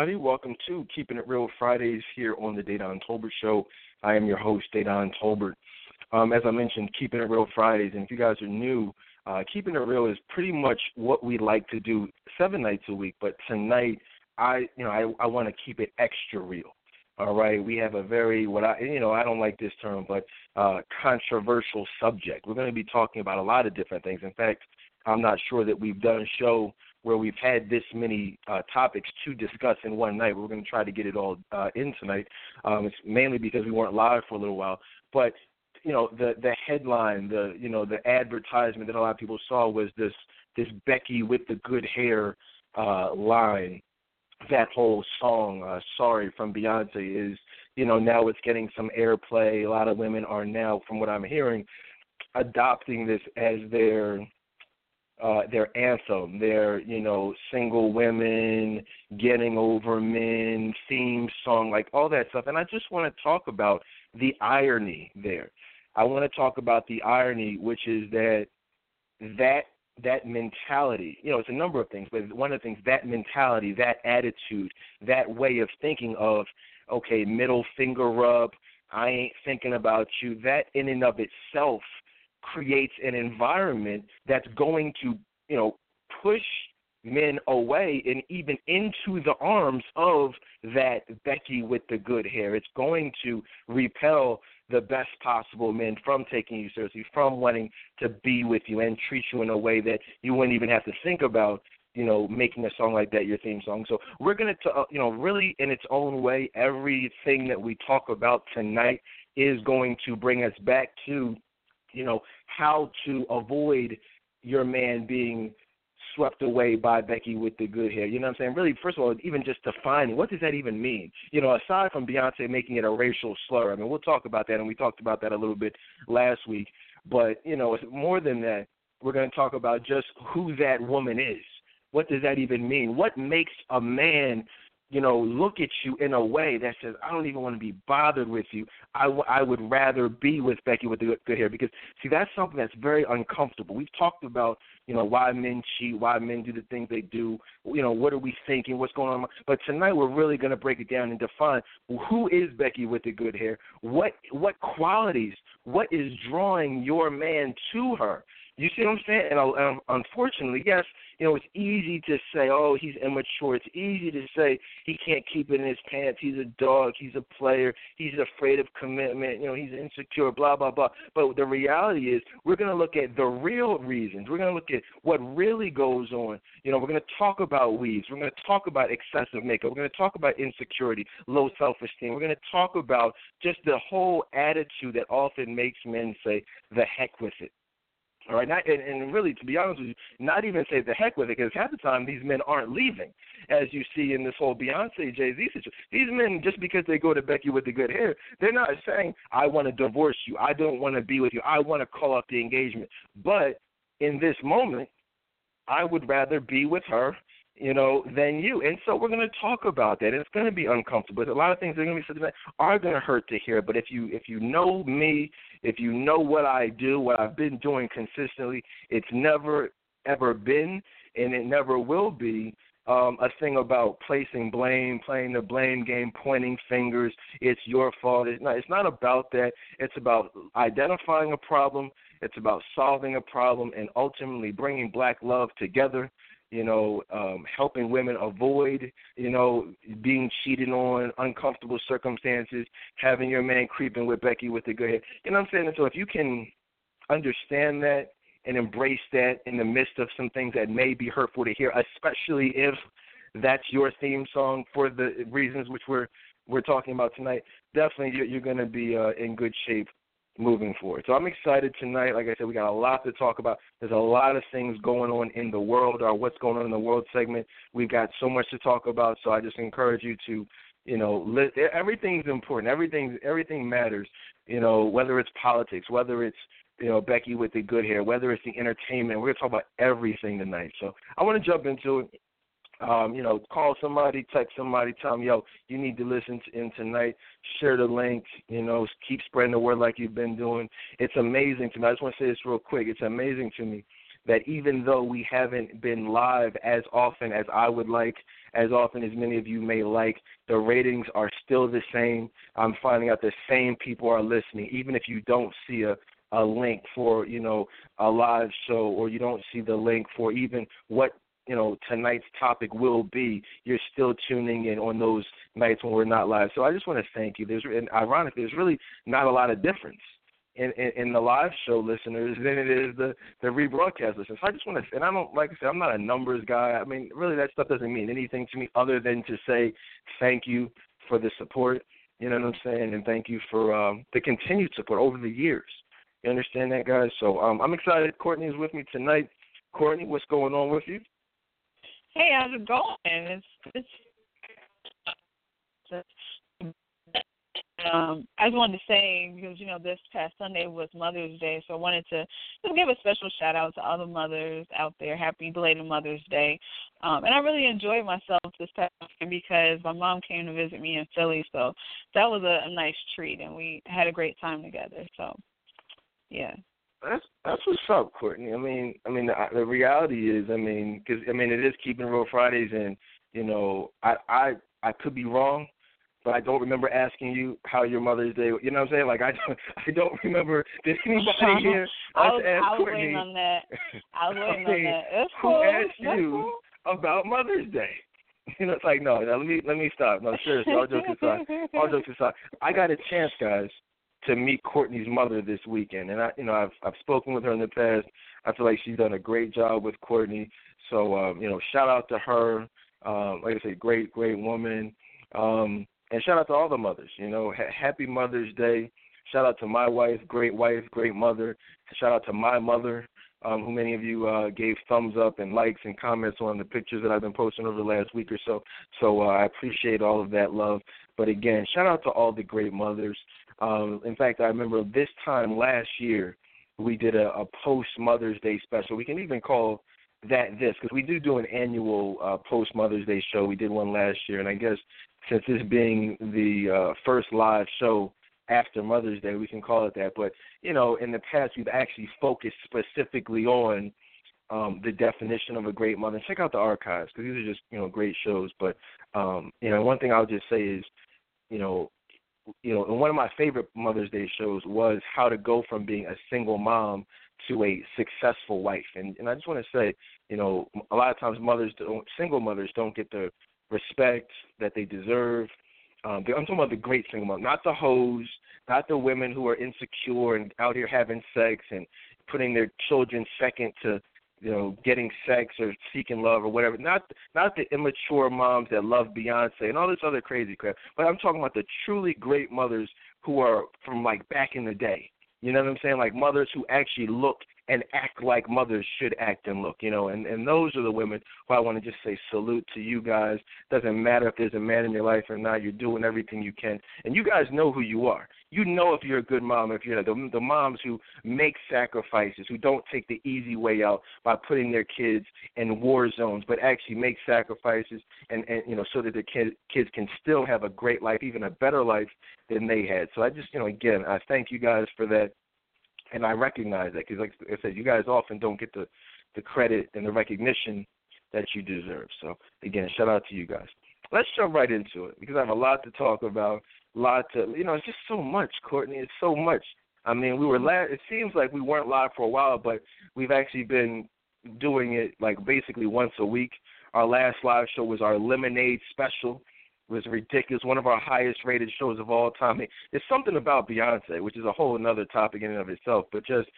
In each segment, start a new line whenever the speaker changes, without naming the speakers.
everybody? Welcome to Keeping It Real Fridays here on the Dedan Tolbert Show. I am your host, Dedan Tolbert. Um, as I mentioned, Keeping It Real Fridays, and if you guys are new, uh, Keeping It Real is pretty much what we like to do seven nights a week. But tonight, I, you know, I, I want to keep it extra real. All right, we have a very what I, you know, I don't like this term, but uh, controversial subject. We're going to be talking about a lot of different things. In fact, I'm not sure that we've done a show where we've had this many uh, topics to discuss in one night. We're going to try to get it all uh, in tonight. Um, it's mainly because we weren't live for a little while, but you know the the headline, the you know the advertisement that a lot of people saw was this this Becky with the good hair uh, line. That whole song, uh, "Sorry" from Beyonce, is you know now it's getting some airplay. A lot of women are now, from what I'm hearing, adopting this as their uh, their anthem, their you know single women getting over men theme song, like all that stuff. And I just want to talk about the irony there. I want to talk about the irony, which is that that that mentality, you know, it's a number of things, but one of the things that mentality, that attitude, that way of thinking of, okay, middle finger rub, I ain't thinking about you. That in and of itself creates an environment that's going to, you know, push men away and even into the arms of that Becky with the good hair. It's going to repel the best possible men from taking you seriously, from wanting to be with you and treat you in a way that you wouldn't even have to think about, you know, making a song like that your theme song. So we're going to, uh, you know, really in its own way, everything that we talk about tonight is going to bring us back to you know, how to avoid your man being swept away by Becky with the good hair. You know what I'm saying? Really, first of all, even just defining what does that even mean? You know, aside from Beyonce making it a racial slur. I mean, we'll talk about that, and we talked about that a little bit last week. But you know, more than that, we're going to talk about just who that woman is. What does that even mean? What makes a man you know, look at you in a way that says, I don't even want to be bothered with you. I, w- I would rather be with Becky with the good, hair because, see, that's something that's very uncomfortable. We've talked about, you know, why men cheat, why men do the things they do, you know, what are we thinking, what's going on. But tonight we're really going to break it down and define who is Becky with the good hair, what what qualities, what is drawing your man to her. You see what I'm saying? And um, unfortunately, yes, you know, it's easy to say, oh, he's immature. It's easy to say he can't keep it in his pants. He's a dog. He's a player. He's afraid of commitment. You know, he's insecure, blah, blah, blah. But the reality is, we're going to look at the real reasons. We're going to look at what really goes on. You know, we're going to talk about weaves. We're going to talk about excessive makeup. We're going to talk about insecurity, low self esteem. We're going to talk about just the whole attitude that often makes men say, the heck with it. All right, not, and, and really, to be honest with you, not even say the heck with it, because half the time these men aren't leaving, as you see in this whole Beyonce Jay Z situation. These men, just because they go to Becky with the good hair, they're not saying I want to divorce you, I don't want to be with you, I want to call off the engagement. But in this moment, I would rather be with her you know, than you. And so we're going to talk about that. It's going to be uncomfortable. A lot of things are going to be said are going to hurt to hear. But if you if you know me, if you know what I do, what I've been doing consistently, it's never ever been, and it never will be. Um, a thing about placing blame, playing the blame game, pointing fingers. It's your fault. It's not. It's not about that. It's about identifying a problem. It's about solving a problem and ultimately bringing black love together you know, um, helping women avoid, you know, being cheated on, uncomfortable circumstances, having your man creeping with Becky with the good hair. You know what I'm saying? So if you can understand that and embrace that in the midst of some things that may be hurtful to hear, especially if that's your theme song for the reasons which we're we're talking about tonight, definitely you're, you're going to be uh, in good shape moving forward. So I'm excited tonight. Like I said, we got a lot to talk about. There's a lot of things going on in the world, or what's going on in the world segment. We've got so much to talk about. So I just encourage you to, you know, li- everything's important. Everything everything matters. You know, whether it's politics, whether it's you know Becky with the good hair, whether it's the entertainment. We're gonna talk about everything tonight. So I want to jump into it. Um, you know, call somebody, text somebody, tell them, yo, you need to listen to, in tonight. Share the link. You know, keep spreading the word like you've been doing. It's amazing to me. I just want to say this real quick. It's amazing to me that even though we haven't been live as often as I would like, as often as many of you may like, the ratings are still the same. I'm finding out the same people are listening, even if you don't see a a link for you know a live show or you don't see the link for even what you know tonight's topic will be you're still tuning in on those nights when we're not live so i just want to thank you there's and ironically there's really not a lot of difference in, in, in the live show listeners than it is the the rebroadcast listeners. So I just want to, and I don't like I said, I'm not a numbers guy. I mean, really, that stuff doesn't mean anything to me other than to say thank you for the support. You know what I'm saying? And thank you for um, the continued support over the years. You understand that, guys? So um, I'm excited. Courtney is with me tonight. Courtney, what's going on with you?
Hey, how's it going? It's it's. Um, I just wanted to say because you know this past Sunday was Mother's Day, so I wanted to just give a special shout out to all the mothers out there. Happy belated Mother's Day! Um, and I really enjoyed myself this past weekend because my mom came to visit me in Philly, so that was a, a nice treat, and we had a great time together. So yeah.
That's that's what's up, Courtney. I mean, I mean, the, the reality is, I mean, because I mean, it is keeping real Fridays, and you know, I I I could be wrong, but I don't remember asking you how your Mother's Day. You know what I'm saying? Like I don't I don't remember. Did anybody here
I was,
ask
I was
Courtney?
waiting on that. I was waiting
I mean,
on that. It's
who asked
That's
you
cool.
about Mother's Day? You know, it's like no. Now let me let me stop. No, seriously, all jokes aside, all jokes aside, I got a chance, guys, to meet Courtney's mother this weekend, and I, you know, I've I've spoken with her in the past. I feel like she's done a great job with Courtney. So, um, you know, shout out to her. Um, like I said, great, great woman. Um, and shout out to all the mothers. You know, ha- happy Mother's Day. Shout out to my wife, great wife, great mother. Shout out to my mother, um, who many of you uh, gave thumbs up and likes and comments on the pictures that I've been posting over the last week or so. So uh, I appreciate all of that love. But again, shout out to all the great mothers. Um, in fact, I remember this time last year we did a, a post Mother's Day special. We can even call that this because we do do an annual uh, post Mother's Day show. We did one last year, and I guess since this being the uh, first live show after Mother's Day, we can call it that. But you know, in the past, we've actually focused specifically on um, the definition of a great mother. Check out the archives because these are just you know great shows. But um, you know, one thing I'll just say is, you know, you know, and one of my favorite Mother's Day shows was how to go from being a single mom to a successful wife. And and I just want to say, you know, a lot of times mothers don't, single mothers don't get the respect that they deserve. Um, I'm talking about the great single mom, not the hoes, not the women who are insecure and out here having sex and putting their children second to you know, getting sex or seeking love or whatever. Not not the immature moms that love Beyonce and all this other crazy crap. But I'm talking about the truly great mothers who are from like back in the day. You know what I'm saying? Like mothers who actually look and act like mothers should act and look, you know, and, and those are the women who I want to just say salute to you guys. Doesn't matter if there's a man in your life or not, you're doing everything you can. And you guys know who you are. You know if you're a good mom, if you're. The, the moms who make sacrifices, who don't take the easy way out by putting their kids in war zones, but actually make sacrifices and, and you know, so that the kid, kids can still have a great life, even a better life than they had. So I just, you know, again, I thank you guys for that and I recognize that because, like I said, you guys often don't get the the credit and the recognition that you deserve. So again, shout out to you guys. Let's jump right into it because I have a lot to talk about. A lot to you know, it's just so much, Courtney. It's so much. I mean, we were la- it seems like we weren't live for a while, but we've actually been doing it like basically once a week. Our last live show was our Lemonade special was ridiculous. One of our highest rated shows of all time. It's something about Beyonce, which is a whole another topic in and of itself, but just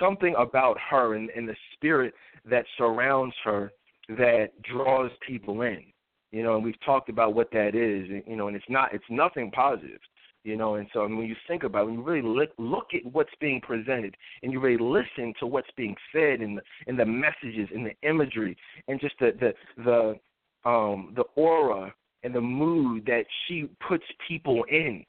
something about her and, and the spirit that surrounds her that draws people in. You know, and we've talked about what that is. You know, and it's not it's nothing positive. You know, and so I when you think about it, when you really look, look at what's being presented and you really listen to what's being said and the, and the messages and the imagery and just the the the um the aura and the mood that she puts people in.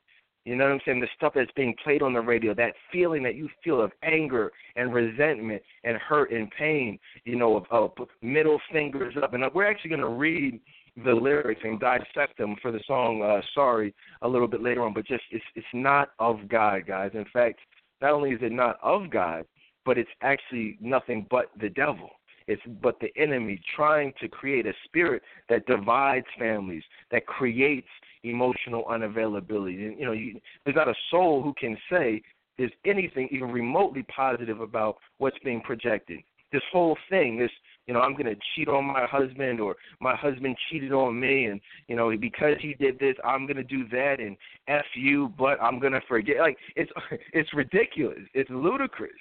You know what I'm saying? The stuff that's being played on the radio, that feeling that you feel of anger and resentment and hurt and pain, you know, of, of middle fingers up. And we're actually going to read the lyrics and dissect them for the song uh, "Sorry" a little bit later on. But just it's it's not of God, guys. In fact, not only is it not of God, but it's actually nothing but the devil. It's but the enemy trying to create a spirit that divides families, that creates emotional unavailability. And, you know, you, there's not a soul who can say there's anything even remotely positive about what's being projected. This whole thing, this you know, I'm gonna cheat on my husband or my husband cheated on me and, you know, because he did this, I'm gonna do that and F you, but I'm gonna forget like it's it's ridiculous. It's ludicrous.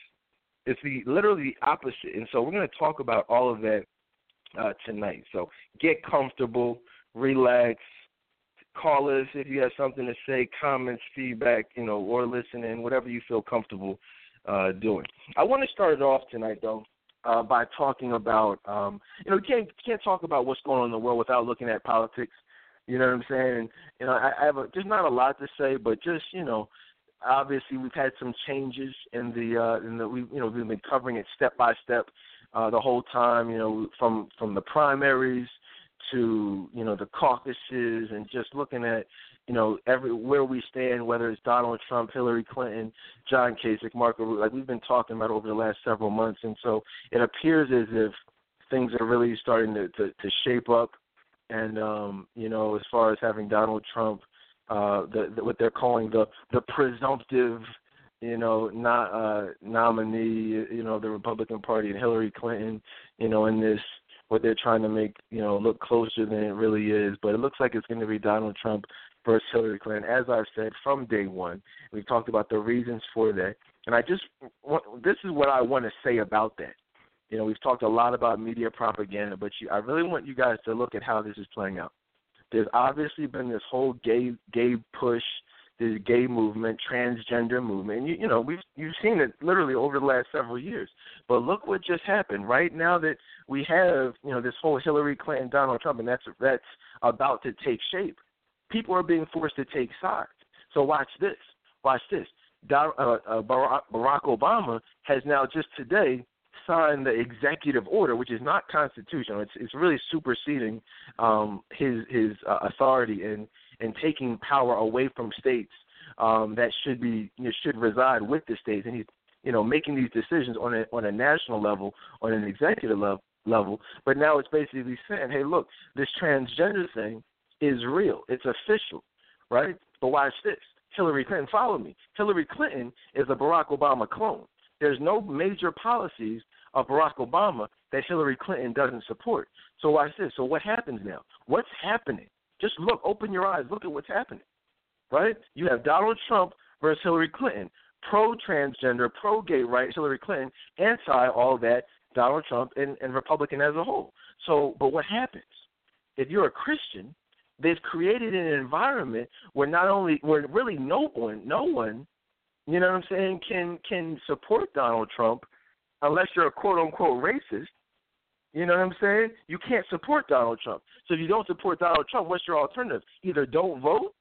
It's the literally the opposite. And so we're gonna talk about all of that uh tonight. So get comfortable, relax, call us if you have something to say, comments, feedback, you know, or listening, whatever you feel comfortable uh doing. I want to start it off tonight though uh, by talking about um, you know you can't can't talk about what's going on in the world without looking at politics. You know what I'm saying? And, you know, I, I have a, there's not a lot to say, but just you know, obviously we've had some changes in the uh, in the we you know we've been covering it step by step uh, the whole time. You know, from from the primaries to you know the caucuses and just looking at you know, every where we stand, whether it's Donald Trump, Hillary Clinton, John Kasich, Marco, like we've been talking about over the last several months, and so it appears as if things are really starting to to, to shape up. And um, you know, as far as having Donald Trump, uh, the, the what they're calling the the presumptive, you know, not uh, nominee, you know, the Republican Party and Hillary Clinton, you know, in this what they're trying to make you know look closer than it really is. But it looks like it's going to be Donald Trump versus Hillary Clinton, as I've said from day one. We've talked about the reasons for that, and I just want, this is what I want to say about that. You know, we've talked a lot about media propaganda, but you, I really want you guys to look at how this is playing out. There's obviously been this whole gay gay push, this gay movement, transgender movement. And you, you know, we've you've seen it literally over the last several years. But look what just happened. Right now that we have, you know, this whole Hillary Clinton, Donald Trump, and that's that's about to take shape people are being forced to take sides. So watch this. Watch this. Uh, uh, Barack Obama has now just today signed the executive order, which is not constitutional. It's it's really superseding um, his his uh, authority and and taking power away from states um, that should be you know, should reside with the states. And he's you know making these decisions on a on a national level, on an executive level level. But now it's basically saying, hey, look, this transgender thing is real. It's official, right? But watch this. Hillary Clinton, follow me. Hillary Clinton is a Barack Obama clone. There's no major policies of Barack Obama that Hillary Clinton doesn't support. So watch this. So what happens now? What's happening? Just look, open your eyes, look at what's happening. Right? You have Donald Trump versus Hillary Clinton. Pro transgender, pro gay rights, Hillary Clinton, anti all that, Donald Trump and, and Republican as a whole. So but what happens? If you're a Christian, they've created an environment where not only where really no one, no one, you know what I'm saying, can can support Donald Trump unless you're a quote unquote racist. You know what I'm saying? You can't support Donald Trump. So if you don't support Donald Trump, what's your alternative? Either don't vote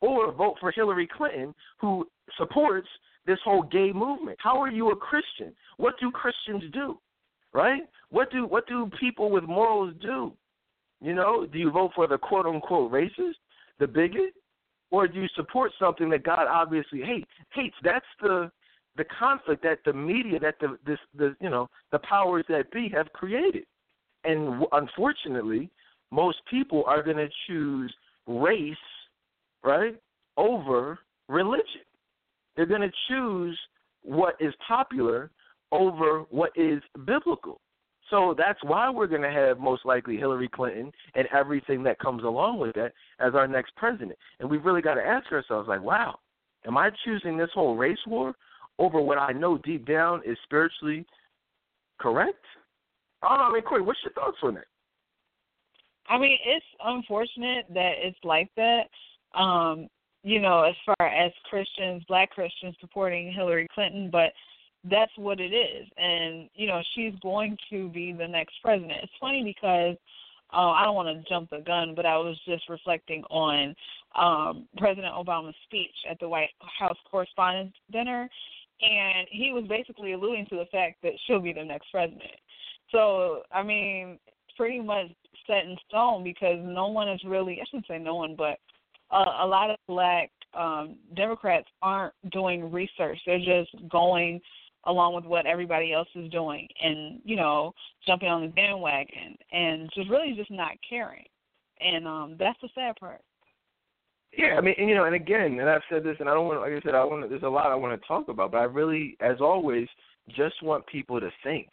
or vote for Hillary Clinton, who supports this whole gay movement. How are you a Christian? What do Christians do? Right? What do what do people with morals do? You know, do you vote for the quote unquote racist, the bigot, or do you support something that God obviously hates? Hates. That's the the conflict that the media, that the this the you know the powers that be have created, and unfortunately, most people are going to choose race, right, over religion. They're going to choose what is popular over what is biblical. So that's why we're going to have most likely Hillary Clinton and everything that comes along with that as our next president. And we've really got to ask ourselves, like, wow, am I choosing this whole race war over what I know deep down is spiritually correct? I don't know. I mean, Corey, what's your thoughts on that?
I mean, it's unfortunate that it's like that. Um, you know, as far as Christians, black Christians supporting Hillary Clinton, but that's what it is. And, you know, she's going to be the next president. It's funny because uh, I don't want to jump the gun, but I was just reflecting on um, President Obama's speech at the White House Correspondents' Dinner, and he was basically alluding to the fact that she'll be the next president. So, I mean, pretty much set in stone because no one is really, I shouldn't say no one, but uh, a lot of black um, Democrats aren't doing research. They're just going along with what everybody else is doing and you know jumping on the bandwagon and just really just not caring. And um that's the sad part.
Yeah i mean and, you know and again and i've said this and i don't want like i said i want there's a lot i want to talk about but i really as always just want people to think.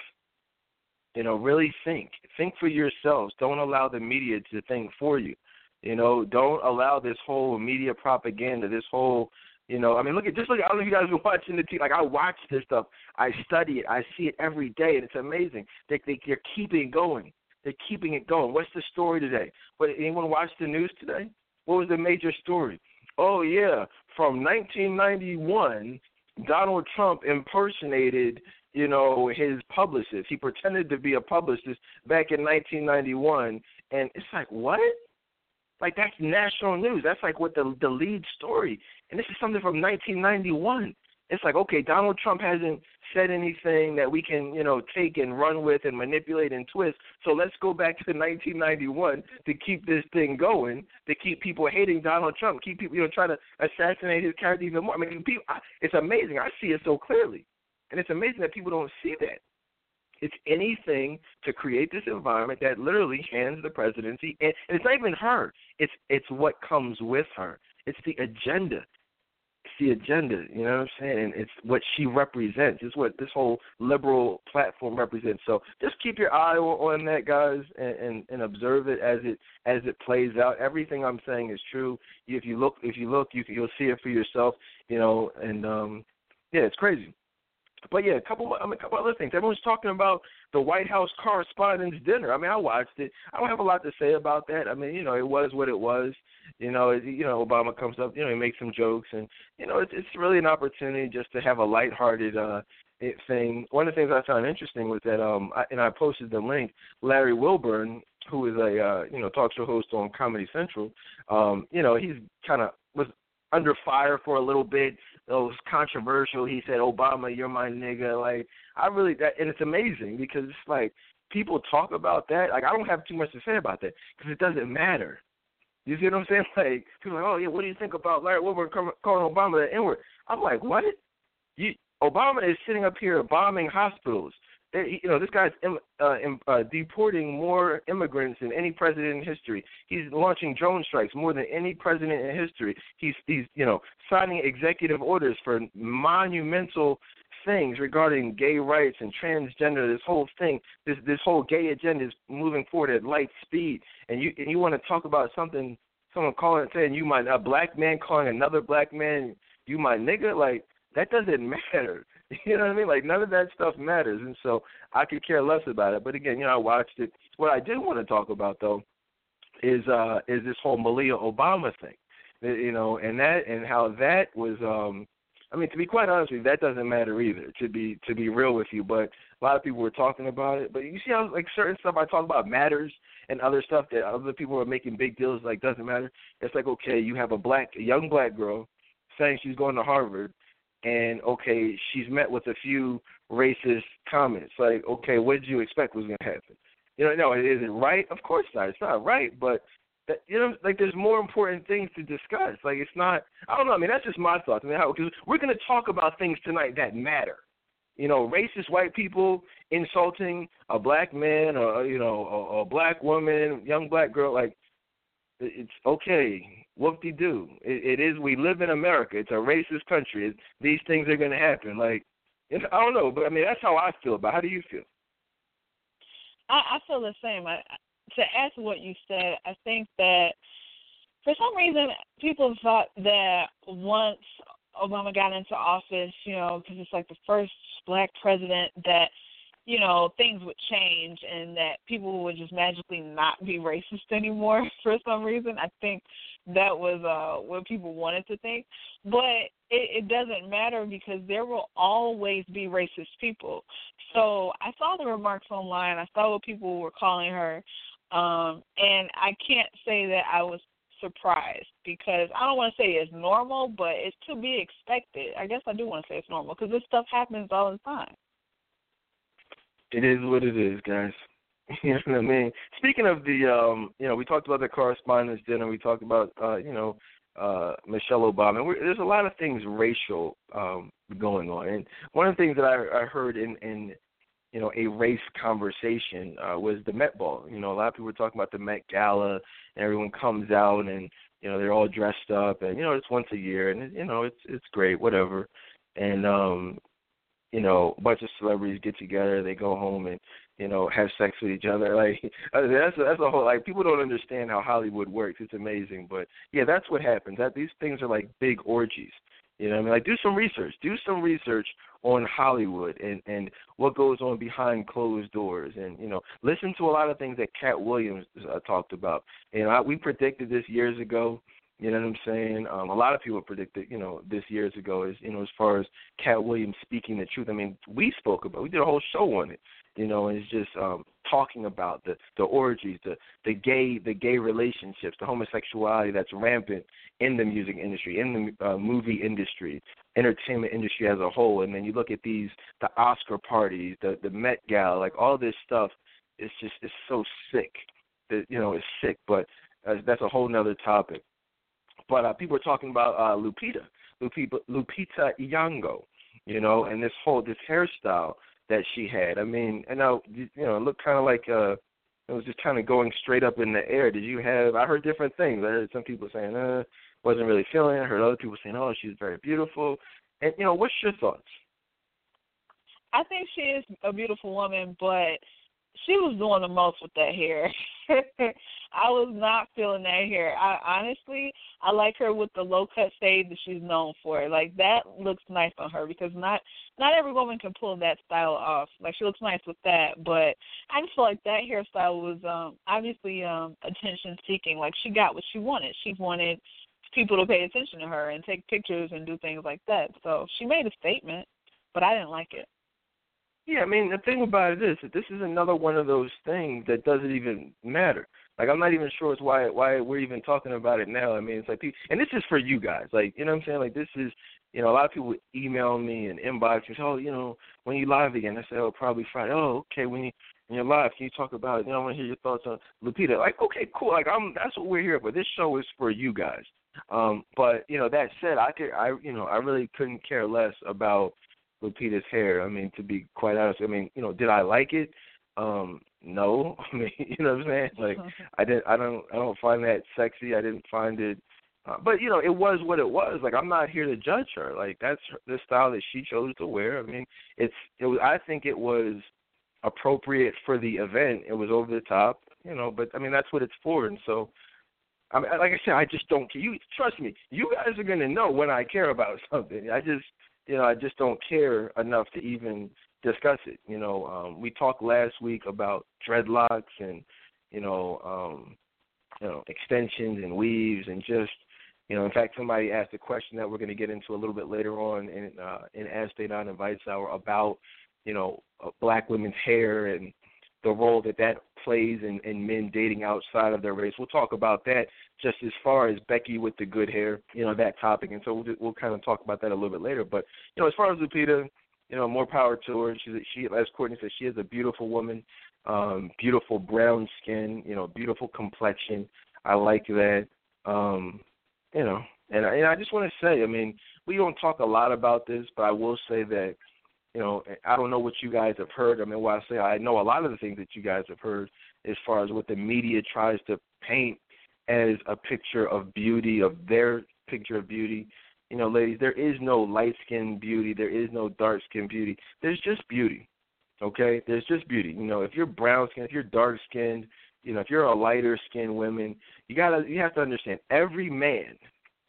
You know really think. Think for yourselves. Don't allow the media to think for you. You know don't allow this whole media propaganda this whole you know, I mean, look at just look. I don't know if you guys are watching the TV. Like I watch this stuff, I study it, I see it every day, and it's amazing. They, they they're keeping going. They're keeping it going. What's the story today? But anyone watch the news today? What was the major story? Oh yeah, from 1991, Donald Trump impersonated, you know, his publicist. He pretended to be a publicist back in 1991, and it's like what? Like that's national news. That's like what the the lead story. And this is something from 1991. It's like okay, Donald Trump hasn't said anything that we can you know take and run with and manipulate and twist. So let's go back to 1991 to keep this thing going, to keep people hating Donald Trump, keep people you know trying to assassinate his character even more. I mean, people, it's amazing. I see it so clearly, and it's amazing that people don't see that. It's anything to create this environment that literally hands the presidency, and, and it's not even her. It's it's what comes with her. It's the agenda. It's the agenda. You know what I'm saying? It's what she represents. It's what this whole liberal platform represents. So just keep your eye on that, guys, and, and, and observe it as it as it plays out. Everything I'm saying is true. If you look, if you look, you you'll see it for yourself. You know, and um, yeah, it's crazy. But yeah, a couple, I mean, a couple other things. Everyone's talking about the White House Correspondents' Dinner. I mean, I watched it. I don't have a lot to say about that. I mean, you know, it was what it was. You know, it, you know, Obama comes up, you know, he makes some jokes, and you know, it's it's really an opportunity just to have a lighthearted uh thing. One of the things I found interesting was that, um, I, and I posted the link. Larry Wilmore, who is a uh, you know talk show host on Comedy Central, um, you know, he's kind of was under fire for a little bit was controversial. He said, "Obama, you're my nigga." Like I really that, and it's amazing because it's like people talk about that. Like I don't have too much to say about that because it doesn't matter. You see what I'm saying? Like people are like, "Oh yeah, what do you think about Larry Wilmore calling Obama the N-word?" I'm like, "What? You Obama is sitting up here bombing hospitals you know, this guy's uh, uh, deporting more immigrants than any president in history. He's launching drone strikes more than any president in history. He's he's you know signing executive orders for monumental things regarding gay rights and transgender. This whole thing, this this whole gay agenda is moving forward at light speed. And you and you want to talk about something? Someone calling saying you might a black man calling another black man you my nigga like that doesn't matter. You know what I mean? Like none of that stuff matters, and so I could care less about it. But again, you know, I watched it. What I did want to talk about though is uh is this whole Malia Obama thing, you know, and that and how that was. um I mean, to be quite honest with you, that doesn't matter either. To be to be real with you, but a lot of people were talking about it. But you see how like certain stuff I talk about matters, and other stuff that other people are making big deals like doesn't matter. It's like okay, you have a black, a young black girl saying she's going to Harvard, and okay, she's met with a few racist comments. Like, okay, what did you expect was going to happen? You know, no, is it right? Of course not. It's not right, but that, you know, like there's more important things to discuss. Like it's not. I don't know. I mean, that's just my thoughts. I mean, because we're going to talk about things tonight that matter. You know, racist white people insulting a black man or you know a, a black woman, young black girl. Like it's okay whoop de doo. It, it is. We live in America. It's a racist country. It, these things are going to happen. Like I don't know, but I mean that's how I feel. But how do you feel?
I, I feel the same. I, to add to what you said, I think that for some reason people thought that once Obama got into office, you know, because it's like the first black president that you know, things would change and that people would just magically not be racist anymore for some reason. I think that was uh what people wanted to think. But it, it doesn't matter because there will always be racist people. So I saw the remarks online, I saw what people were calling her, um, and I can't say that I was surprised because I don't want to say it's normal, but it's to be expected. I guess I do want to say it's normal because this stuff happens all the time
it is what it is, guys. You know what I mean? Speaking of the, um, you know, we talked about the correspondents dinner. We talked about, uh, you know, uh, Michelle Obama. We're, there's a lot of things racial um, going on, and one of the things that I, I heard in, in you know a race conversation uh, was the Met Ball. You know, a lot of people were talking about the Met Gala, and everyone comes out and you know they're all dressed up, and you know it's once a year, and you know it's it's great, whatever. And um, you know, a bunch of celebrities get together, they go home and you know have sex with each other. Like that's a, that's a whole like people don't understand how Hollywood works. It's amazing, but yeah, that's what happens. That these things are like big orgies. You know, what I mean, like do some research. Do some research on Hollywood and and what goes on behind closed doors, and you know, listen to a lot of things that Katt Williams uh, talked about. And I, we predicted this years ago. You know what I'm saying? Um, a lot of people predicted, you know, this years ago is, you know, as far as Katt Williams speaking the truth. I mean, we spoke about, we did a whole show on it you know, and it's just um talking about the the orgies, the the gay the gay relationships, the homosexuality that's rampant in the music industry, in the uh, movie industry, entertainment industry as a whole. And then you look at these the Oscar parties, the the Met Gala, like all this stuff. It's just it's so sick. That you know it's sick, but uh, that's a whole nother topic. But uh, people are talking about uh, Lupita, Lupita, Lupita you know, and this whole this hairstyle that she had. I mean, and I you know, it looked kind of like uh it was just kind of going straight up in the air. Did you have? I heard different things. I heard some people saying, "Uh, wasn't really feeling." it. I heard other people saying, "Oh, she's very beautiful." And you know, what's your thoughts?
I think she is a beautiful woman, but she was doing the most with that hair. I was not feeling that hair. I honestly, I like her with the low cut fade that she's known for. Like that looks nice on her because not not every woman can pull that style off. Like she looks nice with that, but I just feel like that hairstyle was um obviously um attention seeking. Like she got what she wanted. She wanted people to pay attention to her and take pictures and do things like that. So she made a statement, but I didn't like it.
Yeah, I mean the thing about it is that this is another one of those things that doesn't even matter. Like I'm not even sure it's why why we're even talking about it now. I mean it's like and this is for you guys. Like you know what I'm saying? Like this is you know a lot of people email me and inbox me. Oh you know when you live again? I say oh probably Friday. Oh okay when you when you're live can you talk about it? You know I want to hear your thoughts on Lupita. Like okay cool. Like I'm that's what we're here for. This show is for you guys. Um, but you know that said, I could I you know I really couldn't care less about Lupita's hair. I mean, to be quite honest, I mean, you know, did I like it? Um, no. I mean, you know what I'm saying? Like, I didn't. I don't. I don't find that sexy. I didn't find it. Uh, but you know, it was what it was. Like, I'm not here to judge her. Like, that's the style that she chose to wear. I mean, it's. It was. I think it was appropriate for the event. It was over the top. You know, but I mean, that's what it's for. And so, I mean, like I said, I just don't. You trust me. You guys are gonna know when I care about something. I just you know, I just don't care enough to even discuss it. You know, um, we talked last week about dreadlocks and you know, um, you know, extensions and weaves and just you know, in fact, somebody asked a question that we're going to get into a little bit later on in uh, in Ask Dedan Advice Hour about you know uh, black women's hair and the role that that plays in, in men dating outside of their race. We'll talk about that just as far as Becky with the good hair, you know, that topic. And so we'll, we'll kind of talk about that a little bit later. But, you know, as far as Lupita, you know, more power to her. She's, she, as Courtney said, she is a beautiful woman, um, beautiful brown skin, you know, beautiful complexion. I like that. Um, you know, and and I just want to say, I mean, we don't talk a lot about this, but I will say that you know, I don't know what you guys have heard. I mean, what I say, I know a lot of the things that you guys have heard as far as what the media tries to paint as a picture of beauty, of their picture of beauty. You know, ladies, there is no light skinned beauty, there is no dark skinned beauty. There's just beauty. Okay? There's just beauty. You know, if you're brown skinned, if you're dark skinned, you know, if you're a lighter skinned woman, you gotta you have to understand every man,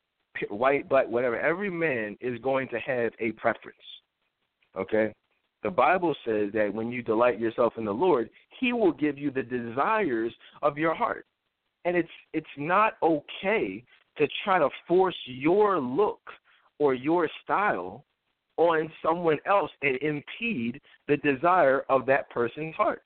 white, black, whatever, every man is going to have a preference. Okay? The Bible says that when you delight yourself in the Lord, He will give you the desires of your heart. And it's it's not okay to try to force your look or your style on someone else and impede the desire of that person's heart.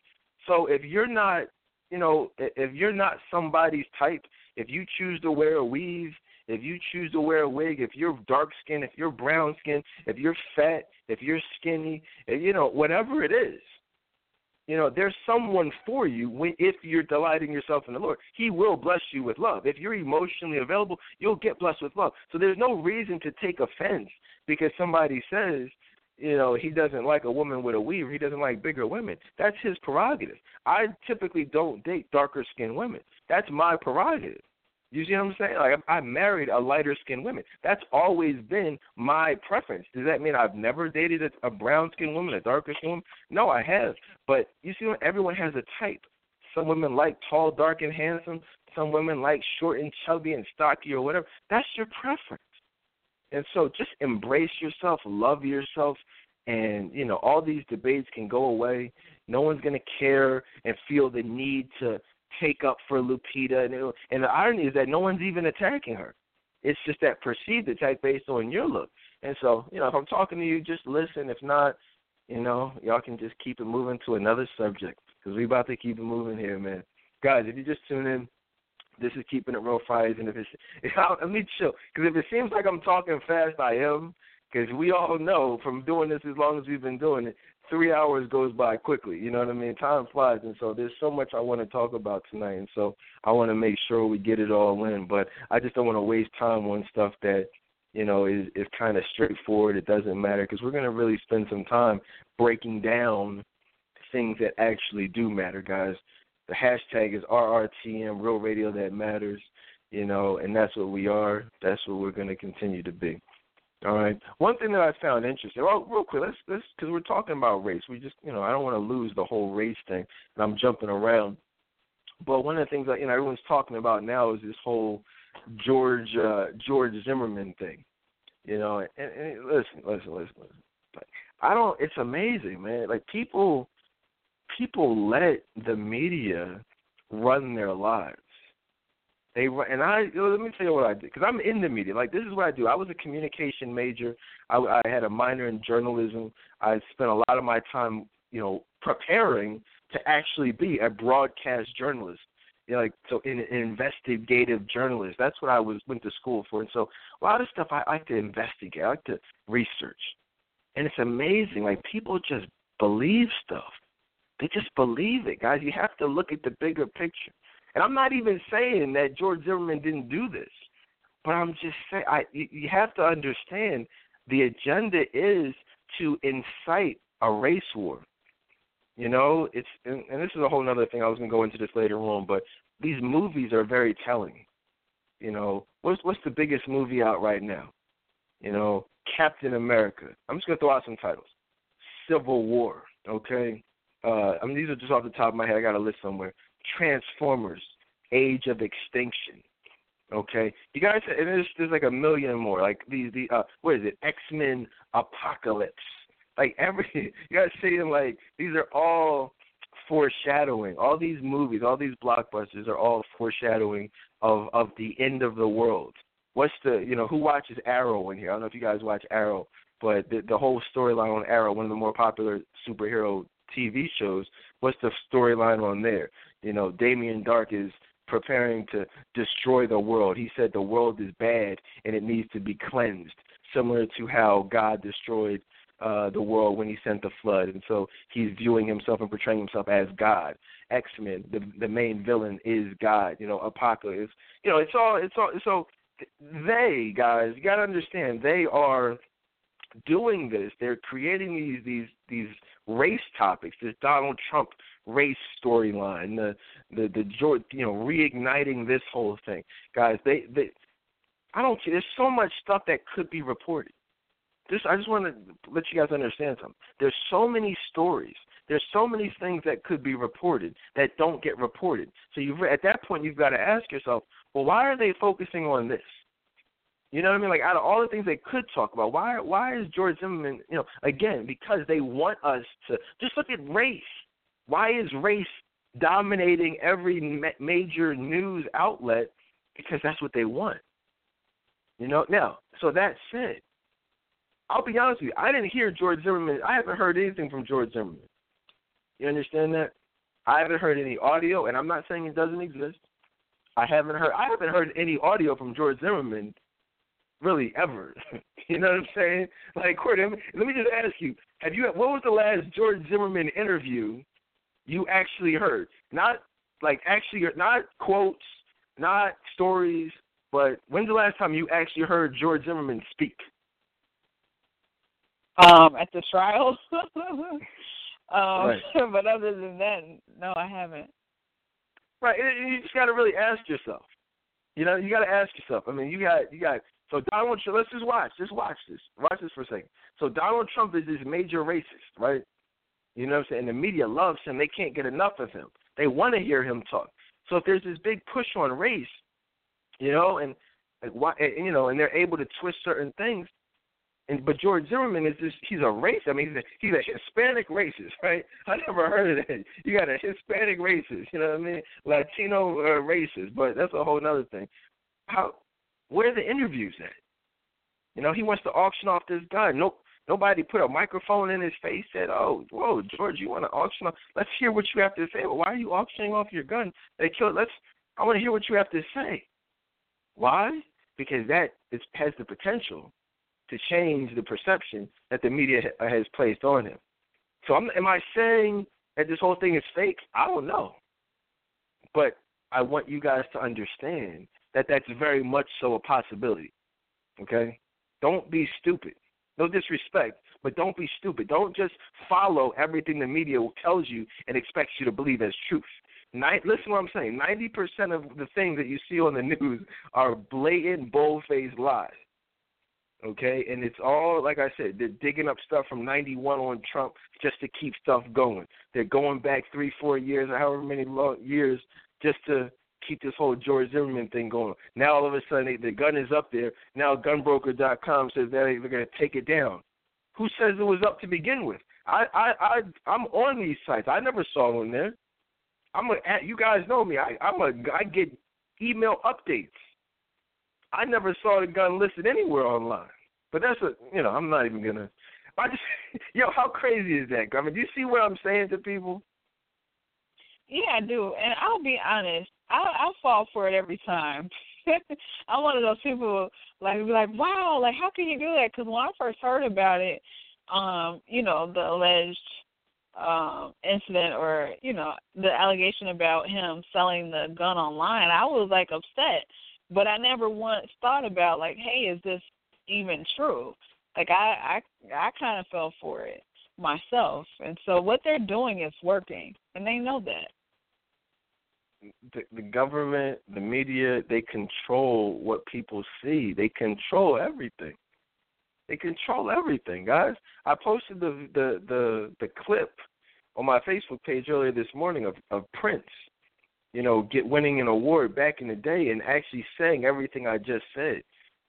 So if you're not, you know, if you're not somebody's type, if you choose to wear a weave, if you choose to wear a wig, if you're dark skinned, if you're brown skinned, if you're fat, if you're skinny, if, you know, whatever it is, You know, there's someone for you when if you're delighting yourself in the Lord. He will bless you with love. If you're emotionally available, you'll get blessed with love. So there's no reason to take offense because somebody says, you know, he doesn't like a woman with a weave, he doesn't like bigger women. That's his prerogative. I typically don't date darker skinned women. That's my prerogative. You see what I'm saying? Like I married a lighter skinned woman. That's always been my preference. Does that mean I've never dated a, a brown skinned woman, a darker skinned woman? No, I have. But you see, everyone has a type. Some women like tall, dark, and handsome. Some women like short and chubby and stocky or whatever. That's your preference. And so just embrace yourself, love yourself, and you know all these debates can go away. No one's gonna care and feel the need to take up for Lupita. And, and the irony is that no one's even attacking her. It's just that perceived attack based on your look. And so, you know, if I'm talking to you, just listen. If not, you know, y'all can just keep it moving to another subject because we about to keep it moving here, man. Guys, if you just tune in, this is keeping it real Fridays. And if it's, if I, let me chill because if it seems like I'm talking fast, I am. Because we all know from doing this as long as we've been doing it, three hours goes by quickly. You know what I mean? Time flies, and so there's so much I want to talk about tonight, and so I want to make sure we get it all in. But I just don't want to waste time on stuff that you know is is kind of straightforward. It doesn't matter because we're to really spend some time breaking down things that actually do matter, guys. The hashtag is RRTM, Real Radio That Matters. You know, and that's what we are. That's what we're to continue to be. All right. One thing that I found interesting. Well, real quick, let's let's because we're talking about race. We just you know I don't want to lose the whole race thing, and I'm jumping around. But one of the things that you know everyone's talking about now is this whole George uh, George Zimmerman thing. You know, and, and listen, listen, listen, listen. Like, I don't. It's amazing, man. Like people, people let the media run their lives. They and I let me tell you what I did because I'm in the media. Like this is what I do. I was a communication major. I, I had a minor in journalism. I spent a lot of my time, you know, preparing to actually be a broadcast journalist. You know, like so, an investigative journalist. That's what I was went to school for. And so, a lot of stuff I, I like to investigate. I like to research, and it's amazing. Like people just believe stuff. They just believe it, guys. You have to look at the bigger picture. And I'm not even saying that George Zimmerman didn't do this, but I'm just saying I you have to understand the agenda is to incite a race war. You know, it's and, and this is a whole other thing. I was gonna go into this later on, but these movies are very telling. You know, what's what's the biggest movie out right now? You know, Captain America. I'm just gonna throw out some titles. Civil War. Okay. Uh, I mean, these are just off the top of my head. I got a list somewhere. Transformers, Age of Extinction. Okay, you guys, and there's there's like a million more. Like these, the uh, what is it? X Men Apocalypse. Like every, you guys saying like these are all foreshadowing. All these movies, all these blockbusters are all foreshadowing of of the end of the world. What's the you know who watches Arrow in here? I don't know if you guys watch Arrow, but the the whole storyline on Arrow, one of the more popular superhero TV shows, what's the storyline on there? You know, Damien Darhk is preparing to destroy the world. He said the world is bad and it needs to be cleansed, similar to how God destroyed uh, the world when he sent the flood. And so he's viewing himself and portraying himself as God. X Men, the the main villain is God. You know, Apocalypse. You know, it's all it's all so they guys. You got to understand they are doing this. They're creating these these these race topics. This Donald Trump race storyline, the the the you know reigniting this whole thing, guys. They they I don't see. There's so much stuff that could be reported. This I just want to let you guys understand something. There's so many stories. There's so many things that could be reported that don't get reported. So you at that point you've got to ask yourself, well, why are they focusing on this? You know what I mean? Like out of all the things they could talk about, why why is George Zimmerman? You know, again because they want us to just look at race. Why is race dominating every ma- major news outlet? Because that's what they want. You know. Now, so that said, I'll be honest with you. I didn't hear George Zimmerman. I haven't heard anything from George Zimmerman. You understand that? I haven't heard any audio, and I'm not saying it doesn't exist. I haven't heard. I haven't heard any audio from George Zimmerman, really ever. you know what I'm saying? Like, Court, let me just ask you: Have you? What was the last George Zimmerman interview you actually heard? Not like actually, not quotes, not stories, but when's the last time you actually heard George Zimmerman speak?
Um, at the trial. um,
right.
but other than that, no, I haven't.
Right, you just got to really ask yourself. You know, you got to ask yourself. I mean, you got you got. So Donald Trump. Let's just watch. Just watch this. Watch this for a second. So Donald Trump is this major racist, right? You know what I'm saying? The media loves him. They can't get enough of him. They want to hear him talk. So if there's this big push on race, you know, and like why, and, you know, and they're able to twist certain things. And but George Zimmerman is just he's a racist. I mean, he's a, he's a Hispanic racist, right? I never heard of that. You got a Hispanic racist, you know what I mean? Latino uh, racist, but that's a whole other thing. How? Where are the interviews at? You know, he wants to auction off this gun. Nope. Nobody put a microphone in his face. Said, "Oh, whoa, George, you want to auction off? Let's hear what you have to say." Well, why are you auctioning off your gun? They killed. Let's. I want to hear what you have to say. Why? Because that is, has the potential to change the perception that the media has placed on him. So, I'm, am I saying that this whole thing is fake? I don't know, but I want you guys to understand that that's very much so a possibility. Okay, don't be stupid. No disrespect, but don't be stupid. Don't just follow everything the media tells you and expects you to believe as truth. Nine, listen to what I'm saying. Ninety percent of the things that you see on the news are blatant, bold-faced lies. Okay, and it's all like I said. They're digging up stuff from '91 on Trump just to keep stuff going. They're going back three, four years, or however many long years, just to keep this whole George Zimmerman thing going. Now all of a sudden they, the gun is up there. Now gunbroker.com says that they're going to take it down. Who says it was up to begin with? I I I I'm on these sites. I never saw one there. I'm a you guys know me. I I'm a I get email updates. I never saw the gun listed anywhere online. But that's a you know I'm not even gonna. I just yo how crazy is that? I mean, do you see what I'm saying to people?
Yeah, I do, and I'll be honest. I I fall for it every time. I'm one of those people like be like, wow, like how can you do that? Because when I first heard about it, um, you know, the alleged um incident or you know the allegation about him selling the gun online, I was like upset, but I never once thought about like, hey, is this even true? Like I I I kind of fell for it myself, and so what they're doing is working, and they know that
the, the government, the media, they control what people see. They control everything. They control everything, guys. I posted the the the, the clip on my Facebook page earlier this morning of, of Prince, you know, get winning an award back in the day and actually saying everything I just said.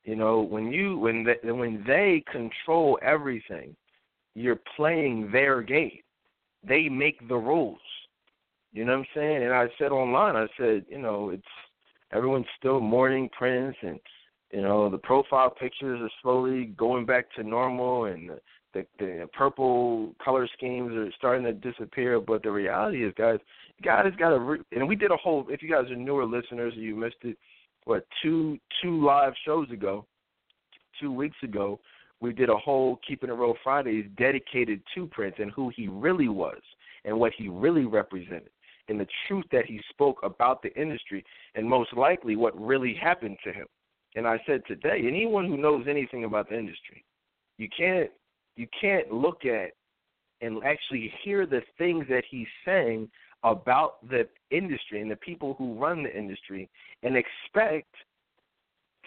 You know, when you when they, when they control everything, you're playing their game. They make the rules. You know what I'm saying? And I said online, I said, you know, it's everyone's still mourning Prince, and you know the profile pictures are slowly going back to normal, and the, the, the purple color schemes are starting to disappear. But the reality is, guys, God has got to. Re- and we did a whole. If you guys are newer listeners, you missed it. What two two live shows ago, two weeks ago, we did a whole Keeping It Real Fridays dedicated to Prince and who he really was and what he really represented and the truth that he spoke about the industry and most likely what really happened to him. And I said today, anyone who knows anything about the industry, you can't you can't look at and actually hear the things that he's saying about the industry and the people who run the industry and expect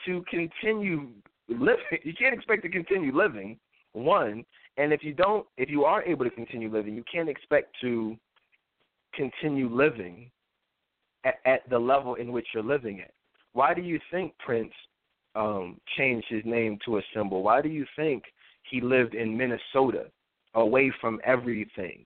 to continue living. You can't expect to continue living, one. And if you don't, if you are able to continue living, you can't expect to continue living at, at the level in which you're living at. Why do you think Prince um, changed his name to a symbol? Why do you think he lived in Minnesota, away from everything?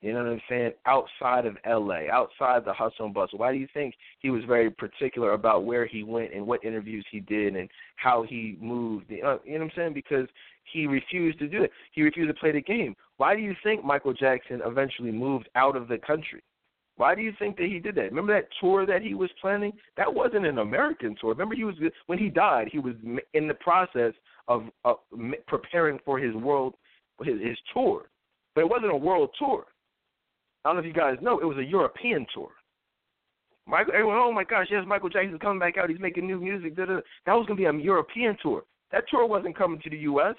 You know what I'm saying? Outside of LA, outside the hustle and bustle. Why do you think he was very particular about where he went and what interviews he did and how he moved? You know, you know what I'm saying? Because he refused to do it. He refused to play the game. Why do you think Michael Jackson eventually moved out of the country? Why do you think that he did that? Remember that tour that he was planning? That wasn't an American tour. Remember, he was when he died. He was in the process of, preparing for his world, his, his tour, but it wasn't a world tour. I don't know if you guys know, it was a European tour. Michael, everyone, oh my gosh, yes, Michael Jackson's coming back out. He's making new music. Da, da. That was gonna be a European tour. That tour wasn't coming to the U.S.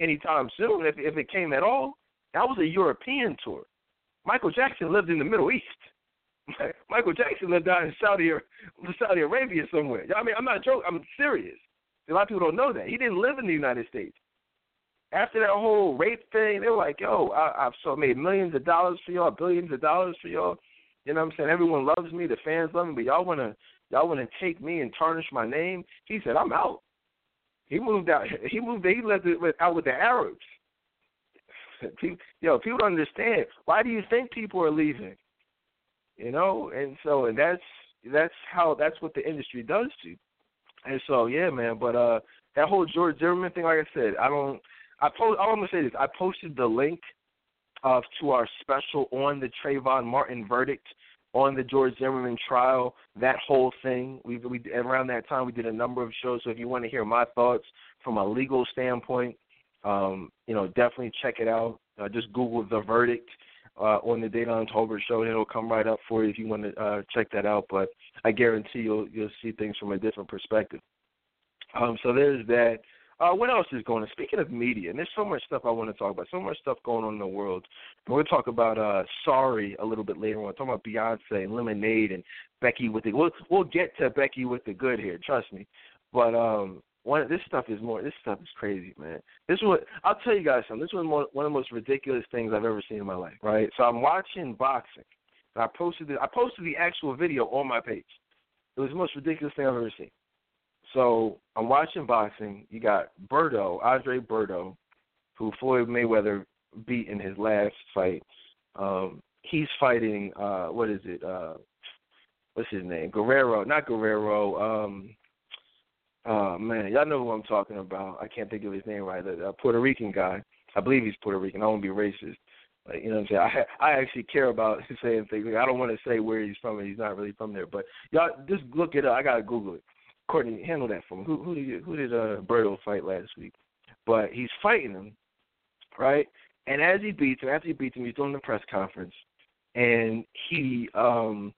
anytime soon. If if it came at all, that was a European tour. Michael Jackson lived in the Middle East. Michael Jackson lived out in Saudi Saudi Arabia somewhere. I mean, I'm not joking. I'm serious. A lot of people don't know that he didn't live in the United States. After that whole rape thing, they were like, "Yo, I, I've so made millions of dollars for y'all, billions of dollars for y'all." You know what I'm saying? Everyone loves me, the fans love me, but y'all wanna y'all wanna take me and tarnish my name. He said, "I'm out." He moved out. He moved. He left it with, out with the Arabs. People, yo, people don't understand. Why do you think people are leaving? You know, and so and that's that's how that's what the industry does to. And so yeah, man. But uh, that whole George Zimmerman thing, like I said, I don't. I post. All I'm gonna say is I posted the link of to our special on the Trayvon Martin verdict on the George Zimmerman trial, that whole thing. We we around that time we did a number of shows. So if you want to hear my thoughts from a legal standpoint, um, you know, definitely check it out. Uh, just Google the verdict uh, on the Dedan Tolbert show, and it'll come right up for you if you want to uh, check that out. But I guarantee you'll you'll see things from a different perspective. Um, so there's that. Uh, what else is going on? Speaking of media, and there's so much stuff I want to talk about, so much stuff going on in the world. We're going to talk about uh, Sorry a little bit later on. Talking about Beyonce and Lemonade and Becky with the. We'll we'll get to Becky with the good here, trust me. But um, one this stuff is more. This stuff is crazy, man. This is what I'll tell you guys something. This was one, of the most ridiculous things I've ever seen in my life. Right. So I'm watching boxing. I posted it. I posted the actual video on my page. It was the most ridiculous thing I've ever seen. So I'm watching boxing. You got Berto, Andre Berto, who Floyd Mayweather beat in his last fight. Um, he's fighting uh what is it? Uh what's his name? Guerrero, not Guerrero, um oh man, y'all know who I'm talking about. I can't think of his name right. The Puerto Rican guy. I believe he's Puerto Rican. I won't be racist. Like, you know what I'm saying? I I actually care about saying things. I don't want to say where he's from and he's not really from there. But y'all just look it up. I gotta Google it. Courtney, handle that for me. Who who did who did uh Berto fight last week? But he's fighting him, right? And as he beats him, after he beats him, he's doing the press conference, and he um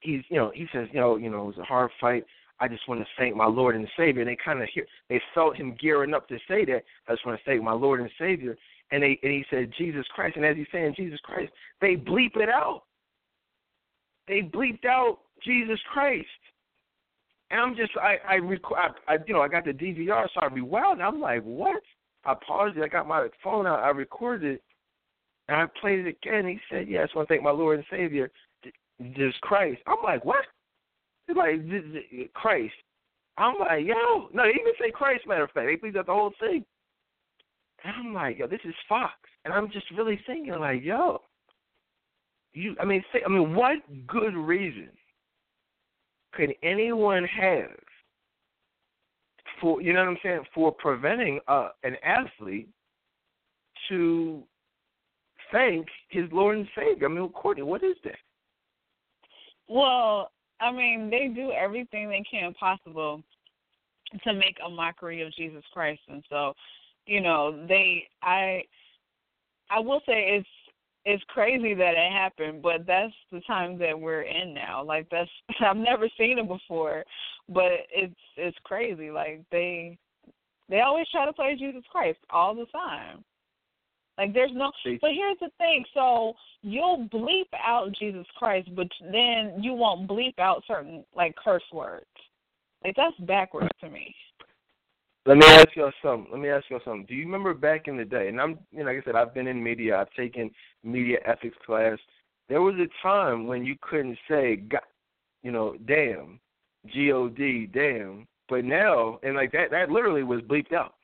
he's you know he says you know you know it was a hard fight. I just want to thank my Lord and Savior. And they kind of hear they felt him gearing up to say that. I just want to thank my Lord and Savior. And they and he said Jesus Christ. And as he's saying Jesus Christ, they bleep it out. They bleeped out Jesus Christ. And I'm just I I, rec- I, I you know I got the DVR so I rewound. I'm like what? I paused it. I got my phone out. I recorded it, and I played it again. He said, "Yes, I want to thank my Lord and Savior, Jesus Christ." I'm like, what? He's like Christ. I'm like, yo, no, they even say Christ. Matter of fact, they please out the whole thing. And I'm like, yo, this is Fox, and I'm just really thinking, like, yo, you. I mean, say, I mean, what good reason could anyone have for you know what I'm saying for preventing uh, an athlete to thank his Lord and Savior? I mean, Courtney, what is that?
Well, I mean, they do everything they can possible to make a mockery of Jesus Christ, and so, you know, they I I will say it's it's crazy that it happened, but that's the time that we're in now. Like that's I've never seen it before, but it's it's crazy. Like they they always try to play Jesus Christ all the time. Like there's no but here's the thing, so you'll bleep out Jesus Christ, but then you won't bleep out certain like curse words. Like that's backwards to me.
Let me ask y'all something. Let me ask y'all something. Do you remember back in the day? And I'm, you know, like I said, I've been in media. I've taken media ethics class. There was a time when you couldn't say, God, you know, damn, G O D, damn. But now, and like that, that literally was bleeped out.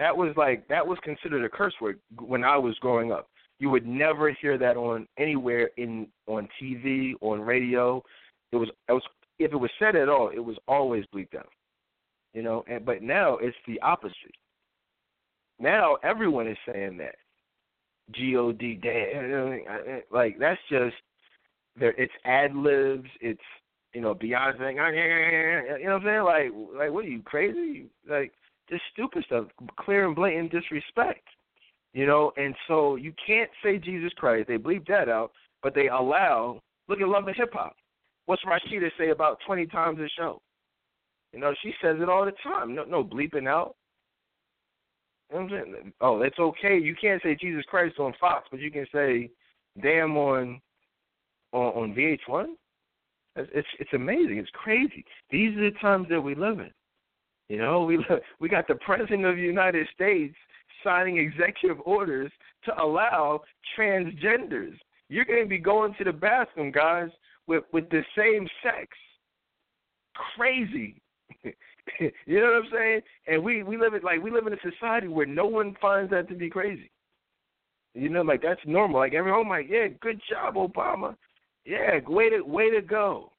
That was like that was considered a curse word when I was growing up. You would never hear that on anywhere in on TV, on radio. It was, it was if it was said at all, it was always bleeped out you know. And but now it's the opposite. Now everyone is saying that. God damn, like that's just there. It's ad libs. It's you know Beyonce. You know what I'm saying? Like like what are you crazy? Like just stupid stuff, clear and blatant disrespect. You know, and so you can't say Jesus Christ. They bleep that out, but they allow. Look at Love and Hip Hop. What's Rasheeda say about twenty times a show? You know, she says it all the time. No, no bleeping out. You know I'm saying? Oh, it's okay. You can't say Jesus Christ on Fox, but you can say "damn" on on, on VH1. It's, it's it's amazing. It's crazy. These are the times that we live in. You know, we we got the president of the United States signing executive orders to allow transgenders. You're going to be going to the bathroom, guys, with with the same sex. Crazy. you know what I'm saying? And we we live in like we live in a society where no one finds that to be crazy. You know, like that's normal. Like everyone, like, yeah, good job, Obama. Yeah, way to way to go.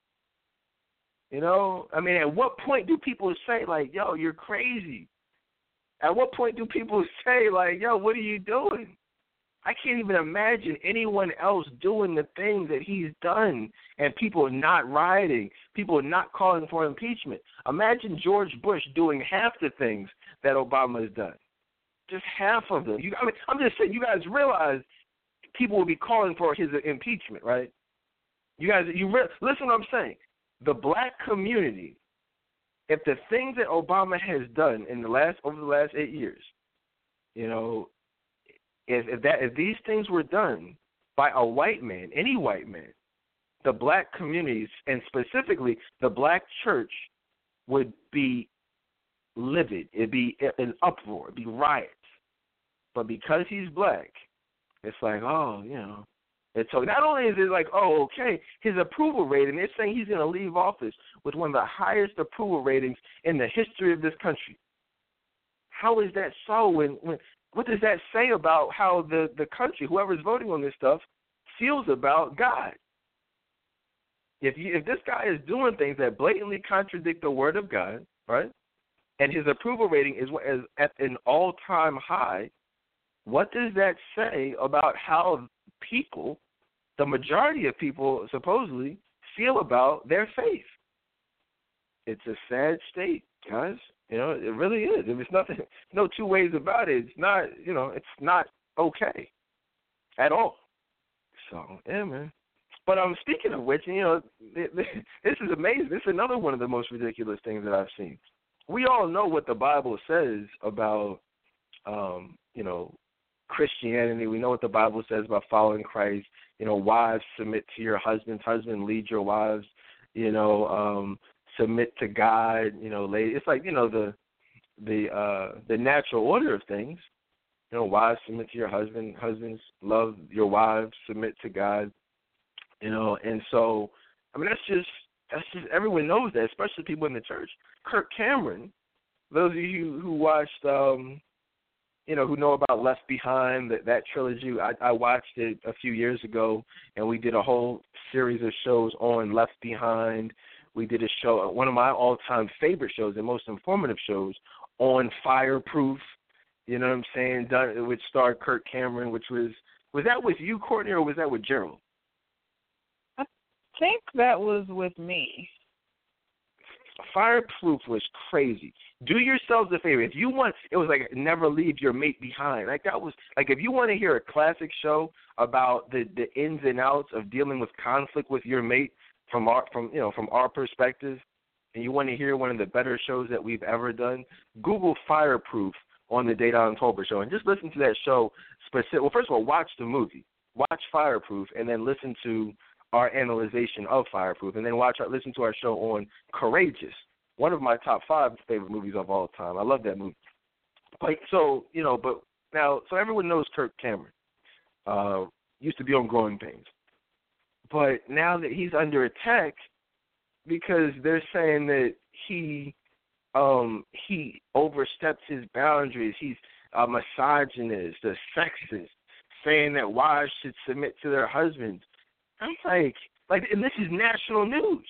You know, I mean, at what point do people say like, "Yo, you're crazy"? At what point do people say like, "Yo, what are you doing"? I can't even imagine anyone else doing the things that he's done and people not rioting, people not calling for impeachment. Imagine George Bush doing half the things that Obama has done. Just half of them. You, I mean, I'm just saying, you guys realize people will be calling for his impeachment, right? You guys, you re- listen what I'm saying. The black community, if the things that Obama has done in the last over the last eight years, you know, if, if that if these things were done by a white man, any white man, the black communities and specifically the black church would be livid. It'd be an uproar. It'd be riots. But because he's black, it's like, oh, you know. And so not only is it like, oh, okay, his approval rating, they're saying he's going to leave office with one of the highest approval ratings in the history of this country. How is that so when, when what does that say about how the the country, whoever's voting on this stuff, feels about God? If you if this guy is doing things that blatantly contradict the word of God, right? And his approval rating is, is at an all-time high. What does that say about how people, the majority of people supposedly, feel about their faith? It's a sad state, guys. You know, it really is. If it's nothing, no two ways about it. It's not, you know, it's not okay at all. So, yeah, man. But um, speaking of which, you know, this is amazing. This is another one of the most ridiculous things that I've seen. We all know what the Bible says about, um, you know, Christianity. We know what the Bible says about following Christ. You know, wives submit to your husbands. Husband lead your wives. You know, um, submit to God, you know, lady. It's like you know the the uh the natural order of things. You know, wives submit to your husband, husbands love your wives, submit to God. You know, and so I mean that's just that's just everyone knows that, especially people in the church. Kirk Cameron, those of you who watched um you know, who know about Left Behind, that that trilogy. I, I watched it a few years ago, and we did a whole series of shows on Left Behind we did a show, uh, one of my all-time favorite shows and most informative shows on Fireproof. You know what I'm saying? Done which starred Kirk Cameron, which was was that with you, Courtney, or was that with Gerald?
I think that was with me.
Fireproof was crazy. Do yourselves a favor. If you want, it was like never leave your mate behind. Like that was like if you want to hear a classic show about the the ins and outs of dealing with conflict with your mate, from our from you know from our perspective, and you want to hear one of the better shows that we've ever done, Google Fireproof on the Dedan Tolbert show and just listen to that show. Specific. Well, first of all, watch the movie, watch Fireproof, and then listen to our analyzation of Fireproof, and then watch listen to our show on Courageous, one of my top five favorite movies of all time. I love that movie. But so you know, but now so everyone knows Kirk Cameron. Uh, used to be on Growing Pains. But now that he's under attack because they're saying that he um he oversteps his boundaries, he's a misogynist, a sexist, saying that wives should submit to their husbands. I'm like like and this is national news.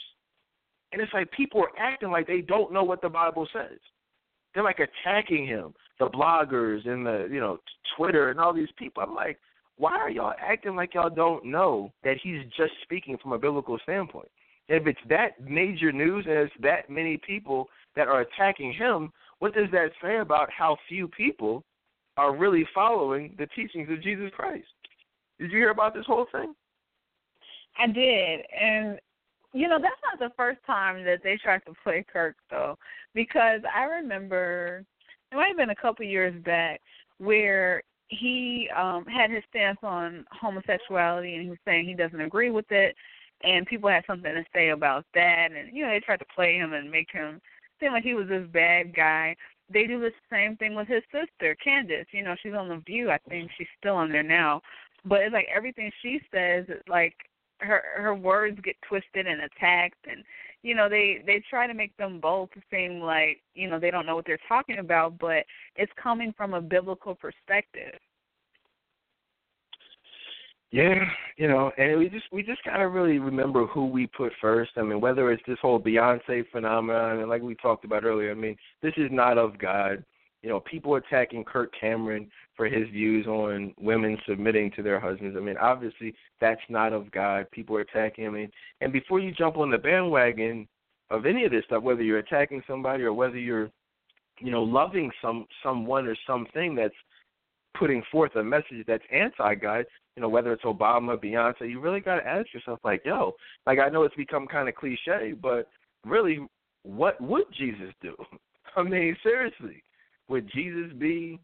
And it's like people are acting like they don't know what the Bible says. They're like attacking him, the bloggers and the you know Twitter and all these people. I'm like, why are y'all acting like y'all don't know that he's just speaking from a biblical standpoint? If it's that major news and it's that many people that are attacking him, what does that say about how few people are really following the teachings of Jesus Christ. Did you hear about this whole thing?
I did, and you know that's not the first time that they tried to play Kirk though, because I remember it might have been a couple years back where he um had his stance on homosexuality and he was saying he doesn't agree with it and people had something to say about that and you know they tried to play him and make him seem like he was this bad guy. They do the same thing with his sister candace. You know she's on the view i think. She's still on there now. But it's like everything she says like her her words get twisted and attacked and you know they they try to make them both seem like you know they don't know what they're talking about but it's coming from a biblical perspective.
Yeah you know and we just we just gotta really remember who we put first. I mean whether it's this whole beyonce phenomenon and like we talked about earlier i mean this is not of god you know, people attacking Kirk Cameron for his views on women submitting to their husbands. I mean, obviously that's not of God. People are attacking him, and, and before you jump on the bandwagon of any of this stuff, whether you're attacking somebody or whether you're, you know, loving some someone or something that's putting forth a message that's anti-God, you know, whether it's Obama, Beyonce, you really got to ask yourself, like, yo, like I know it's become kind of cliche, but really, what would Jesus do? I mean, seriously would Jesus be,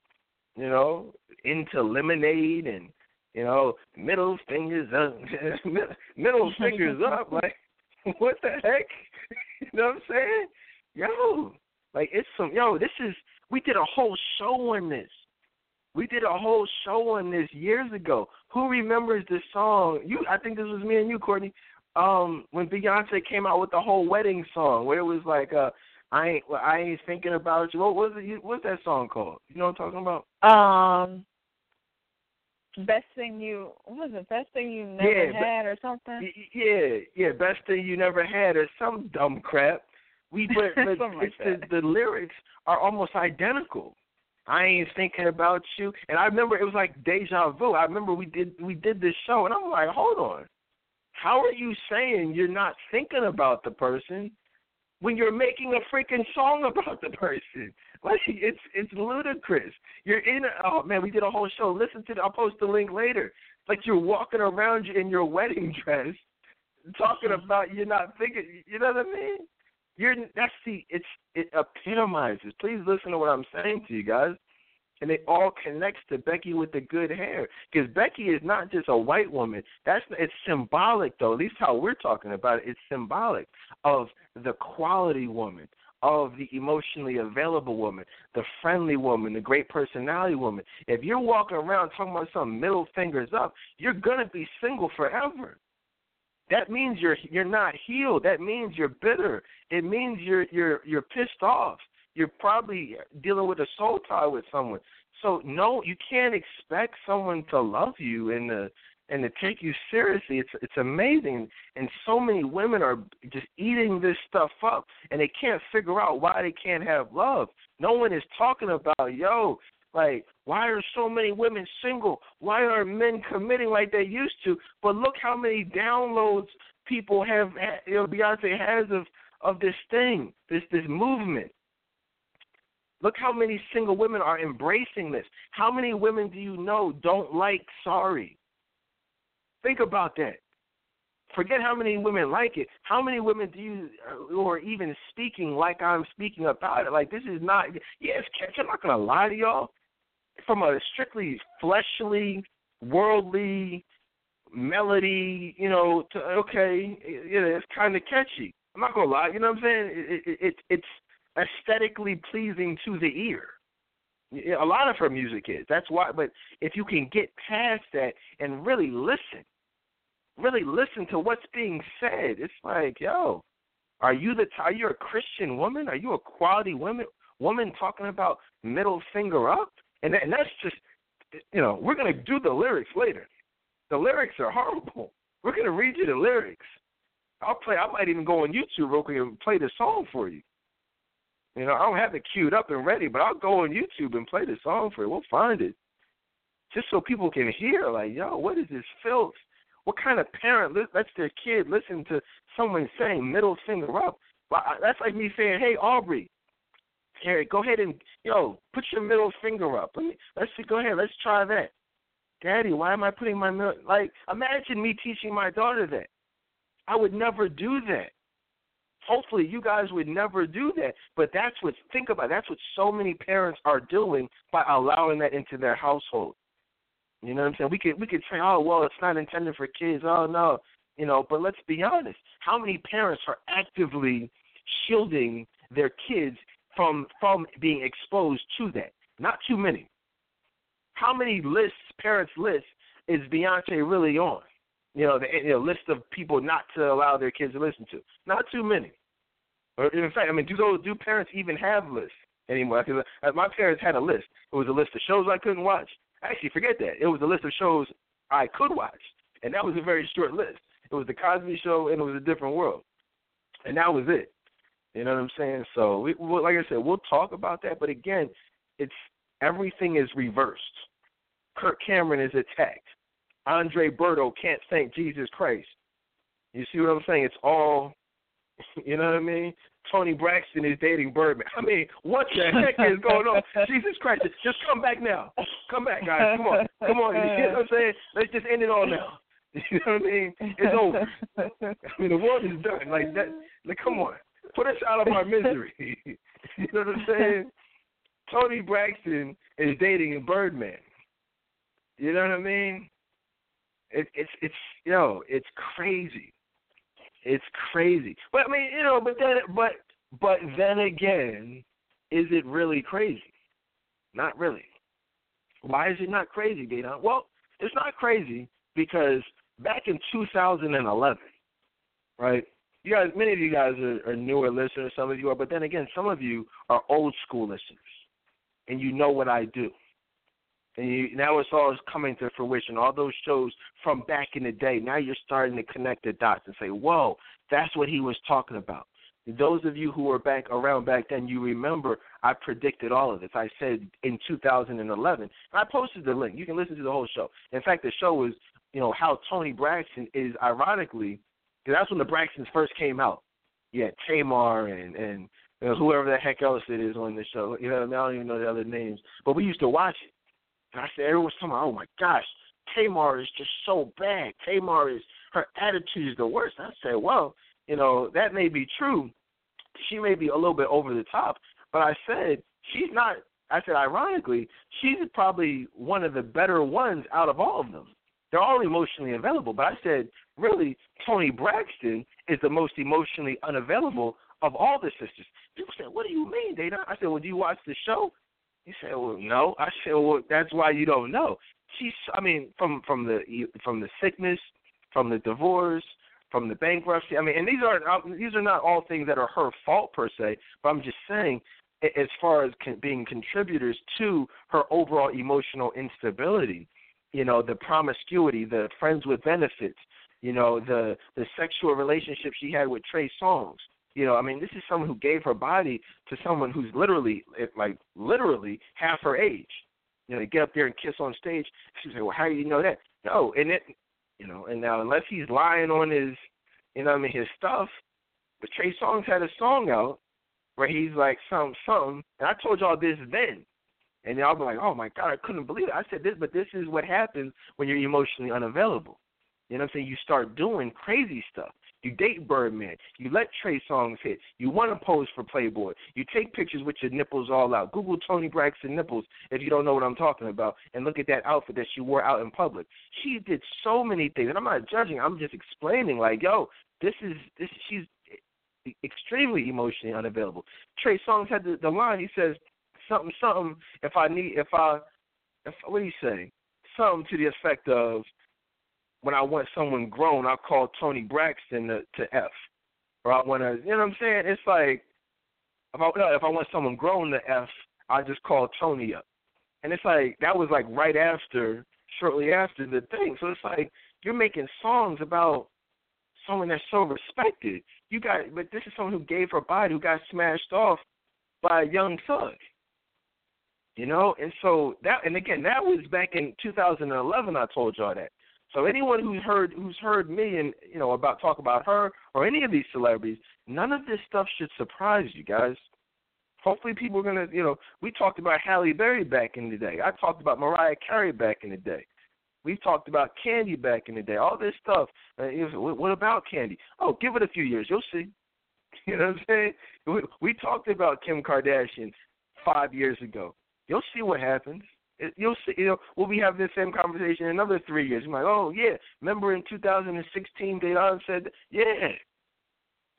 you know, into lemonade and you know middle fingers up, middle fingers up? Like, what the heck? You know what I'm saying? Yo, like it's some yo. This is we did a whole show on this. We did a whole show on this years ago. Who remembers this song? You, I think this was me and you, Courtney. Um, when Beyonce came out with the whole wedding song, where it was like, uh, I ain't well, I ain't thinking about you. What was it? What's that song called? You know what I'm talking about?
Um, best thing you what was it? Best thing you never yeah, had or something?
Yeah, yeah. Best thing you never had or some dumb crap. We but, but
like
the the lyrics are almost identical. I ain't thinking about you. And I remember it was like deja vu. I remember we did we did this show and I'm like, hold on. How are you saying you're not thinking about the person when you're making a freaking song about the person. Like it's it's ludicrous. You're in a, oh man, we did a whole show. Listen to the, I'll post the link later. Like you're walking around in your wedding dress talking mm-hmm. about you're not thinking you know what I mean? You're that's the it's it epitomizes. Please listen to what I'm saying to you guys and it all connects to Becky with the good hair because Becky is not just a white woman. That's it's symbolic though. At least how we're talking about it, it's symbolic of the quality woman, of the emotionally available woman, the friendly woman, the great personality woman. If you're walking around talking about some middle fingers up, you're gonna be single forever. That means you're you're not healed. That means you're bitter. It means you're you're you're pissed off you're probably dealing with a soul tie with someone. So no, you can't expect someone to love you and to and to take you seriously. It's it's amazing, and so many women are just eating this stuff up, and they can't figure out why they can't have love. No one is talking about yo. Like, why are so many women single? Why are men committing like they used to? But look how many downloads people have. You know, Beyonce has of of this thing, this this movement. Look how many single women are embracing this. How many women do you know don't like sorry? Think about that. Forget how many women like it. How many women do you, or uh, even speaking like I'm speaking about it? Like this is not. Yes, catch. I'm not gonna lie to y'all. From a strictly fleshly, worldly melody, you know, to, okay, it, it's kind of catchy. I'm not gonna lie. You know what I'm saying? It, it, it, it's aesthetically pleasing to the ear. A lot of her music is. That's why. But if you can get past that and really listen, really listen to what's being said, it's like, yo, are you the are you a Christian woman? Are you a quality woman woman talking about middle finger up? And that, and that's just, you know, we're gonna do the lyrics later. The lyrics are horrible. We're gonna read you the lyrics. I'll play. I might even go on YouTube real quick and play the song for you. You know, I don't have it queued up and ready, but I'll go on YouTube and play the song for you. We'll find it. Just so people can hear, like, yo, what is this filth? What kind of parent lets their kid listen to someone saying middle finger up? That's like me saying, hey, Aubrey, Here, go ahead and yo, put your middle finger up. Let me let's see, go ahead, let's try that. Daddy, why am I putting my middle like imagine me teaching my daughter that. I would never do that. Hopefully you guys would never do that. But that's what think about it, that's what so many parents are doing by allowing that into their household. You know what I'm saying? We could we could say, Oh well, it's not intended for kids. Oh no. You know, but let's be honest. How many parents are actively shielding their kids from from being exposed to that. Not too many. How many lists, parents' lists, is Beyonce really on? You know, the you know, list of people not to allow their kids to listen to. Not too many. Or in fact, I mean, do those do parents even have lists anymore? Because uh, my parents had a list. It was a list of shows I couldn't watch. Actually, forget that. It was a list of shows I could watch, and that was a very short list. It was the Cosby Show, and it was a different world, and that was it. You know what I'm saying? So, we, like I said, we'll talk about that. But again, it's everything is reversed. Kirk Cameron is attacked. Andre Berto can't thank Jesus Christ. You see what I'm saying? It's all, you know what I mean? Toni Braxton is dating Birdman. I mean, what the heck is going on? Jesus Christ! Just come back now. Come back, guys. Come on, come on. You know what I'm saying? Let's just end it all now. You know what I mean? It's over. I mean, the world is done. Like that. Like, come on. Put us out of our misery. you know what I'm saying? Toni Braxton is dating Birdman. You know what I mean? It, it's it's you know it's crazy. It's crazy. But I mean you know but then but but then again, is it really crazy? Not really. Why is it not crazy, Dana? Well, it's not crazy because back in 2011, right? you guys, many of you guys are, are newer listeners. Some of you are, but then again, some of you are old school listeners, and you know what I do. And you, now it's all coming to fruition. All those shows from back in the day. Now you're starting to connect the dots and say, "Whoa, that's what he was talking about." Those of you who were back around back then, you remember I predicted all of this. I said in 2011, I posted the link. You can listen to the whole show. In fact, the show was, you know, how Toni Braxton is ironically because that's when the Braxtons first came out. Yeah, Tamar and and you know, whoever the heck else it is on the show. You know, I, mean, I don't even know the other names, but we used to watch it. And I said, everyone's talking, oh my gosh, Tamar is just so bad. Tamar is her attitude is the worst. I said, well, you know, that may be true. She may be a little bit over the top, but I said she's not. I said, ironically, she's probably one of the better ones out of all of them. They're all emotionally available, but I said really Toni Braxton is the most emotionally unavailable of all the sisters. People said, "What do you mean, Dana?" I said, "Well, do you watch the show?" He said, "Well, no." I said, "Well, that's why you don't know." She's, I mean, from from the from the sickness, from the divorce, from the bankruptcy. I mean, and these are um, these are not all things that are her fault per se, but I'm just saying, as far as being contributors to her overall emotional instability, you know, the promiscuity, the friends with benefits, you know, the the sexual relationship she had with Trey Songz. You know, I mean, this is someone who gave her body to someone who's literally, like, literally half her age. You know, to get up there and kiss on stage. She like, "Well, how do you know that?" No, and it, you know, and now unless he's lying on his, you know, I mean, his stuff. But Trey Songz had a song out where he's like some some, and I told y'all this then, and y'all be like, "Oh my God, I couldn't believe it." I said this, but this is what happens when you're emotionally unavailable. You know what I'm saying? You start doing crazy stuff. You date Birdman. You let Trey Songz hit. You want to pose for Playboy. You take pictures with your nipples all out. Google Toni Braxton nipples if you don't know what I'm talking about, and look at that outfit that she wore out in public. She did so many things, and I'm not judging. I'm just explaining. Like, yo, this is this. She's extremely emotionally unavailable. Trey Songz had the, the line. He says something, something. If I need, if I, if what do you say? Something to the effect of when I want someone grown, I call Toni Braxton to, to F. Or I want to, you know what I'm saying? It's like if I if I want someone grown to F, I just call Toni up. And it's like that was like right after, shortly after the thing. So it's like you're making songs about someone that's so respected. You got, but this is someone who gave her body, who got smashed off by a young thug. You know, and so that, and again, that was back in 2011. I told y'all that. So anyone who's heard who's heard me and you know about talk about her or any of these celebrities, none of this stuff should surprise you guys. Hopefully, people are gonna, you know, we talked about Halle Berry back in the day. I talked about Mariah Carey back in the day. We talked about Candy back in the day. All this stuff. Uh, what about Candy? Oh, give it a few years, you'll see. You know what I'm saying? We, we talked about Kim Kardashian five years ago. You'll see what happens. You'll see. You know, we'll be having the same conversation in another three years. I'm like, oh yeah, remember in 2016, Dedan said, yeah.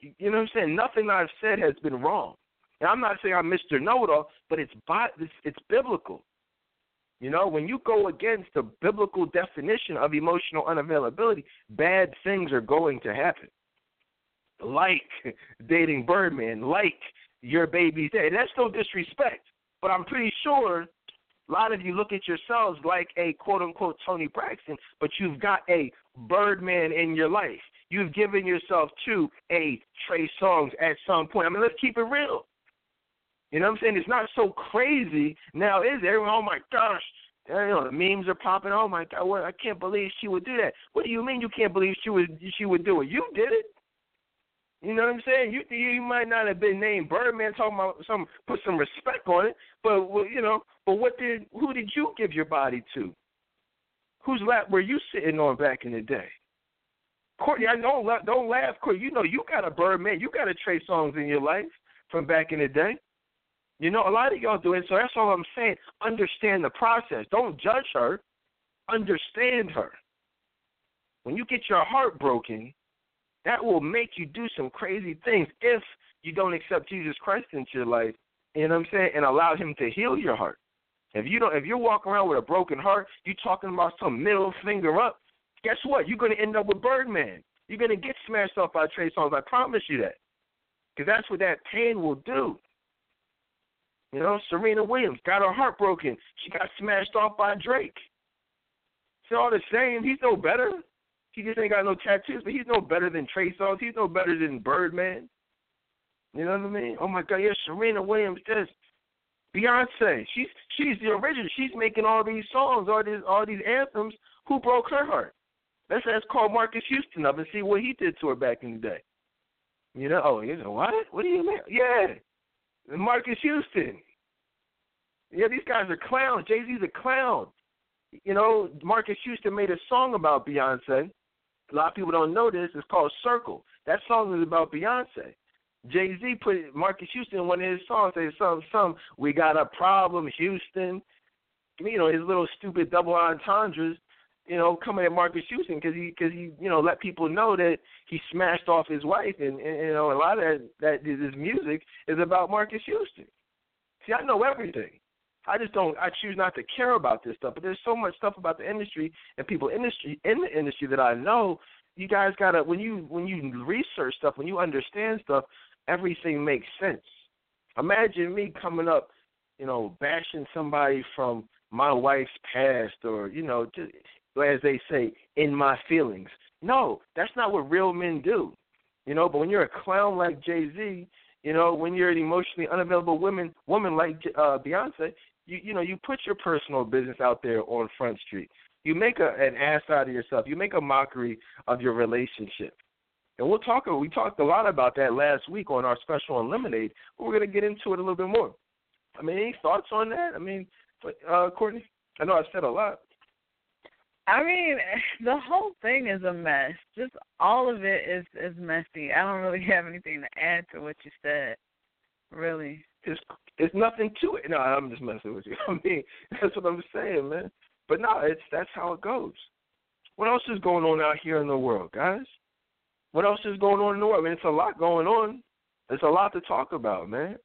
You know what I'm saying? Nothing I've said has been wrong. And I'm not saying I'm Mr. Know-it-all, but it's it's, it's biblical. You know, when you go against the biblical definition of emotional unavailability, bad things are going to happen. Like dating Birdman, like your baby's dad. That's no disrespect, but I'm pretty sure a lot of you look at yourselves like a quote unquote Toni Braxton, but you've got a Birdman in your life. You've given yourself to a Trey Songz at some point. I mean, let's keep it real. You know what I'm saying? It's not so crazy now, is it? Everyone, oh my gosh, you know, the memes are popping. Oh my God, what, I can't believe she would do that. What do you mean you can't believe she would she would do it? You did it. You know what I'm saying? You you might not have been named Birdman, talking about some put some respect on it, but well, you know, but what did who did you give your body to? Whose lap were you sitting on back in the day? Courtney, I don't don't laugh, Courtney. You know you got a Birdman, you got a Trey Songz in your life from back in the day. You know, a lot of y'all do it, so that's all I'm saying. Understand the process. Don't judge her. Understand her. When you get your heart broken, that will make you do some crazy things if you don't accept Jesus Christ into your life. You know what I'm saying? And allow him to heal your heart. If you don't if you're walking around with a broken heart, you're talking about some middle finger up, guess what? You're gonna end up with Birdman. You're gonna get smashed off by Trey Songz. I promise you that. Because that's what that pain will do. You know, Serena Williams got her heart broken. She got smashed off by Drake. It's all the same. He's no better. He just ain't got no tattoos, but he's no better than Trey Songz. He's no better than Birdman. You know what I mean? Oh my God, yeah, Serena Williams. This Beyonce. She's she's the original. She's making all these songs, all these all these anthems. Who broke her heart? Let's ask call Marques Houston up and see what he did to her back in the day. You know? Oh, you know what? What do you mean? Yeah, Marques Houston. Yeah, these guys are clowns. Jay Z's a clown. You know, Marques Houston made a song about Beyonce. A lot of people don't know this. It's called Circle. That song is about Beyonce. Jay Z put Marques Houston in one of his songs. Say some some we got a problem, Houston. You know his little stupid double entendres. You know coming at Marques Houston because he because he you know let people know that he smashed off his wife and, and you know a lot of that that his music is about Marques Houston. See, I know everything. I just don't. I choose not to care about this stuff. But there's so much stuff about the industry and people industry in the industry that I know. You guys gotta when you when you research stuff, when you understand stuff, everything makes sense. Imagine me coming up, you know, bashing somebody from my wife's past, or you know, just, as they say, in my feelings. No, that's not what real men do. You know, but when you're a clown like Jay Z, you know, when you're an emotionally unavailable woman woman like uh, Beyonce, you you know you put your personal business out there on Front Street. You make a, an ass out of yourself. You make a mockery of your relationship. And we'll talk. We talked a lot about that last week on our special on Lemonade. But we're going to get into it a little bit more. I mean, any thoughts on that? I mean, uh, Courtney. I know I've said a lot.
I mean, the whole thing is a mess. Just all of it is is messy. I don't really have anything to add to what you said. Really.
It's it's nothing to it. No, I'm just messing with you. I mean, that's what I'm saying, man. But no, it's that's how it goes. What else is going on out here in the world, guys? What else is going on in the world? I mean, it's a lot going on. There's a lot to talk about, man.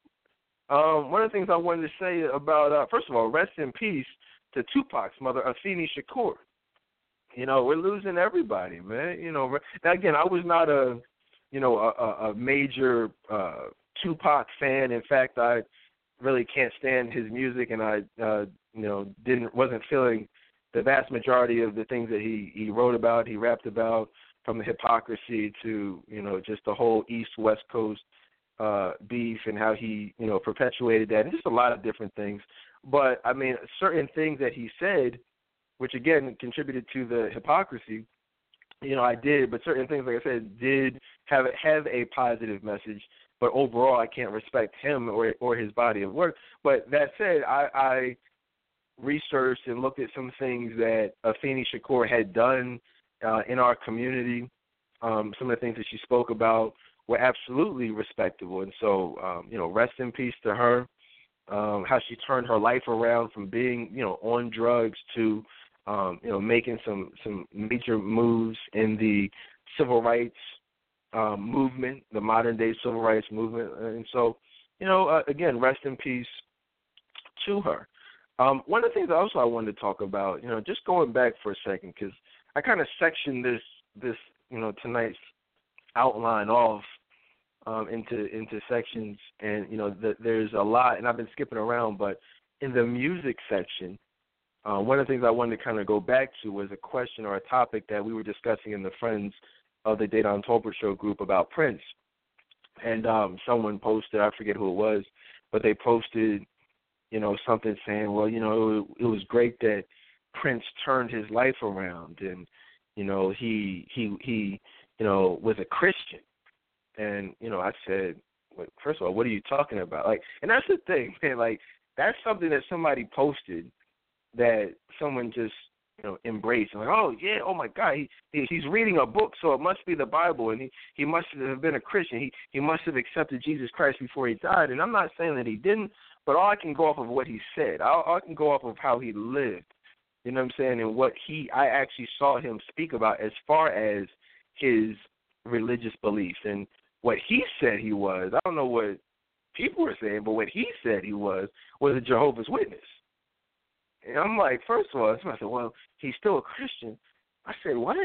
Um, one of the things I wanted to say about, uh, first of all, rest in peace to Tupac's mother, Afeni Shakur. You know, we're losing everybody, man. You know, now again, I was not a, you know, a, a major uh, Tupac fan. In fact, I really can't stand his music, and I, uh, you know, didn't wasn't feeling the vast majority of the things that he he wrote about, he rapped about, from the hypocrisy to you know just the whole East West Coast uh, beef and how he you know perpetuated that, and just a lot of different things. But I mean, certain things that he said, which again contributed to the hypocrisy, you know, I did. But certain things, like I said, did have have a positive message but overall I can't respect him or or his body of work. But that said, I, I researched and looked at some things that Afeni Shakur had done uh, in our community. Um, some of the things that she spoke about were absolutely respectable, and so um, you know, rest in peace to her. Um, how she turned her life around from being you know on drugs to um, you know making some some major moves in the civil rights um, movement, the modern day civil rights movement, and so you know uh, again, rest in peace to her. Um, one of the things also I wanted to talk about, you know, just going back for a second, because I kind of sectioned this this you know tonight's outline off um, into into sections, and you know the, there's a lot, and I've been skipping around, but in the music section, uh, one of the things I wanted to kind of go back to was a question or a topic that we were discussing in the Friends of the Dedan Tolbert Show group about Prince, and um, someone posted, I forget who it was, but they posted you know, something saying, well, you know, it, was great that Prince turned his life around and, you know, he he he, you know, was a Christian. And, you know, I said, first of all, what are you talking about? Like and that's the thing, man, like that's something that somebody posted that someone just you know embraced like oh yeah oh my god he, he he's reading a book so it must be the bible and he he must have been a christian he he must have accepted jesus christ before he died and i'm not saying that he didn't but all I can go off of what he said. All, I can go off of how he lived. You know what I'm saying? And what he, I actually saw him speak about as far as his religious beliefs and what he said he was. I don't know what people were saying, but what he said he was was a Jehovah's Witness. And I'm like, first of all, I said, well, he's still a Christian. I said, what?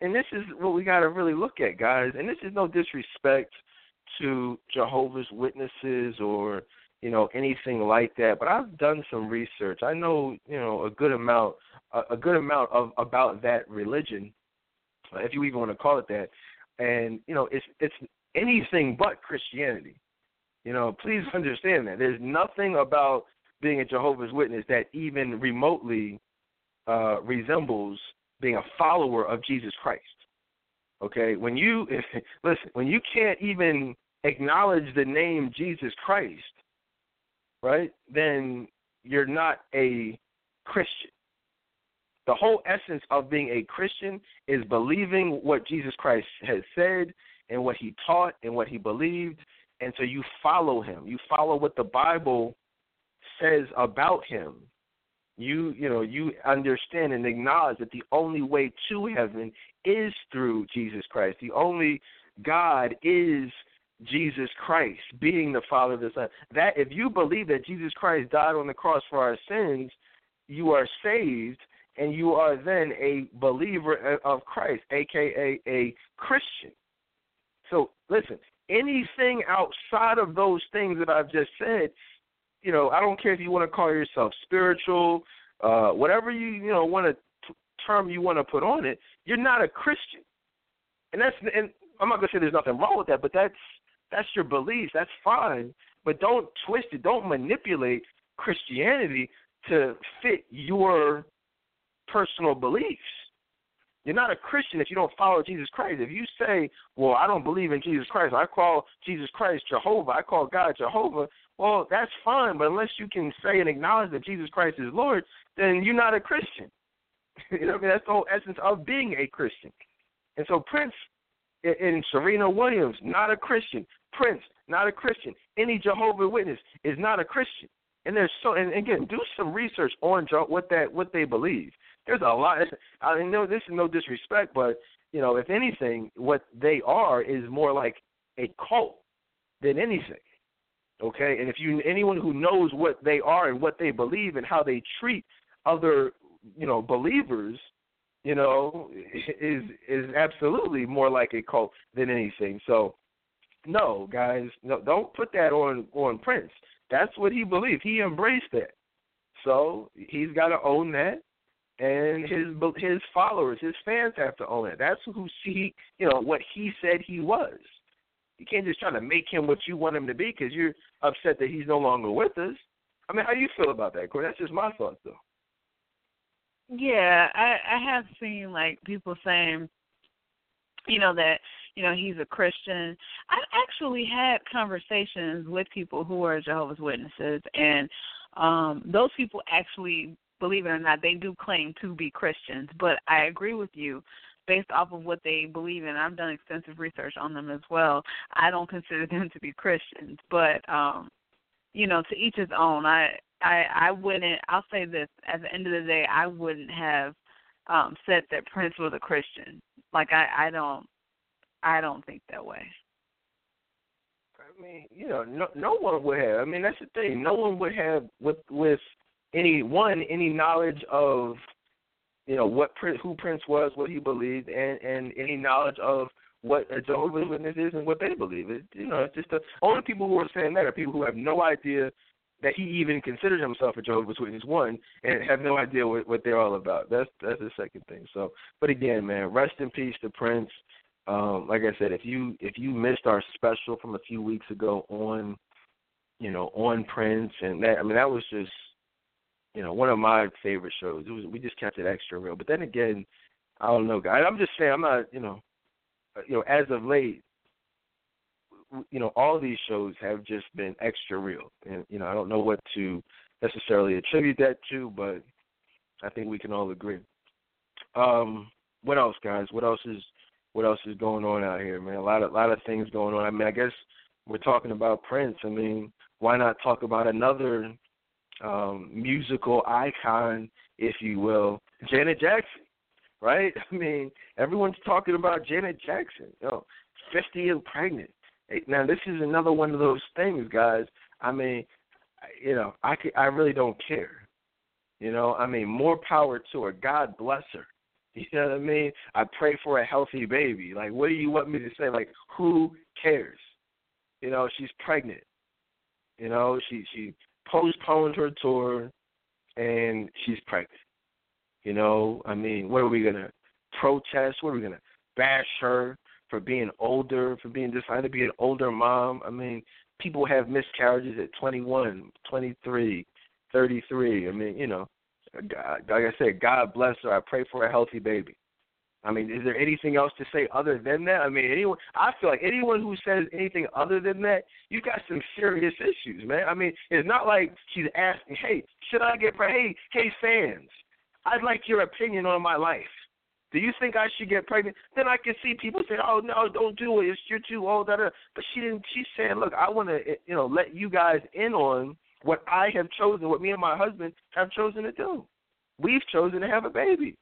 And this is what we got to really look at, guys. And this is no disrespect to Jehovah's Witnesses or you know anything like that but i've done some research i know you know a good amount a, a good amount of about that religion if you even want to call it that and you know it's it's anything but christianity you know please understand that there's nothing about being a jehovah's witness that even remotely uh resembles being a follower of jesus christ okay when you listen when you can't even acknowledge the name jesus christ right, then you're not a Christian. The whole essence of being a Christian is believing what Jesus Christ has said and what he taught and what he believed. And so you follow him. You follow what the Bible says about him. You you know, you understand and acknowledge that the only way to heaven is through Jesus Christ. The only God is Jesus Christ being the Father of the Son. That if you believe that Jesus Christ died on the cross for our sins, you are saved and you are then a believer of Christ, aka a Christian. So listen, anything outside of those things that I've just said, you know, I don't care if you want to call yourself spiritual, uh, whatever you you know want to term you want to put on it, you're not a Christian. And that's and I'm not gonna say there's nothing wrong with that, but that's that's your beliefs. That's fine. But don't twist it. Don't manipulate Christianity to fit your personal beliefs. You're not a Christian if you don't follow Jesus Christ. If you say, "Well, I don't believe in Jesus Christ. I call Jesus Christ Jehovah. I call God Jehovah." Well, that's fine, but unless you can say and acknowledge that Jesus Christ is Lord, then you're not a Christian. you know, I mean, that's the whole essence of being a Christian. And so Prince and Serena Williams, not a Christian. Prince, not a Christian. Any Jehovah Witness is not a Christian. And there's so, and again, do some research on what that what they believe. There's a lot. I know this is no disrespect, but you know, if anything, what they are is more like a cult than anything. Okay, and if you anyone who knows what they are and what they believe and how they treat other, you know, believers, you know, is is absolutely more like a cult than anything. So no, guys, no, don't put that on on Prince. That's what he believed. He embraced that. So he's got to own that, and his his followers, his fans have to own it. That's who see, you know, what he said he was. You can't just try to make him what you want him to be because you're upset that he's no longer with us. I mean, how do you feel about that, Corey? That's just my thoughts, though.
Yeah, I I have seen like people saying, you know, that you know, he's a Christian. I've actually had conversations with people who are Jehovah's Witnesses, and um, those people actually, believe it or not, they do claim to be Christians. But I agree with you based off of what they believe in. I've done extensive research on them as well. I don't consider them to be Christians, but um, you know, to each his own. I I I wouldn't. I'll say this: at the end of the day, I wouldn't have um said that Prince was a Christian. Like I I don't I don't think that way.
I mean, you know, no no one would have. I mean, that's the thing. No one would have with with any one any knowledge of you know what Prince, who Prince was, what he believed, and and any knowledge of what a Jehovah's Witness is and what they believe. It, you know, it's just the only people who are saying that are people who have no idea that he even considers himself a Jehovah's Witness one and have no idea what, what they're all about. That's that's the second thing. So, but again, man, rest in peace to Prince. Um, like I said, if you if you missed our special from a few weeks ago on, you know, on Prince and that, I mean, that was just, you know, one of my favorite shows. It was we just kept it extra real. But then again, I don't know, guys. I'm just saying, I'm not, you know, you know, as of late, you know, all these shows have just been extra real, and you know, I don't know what to necessarily attribute that to, but I think we can all agree. Um, what else, guys? What else is what else is going on out here, man? A lot of lot of things going on. I mean, I guess we're talking about Prince. I mean, why not talk about another um, musical icon, if you will, Janet Jackson, right? I mean, everyone's talking about Janet Jackson. You know, 50 and pregnant. Now this is another one of those things, guys. I mean, you know, I I really don't care. You know, I mean, more power to her. God bless her. You know what I mean? I pray for a healthy baby. Like, what do you want me to say? Like, who cares? You know, she's pregnant. You know, she she postponed her tour, and she's pregnant. You know, I mean, what are we gonna protest? What are we gonna bash her? for being older, for being decided to be an older mom. I mean, people have miscarriages at 21, 23, 33. I mean, you know, God, like I said, God bless her. I pray for a healthy baby. I mean, is there anything else to say other than that? I mean, anyone. I feel like anyone who says anything other than that, you got some serious issues, man. I mean, it's not like she's asking, "Hey, should I get pregnant?" Hey, hey, fans, I'd like your opinion on my life. Do you think I should get pregnant? Then I can see people say, "Oh no, don't do it. It's, you're too old." Da, da. But she didn't. She's saying, "Look, I want to, you know, let you guys in on what I have chosen, what me and my husband have chosen to do. We've chosen to have a baby.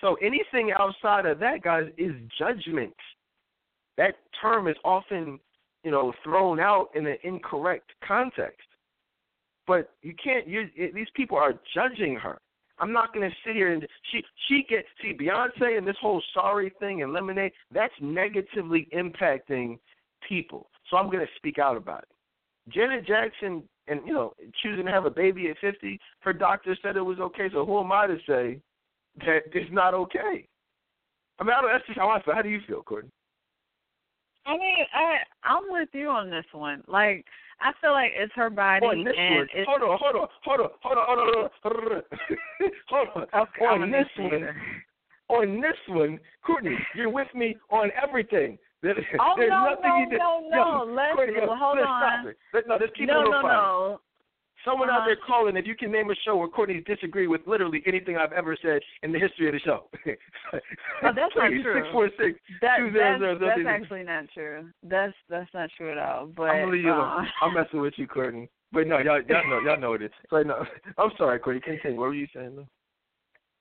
So anything outside of that, guys, is judgment. That term is often, you know, thrown out in an incorrect context. But you can't. You these people are judging her. I'm not going to sit here and she she get see Beyonce and this whole sorry thing and lemonade that's negatively impacting people. So I'm going to speak out about it. Janet Jackson and you know choosing to have a baby at 50, her doctor said it was okay. So who am I to say that it's not okay? I mean, I don't, that's just how I feel. How do you feel, Courtney?
I mean, I I'm with you on this one. Like I feel like it's her body.
On this
and
one,
it's,
hold on, hold on, hold on, hold on, hold on, hold on, hold on.
Okay,
on this one, on this one, Courtney, you're with me on everything. There,
oh
there's
no,
nothing
no,
you did.
no, no,
Yo,
Let's
Courtney, yo,
hold
let's
on.
Stop it. Let, no, let's keep
no,
it
no,
fun.
no.
Someone
uh-huh.
out there calling if you can name a show where Courtney's disagree with literally anything I've ever said in the history of the show.
Oh, that's not true.
Six four six
That,
two zero
that's,
zero zero
that's actually not true. That's that's not true at all. But
I'm gonna leave you
uh.
I'm messing with you, Courtney. But no, y'all, y'all know, y'all know it is. So no, I'm sorry, Courtney. Continue. What were you saying? Though?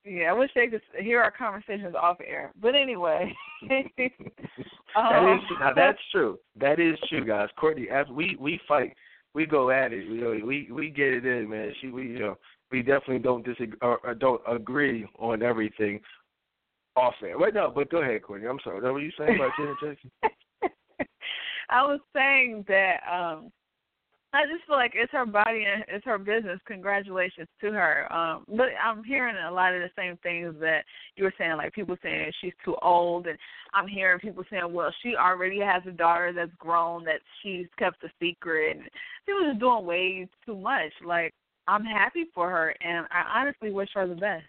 Yeah, I wish they could hear our conversations off air. But anyway, um,
is now that's true. That is true, guys. Courtney, as we we fight, we go at it. You know, we we get it in, man. She we you know we definitely don't disagree or, or don't agree on everything off air. Wait, no, but go ahead, Courtney. I'm sorry. What were you saying about Janet Jackson?
I was saying that um I just feel like it's her body and it's her business. Congratulations to her. Um, but I'm hearing a lot of the same things that you were saying, like people saying she's too old, and I'm hearing people saying, well, she already has a daughter that's grown that she's kept a secret. And people just doing way too much. Like I'm happy for her, and I honestly wish her the best.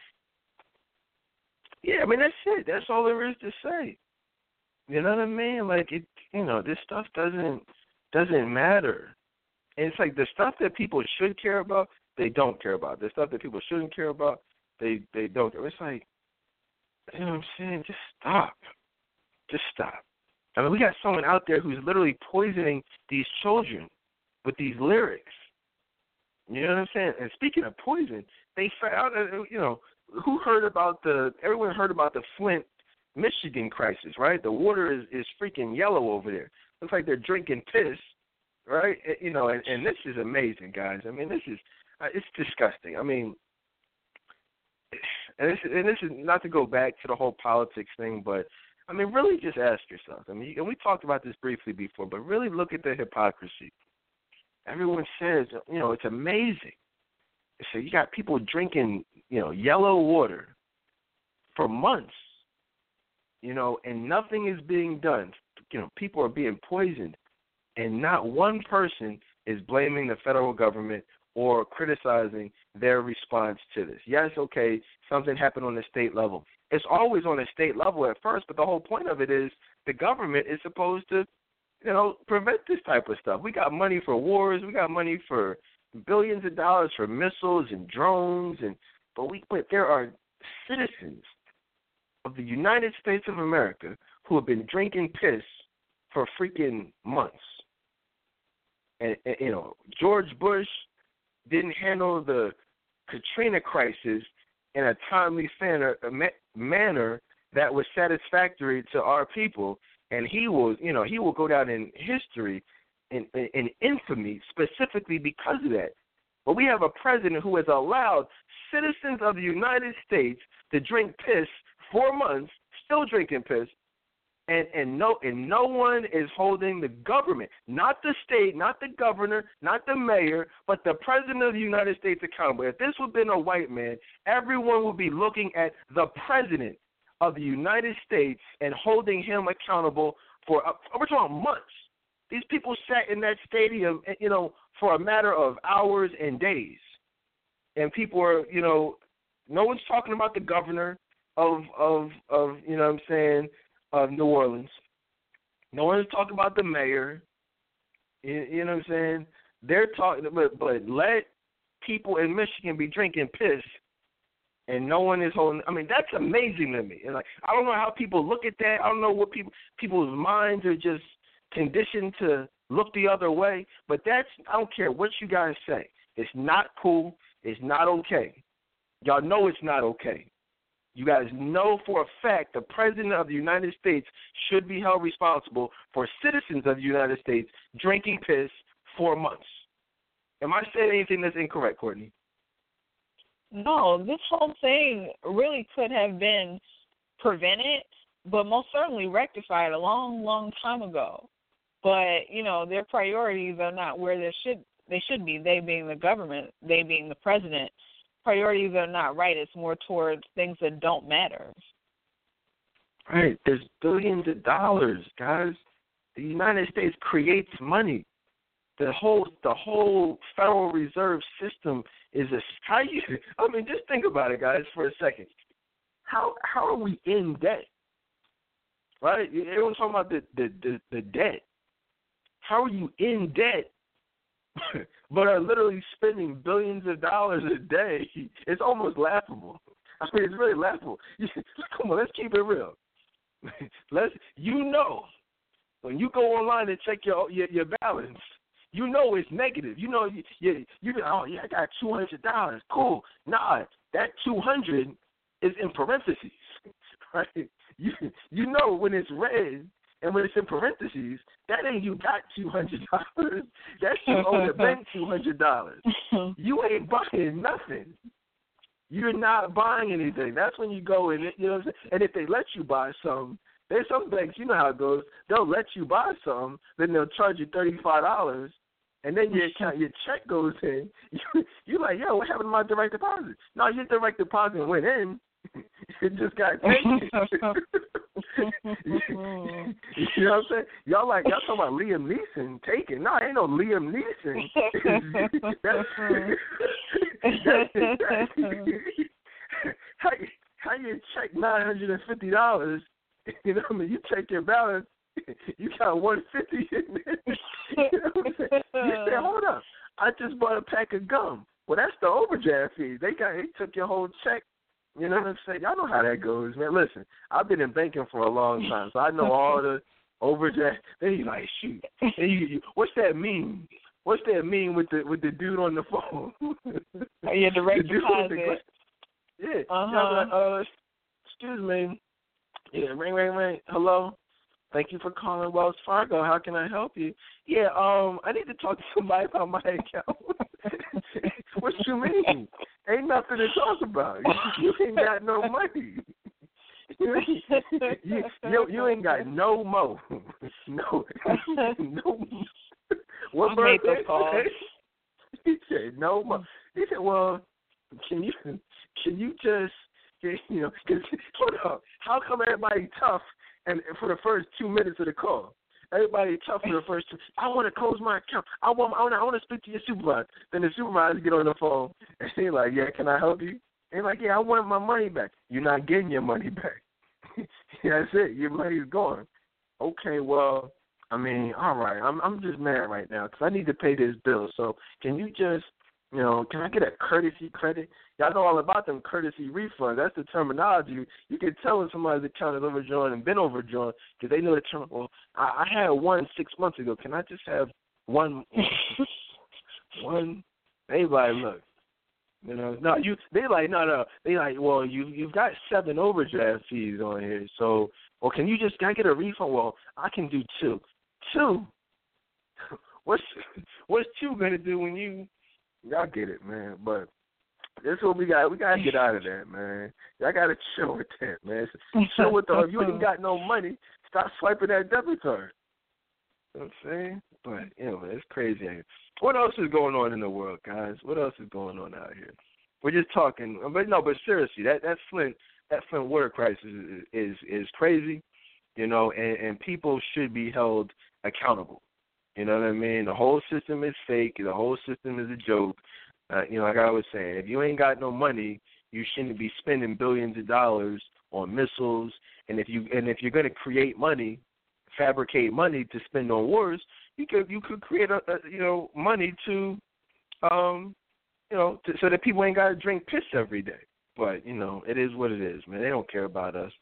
Yeah, I mean that's it. That's all there is to say. You know what I mean? Like it, you know, this stuff doesn't doesn't matter. And it's like the stuff that people should care about, they don't care about. The stuff that people shouldn't care about, they they don't. Care. It's like, you know what I'm saying? Just stop. Just stop. I mean, we got someone out there who's literally poisoning these children with these lyrics. You know what I'm saying? And speaking of poison, they found, you know, who heard about the? Everyone heard about the Flint, Michigan crisis, right? The water is is freaking yellow over there. Looks like they're drinking piss, right? You know, and, and this is amazing, guys. I mean, this is uh, it's disgusting. I mean, and this and this is not to go back to the whole politics thing, but I mean, really just ask yourself. I mean, and we talked about this briefly before, but really look at the hypocrisy. Everyone says, you know, it's amazing. So you got people drinking, you know, yellow water for months, you know, and nothing is being done. You know, people are being poisoned, and not one person is blaming the federal government or criticizing their response to this. Yes, okay, something happened on the state level. It's always on a state level at first, but the whole point of it is the government is supposed to, you know, prevent this type of stuff. We got money for wars, we got money for billions of dollars for missiles and drones and but we but there are citizens of the United States of America who have been drinking piss for freaking months. And, and you know, George Bush didn't handle the Katrina crisis in a timely manner, manner that was satisfactory to our people, and he will, you know, he will go down in history in, in, in infamy specifically because of that. But we have a president who has allowed citizens of the United States to drink piss for months, still drinking piss, and and no and no one is holding the government, not the state, not the governor, not the mayor, but the president of the United States accountable. If this would have been a white man, everyone would be looking at the president of the United States and holding him accountable for uh, we're talking months. These people sat in that stadium, eh, you know, for a matter of hours and days, and people are, you know, no one's talking about the governor of of of you know what I'm saying of New Orleans. No one's talking about the mayor. You, you know what I'm saying? They're talking, but but let people in Michigan be drinking piss, and no one is holding. I mean, that's amazing to me. And like, I don't know how people look at that. I don't know what people people's minds are just conditioned to look the other way. But that's I don't care what you guys say. It's not cool. It's not okay. Y'all know it's not okay. You guys know for a fact the President of the United States should be held responsible for citizens of the United States drinking piss for months. Am I saying anything that's incorrect, Courtney?
No, this whole thing really could have been prevented, but most certainly rectified a long, long time ago. But you know, their priorities are not where they should they should be. They being the government, they being the president priorities are not right. It's more towards things that don't matter.
Right. There's billions of dollars, guys. The United States creates money. The whole the whole Federal Reserve system is a how you I mean just think about it guys for a second. How how are we in debt? Right? Everyone's talking about the, the, the, the debt. How are you in debt but are literally spending billions of dollars a day. It's almost laughable. I mean, it's really laughable. Come on, let's keep it real. Let's you know when you go online and check your your, your balance, you know it's negative. You know you you, you oh yeah I got two hundred dollars. Cool. Nah, that two hundred is in parentheses, right? You you know when it's red and when it's in parentheses, that ain't you got two hundred dollars. That's you owe the bank two hundred dollars. You ain't buying nothing. You're not buying anything. That's when you go and you know what I'm saying? And if they let you buy some, there's some banks, you know how it goes. They'll let you buy some, then they'll charge you thirty five dollars and then your account, your check goes in. You, you're like, yo, what happened to my direct deposit? No, your direct deposit went in. It just got taken. you know what I'm saying? Y'all like y'all talking about Liam Neeson taken. No, ain't no Liam Neeson. how, how you check nine hundred and fifty dollars You know what I mean? You check your balance, you got one fifty in there. you know what I'm saying? You say, hold up, I just bought a pack of gum. Well, that's the overdraft fee. They got they took your whole check. You know what I'm saying? Y'all know how that goes, man. Listen, I've been in banking for a long time, so I know all the overdraft. Then you like, shoot, then you, you, what's that mean? What's that mean with the with the dude on the phone?
Oh, yeah, direct deposit.
Yeah.
Uh-huh.
Like, uh, excuse me. Yeah, ring, ring, ring. Hello. Thank you for calling Wells Fargo. How can I help you? Yeah, um, I need to talk to somebody about my account. what you mean? Ain't nothing to talk about. You, you ain't got no money. you, you, you, ain't got no mo. No, no. What
I
birthday?
the call.
He said no mo. He said, well, can you can you just you know? Cause, hold up. How come everybody tough and for the first two minutes of the call? Everybody tough for the first two. I want to close my account. I want. I want. I want to speak to your supervisor. Then the supervisor get on the phone and he's like, "Yeah, can I help you?" And like, "Yeah, I want my money back." You're not getting your money back. That's it. Your money's gone. Okay, well, I mean, all right. I'm I'm just mad right now because I need to pay this bill. So can you just, you know, can I get a courtesy credit? Y'all know all about them courtesy refunds. That's the terminology. You can tell when somebody's account is overdrawn and been overdrawn because they know the term. Well, I, I had one six months ago. Can I just have one? one? Like, look, you know, no, you. They like, no, no. They like, well, you you've got seven overdraft fees on here, so. Well, can you just can I get a refund? Well, I can do two. Two. What's what's two gonna do when you? Y'all get it, man. But this is what we got. We gotta get out of that, man. Y'all gotta chill with that, man. Chill with the. If you ain't got no money, stop swiping that debit card. You know what I'm saying? But you know, it's crazy. What else is going on in the world, guys? What else is going on out here? We're just talking, but no, but seriously, that that Flint that Flint water crisis is is, is crazy, you know, and, and people should be held accountable. You know what I mean? The whole system is fake. The whole system is a joke. Uh, you know, like I was saying, if you ain't got no money, you shouldn't be spending billions of dollars on missiles. And if you and if you're going to create money, fabricate money to spend on wars, you could you could create a, a you know money to, um, you know, to, so that people ain't got to drink piss every day. But you know, it is what it is, man. They don't care about us.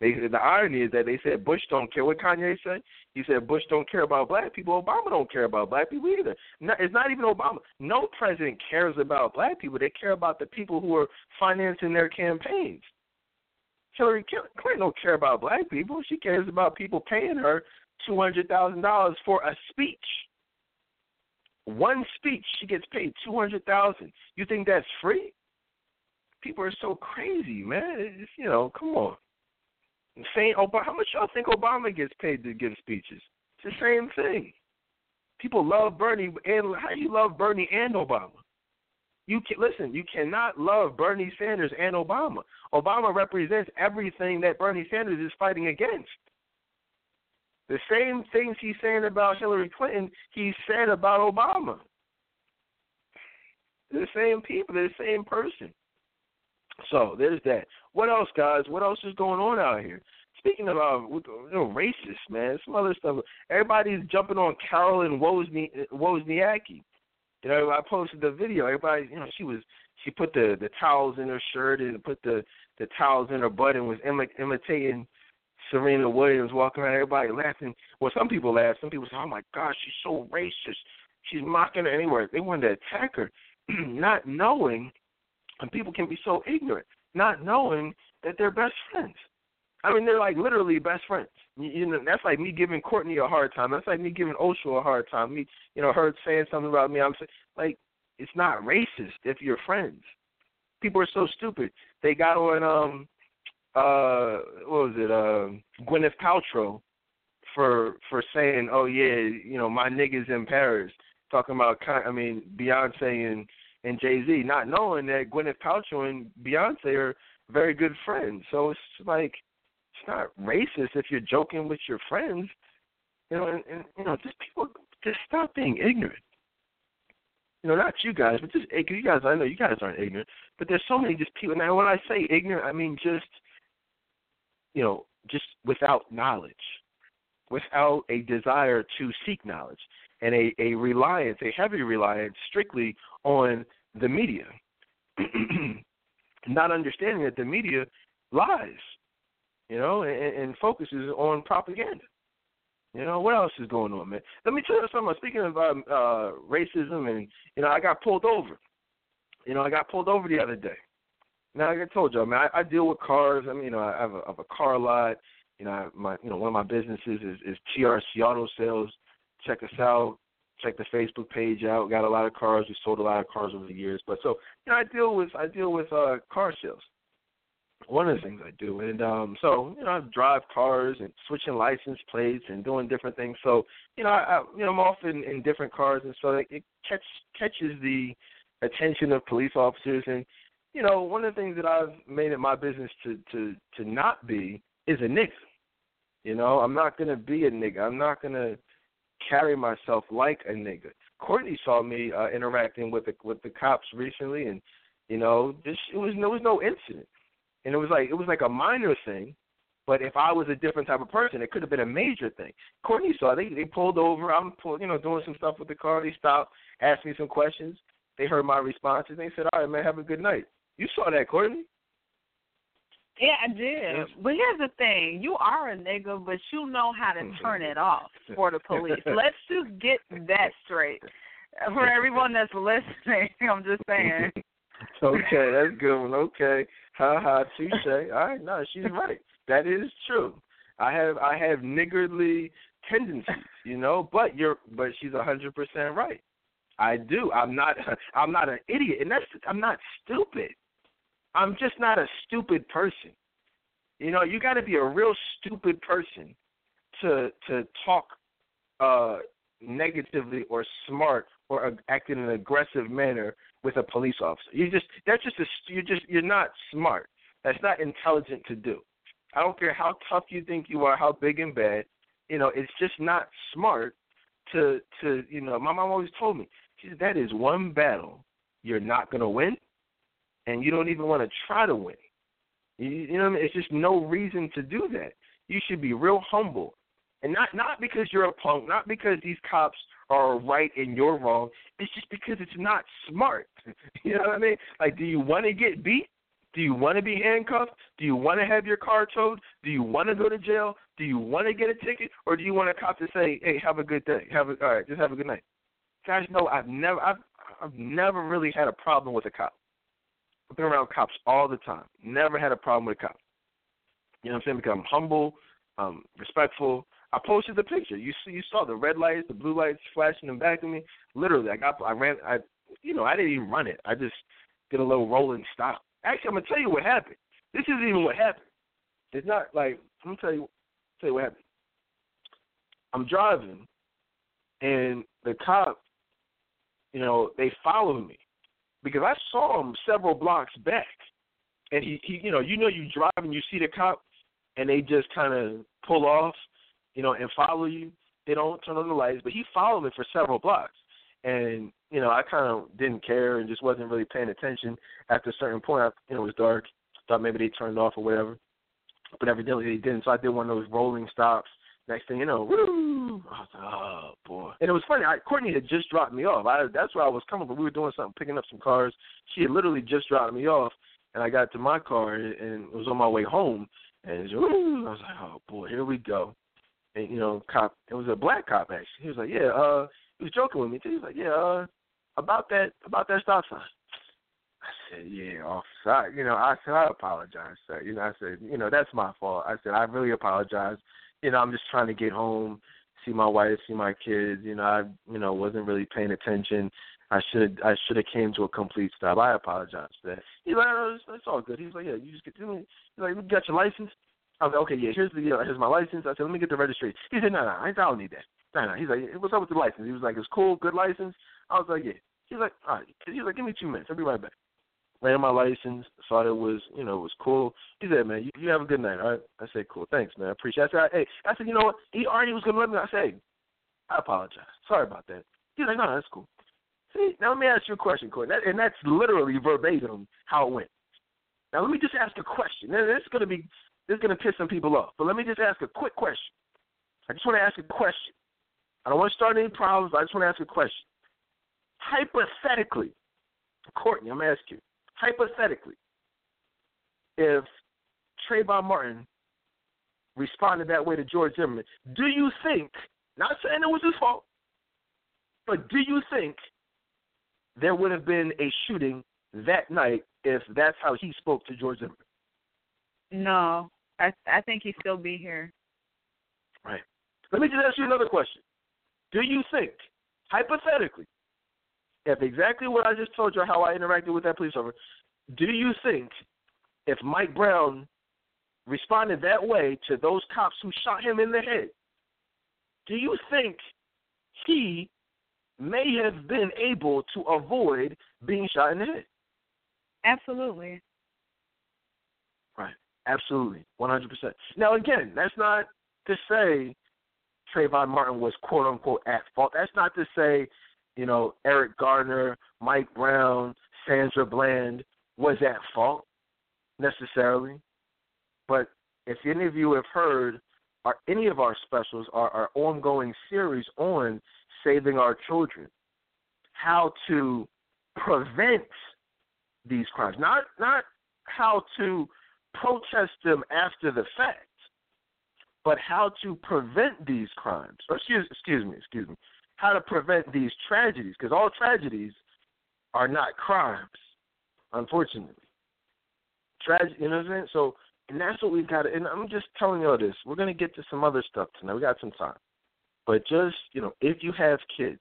They, the irony is that they said Bush don't care. What Kanye said? He said Bush don't care about black people. Obama don't care about black people either. No, it's not even Obama. No president cares about black people. They care about the people who are financing their campaigns. Hillary Clinton don't care about black people. She cares about people paying her two hundred thousand dollars for a speech. One speech, she gets paid two hundred thousand. You think that's free? People are so crazy, man. It's, you know, come on. Saying Obama, how much y'all think Obama gets paid to give speeches? It's the same thing. People love Bernie, and how do you love Bernie and Obama? You can listen. You cannot love Bernie Sanders and Obama. Obama represents everything that Bernie Sanders is fighting against. The same things he's saying about Hillary Clinton, he said about Obama. The same people. The same person. So there's that. What else, guys? What else is going on out here? Speaking of uh, you know, racist, man, some other stuff. Everybody's jumping on Caroline Wozny, Wozniacki. You know, I posted the video. Everybody, you know, she was she put the the towels in her shirt and put the the towels in her butt and was Im- imitating Serena Williams walking around. Everybody laughing. Well, some people laughed. Some people said, "Oh my gosh, she's so racist. She's mocking her anywhere." They wanted to attack her, not knowing, and people can be so ignorant, not knowing that they're best friends. I mean, they're like literally best friends. You, you know, that's like me giving Courtney a hard time. That's like me giving Osho a hard time. Me, you know, her saying something about me. I'm saying, like, it's not racist if you're friends. People are so stupid. They got on um uh what was it uh Gwyneth Paltrow for for saying oh yeah you know my niggas in Paris talking about I mean Beyonce and and Jay Z not knowing that Gwyneth Paltrow and Beyonce are very good friends so it's like it's not racist if you're joking with your friends you know and, and you know just people just stop being ignorant you know, not you guys, but just you guys. I know you guys aren't ignorant, but there's so many just people. Now, when I say ignorant, I mean just you know, just without knowledge, without a desire to seek knowledge, and a, a reliance, a heavy reliance strictly on the media. Not understanding that the media lies, you know, and, and focuses on propaganda. You know what else is going on, man? Let me tell you something. Speaking of um, uh, racism, and you know, I got pulled over. You know, I got pulled over the other day. Now, like I told you, man, I, I deal with cars. I mean, you know, I have a, I have a car lot. You know, I, my, you know, one of my businesses is, is TRC Auto Sales. Check us out. Check the Facebook page out. Got a lot of cars. We sold a lot of cars over the years. But so, you know, I deal with I deal with uh, car sales one of the things I do. And um so, you know, I drive cars and switching license plates and doing different things. So, you know, I, I you know, I'm often in different cars and so it, it catch catches the attention of police officers and you know, one of the things that I've made it my business to to to not be is a nigga. You know, I'm not gonna be a nigga. I'm not gonna carry myself like a nigga. Courtney saw me uh, interacting with the with the cops recently, and you know, this it was there was no incident and it was like it was like a minor thing. But if I was a different type of person, it could have been a major thing. Courtney saw they they pulled over. I'm pull, you know doing some stuff with the car. They stopped, asked me some questions. They heard my responses. They said, "All right, man, have a good night." You saw that, Courtney?
Yeah, I did. Yes. But here's the thing: you are a nigga, but you know how to mm-hmm. turn it off for the police. Let's just get that straight for everyone that's listening. I'm just saying.
okay, that's good one. Okay, ha ha, touche. All right, no, she's right. That is true. I have I have niggardly tendencies, you know, but you're but she's a hundred percent right. I do. I'm not I'm not an idiot, and that's I'm not stupid. I'm just not a stupid person. You know, you got to be a real stupid person to to talk uh negatively or smart or act in an aggressive manner with a police officer. You just that's just a you're just you're not smart. That's not intelligent to do. I don't care how tough you think you are, how big and bad. You know, it's just not smart to to you know. My mom always told me, she said that is one battle you're not gonna win, and you don't even want to try to win. You, you know, what I mean? it's just no reason to do that. You should be real humble and not not because you're a punk, not because these cops are right and you're wrong. It's just because it's not smart. you know what I mean? Like, do you want to get beat? Do you want to be handcuffed? Do you want to have your car towed? Do you want to go to jail? Do you want to get a ticket, or do you want a cop to say, "Hey, have a good day. Have a all right, just have a good night." Guys, no, I've never, I've, I've never really had a problem with a cop. I've been around cops all the time. Never had a problem with a cop. You know what I'm saying? Because I'm humble, um, respectful. I posted the picture. You see, you saw the red lights, the blue lights flashing in back of me. Literally, I got, I ran, I, you know, I didn't even run it. I just did a little rolling stop. Actually, I'm gonna tell you what happened. This isn't even what happened. It's not like I'm gonna tell you, tell you what happened. I'm driving, and the cop, you know, they followed me because I saw him several blocks back, and he, he, you know, you know, you drive and you see the cop, and they just kind of pull off you know, and follow you. They don't turn on the lights, but he followed me for several blocks. And, you know, I kind of didn't care and just wasn't really paying attention. After a certain point, I, you know, it was dark. Thought maybe they turned off or whatever. But evidently they didn't. So I did one of those rolling stops. Next thing you know, woo! I was like, oh boy. And it was funny. I, Courtney had just dropped me off. I, that's where I was coming from. We were doing something, picking up some cars. She had literally just dropped me off, and I got to my car and, was on my way home. And woo! I was like, oh boy, here we go and you know, cop. It was a black cop actually. He was like, yeah, uh, he was joking with me. He was like, yeah, uh, about that, about that stop sign. I said, yeah, officer. You know, I said I apologize, sir. You know, I said, you know, that's my fault. I said I really apologize. You know, I'm just trying to get home, see my wife, see my kids. You know, I, you know, wasn't really paying attention. I should I should have came to a complete stop. I apologize for that. He's like, oh, it's, it's all good. He's like, yeah, you just get. He's like, you got your license? I was like, okay, yeah, here's the deal. Here's my license. I said, let me get the registry. He said, no, no, I don't need that. No, no. He's like, what's up with the license? He was like, it's cool, good license. I was like, yeah. He's like, all right. He's like, give me two minutes. I'll be right back. Ran my license, thought it was, you know, it was cool. He said, man, you, you have a good night, all right? I said, cool, thanks, man. I appreciate it. I said, hey, I said, you know what? He already was going to let me. I said, I apologize. Sorry about that. He's like, no, that's cool. See, now let me ask you a question, Courtney, and that's literally verbatim how it went. Now let me just ask a question. And it's going to be this is gonna piss some people off. But let me just ask a quick question. I just want to ask a question. I don't want to start any problems. I just want to ask a question. Hypothetically, Courtney, I'm gonna ask you. Hypothetically, if Trayvon Martin responded that way to George Zimmerman, do you think? Not saying it was his fault, but do you think there would have been a shooting that night if that's how he spoke to George Zimmerman?
No, I I think he'd still be here.
Right. Let me just ask you another question. Do you think, hypothetically, if exactly what I just told you how I interacted with that police officer, do you think if Mike Brown responded that way to those cops who shot him in the head, do you think he may have been able to avoid being shot in the head?
Absolutely.
Right. Absolutely. 100%. Now, again, that's not to say Trayvon Martin was quote unquote at fault. That's not to say, you know, Eric Garner, Mike Brown, Sandra Bland was at fault necessarily. But if any of you have heard our, any of our specials, our, our ongoing series on saving our children, how to prevent these crimes, not not how to protest them after the fact, but how to prevent these crimes. Or excuse excuse me, excuse me, how to prevent these tragedies, because all tragedies are not crimes, unfortunately. Tragedy, you know what I'm saying? So, and that's what we've got. To, and I'm just telling you all this. We're gonna get to some other stuff tonight. We got some time, but just you know, if you have kids,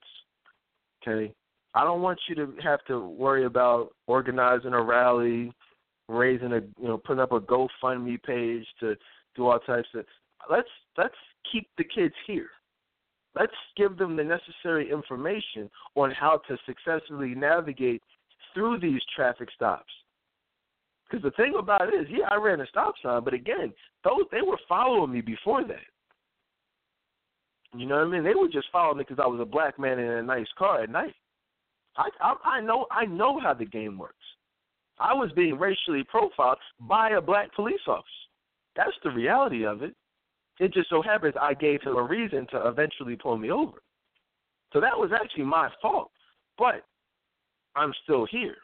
okay, I don't want you to have to worry about organizing a rally, raising a you know, putting up a GoFundMe page to do all types of. Let's let's keep the kids here. Let's give them the necessary information on how to successfully navigate through these traffic stops. Because the thing about it is, yeah, I ran a stop sign, but again, those they were following me before that. You know what I mean? They were just following me because I was a black man in a nice car at night. I, I I know I know how the game works. I was being racially profiled by a black police officer. That's the reality of it. It just so happens I gave him a reason to eventually pull me over. So that was actually my fault. But I'm still here.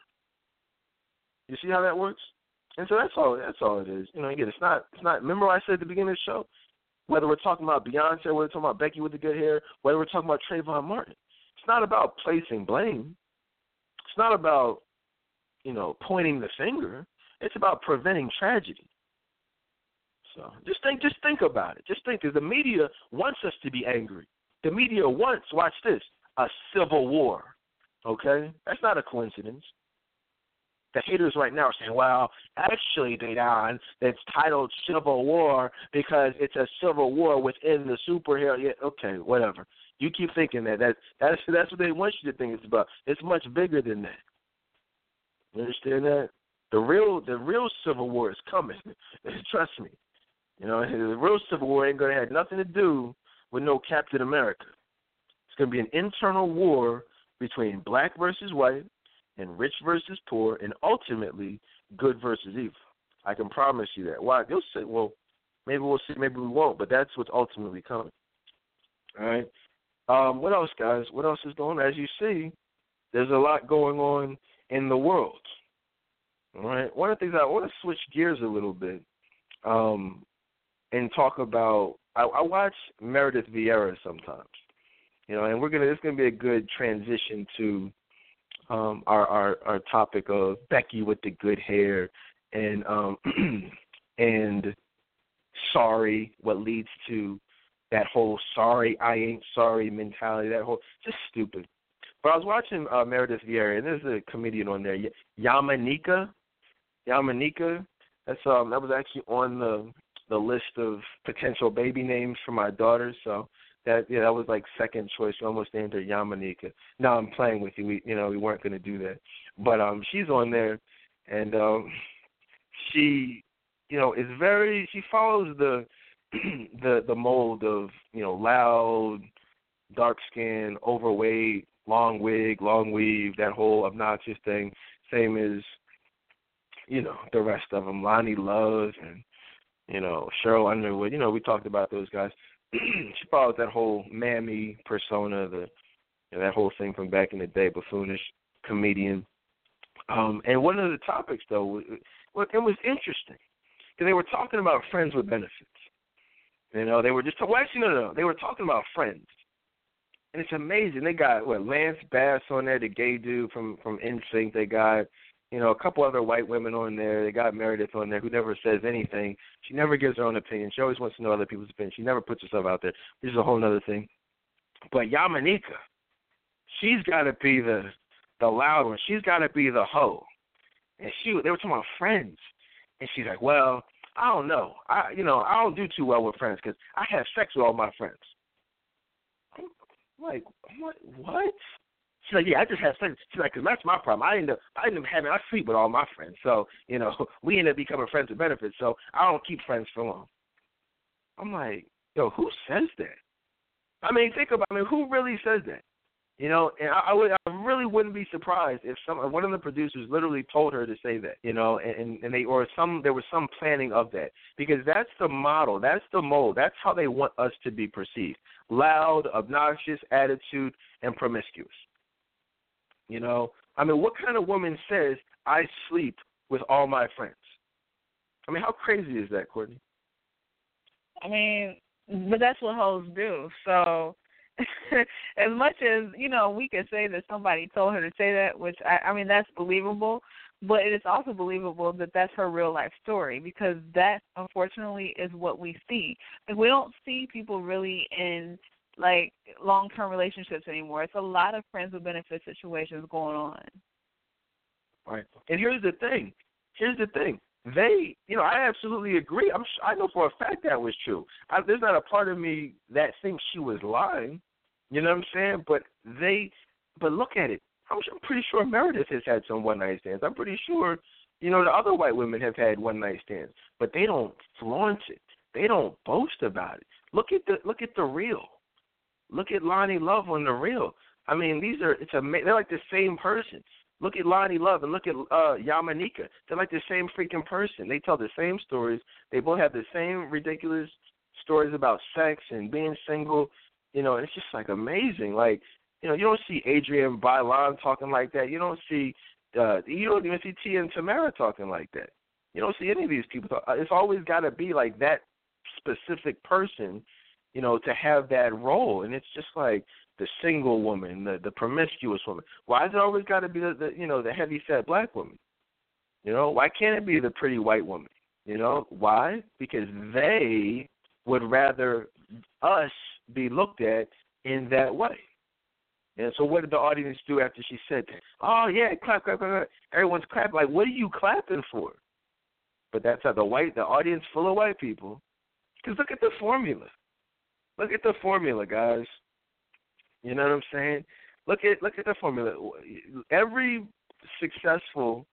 You see how that works? And so that's all that's all it is. You know, again, it's not it's not remember I said at the beginning of the show, whether we're talking about Beyonce, whether we're talking about Becky with the good hair, whether we're talking about Trayvon Martin. It's not about placing blame. It's not about, you know, pointing the finger. It's about preventing tragedy. So just think, just think about it. Just think, because the media wants us to be angry. The media wants, watch this, a civil war. Okay, that's not a coincidence. The haters right now are saying, "Well, actually, Dedan, it's titled Civil War because it's a civil war within the superhero." Yeah, okay, whatever. You keep thinking that. That that's that's what they want you to think it's about. It's much bigger than that. You understand that? The real the real civil war is coming. Trust me. You know, the real civil war ain't gonna have nothing to do with no Captain America. It's gonna be an internal war between black versus white and rich versus poor and ultimately good versus evil. I can promise you that. Why? You'll say, well, maybe we'll see, maybe we won't, but that's what's ultimately coming. All right. Um, what else, guys? What else is going on? As you see, there's a lot going on in the world. All right. One of the things I want to switch gears a little bit um, and talk about. I, I watch Meredith Vieira sometimes, you know, and we're gonna. It's gonna be a good transition to um, our, our our topic of Becky with the good hair and um, and sorry, what leads to that whole sorry, I ain't sorry mentality, that whole just stupid. But I was watching uh, Meredith Vieira, and there's a comedian on there, Yamaneika. Yamaneika. That's um that was actually on the the list of potential baby names for my daughter. So that yeah, that was like second choice. We almost named her Yamaneika. Now I'm playing with you. We you know we weren't going to do that, but um she's on there, and um she you know is very she follows the the the mold of you know loud, dark skin, overweight, long wig, long weave, that whole obnoxious thing. Same as you know the rest of them, Loni Love and you know, Cheryl Underwood. You know, we talked about those guys. she followed that whole mammy persona, the you know, that whole thing from back in the day, buffoonish comedian. Um, and one of the topics, though, well, it was interesting because they were talking about friends with benefits. You know, they were just well, actually no, no, no, they were talking about friends, and it's amazing. They got what Lance Bass on there, the gay dude from from NSYNC. They got you know, a couple other white women on there. They got Meredith on there who never says anything. She never gives her own opinion. She always wants to know other people's opinion. She never puts herself out there. This is a whole other thing. But Yamaneika, she's got to be the the loud one. She's got to be the hoe. And she, they were talking about friends, and she's like, "Well, I don't know. I, you know, I don't do too well with friends because I have sex with all my friends." I'm like, what? What? She's like, yeah, I just have sex. She's like, cause that's my problem. I end up, I end up having, I sleep with all my friends. So, you know, we end up becoming friends with benefits. So I don't keep friends for long. I'm like, yo, who says that? I mean, think about, I mean, who really says that? You know, and I, I would, I really wouldn't be surprised if some one of the producers literally told her to say that. You know, and and they or some there was some planning of that because that's the model, that's the mold, that's how they want us to be perceived: loud, obnoxious, attitude, and promiscuous. You know, I mean, what kind of woman says I sleep with all my friends? I mean, how crazy is that, Courtney?
I mean, but that's what hoes do. So, as much as you know, we could say that somebody told her to say that, which I, I mean, that's believable. But it is also believable that that's her real life story because that, unfortunately, is what we see. Like we don't see people really in like long term relationships anymore. It's a lot of friends with benefit situations going on.
Right. And here's the thing. Here's the thing. They, you know, I absolutely agree. I'm, I know for a fact that was true. I, there's not a part of me that thinks she was lying. You know what I'm saying? But they, but look at it. I'm, I'm pretty sure Meredith has had some one night stands. I'm pretty sure, you know, the other white women have had one night stands. But they don't flaunt it. They don't boast about it. Look at the look at the real. Look at Loni Love on the real. I mean, these are it's a they're like the same person. Look at Loni Love and look at uh Yamaneika. They're like the same freaking person. They tell the same stories. They both have the same ridiculous stories about sex and being single. You know, it's just like amazing. Like, you know, you don't see Adrienne Bailon talking like that. You don't see uh you don't even see T and Tamera talking like that. You don't see any of these people talk. It's always got to be like that specific person you know, to have that role. And it's just like the single woman, the the promiscuous woman. Why has it always got to be the, the you know the heavy set black woman? You know, why can't it be the pretty white woman? You know, why? Because they would rather us be looked at in that way. And so, what did the audience do after she said that? Oh yeah, clap, clap, clap. clap. Everyone's clapping. Like, what are you clapping for? But that's how the white, the audience full of white people. Because look at the formula. Look at the formula, guys. You know what I'm saying? Look at look at the formula. Every successful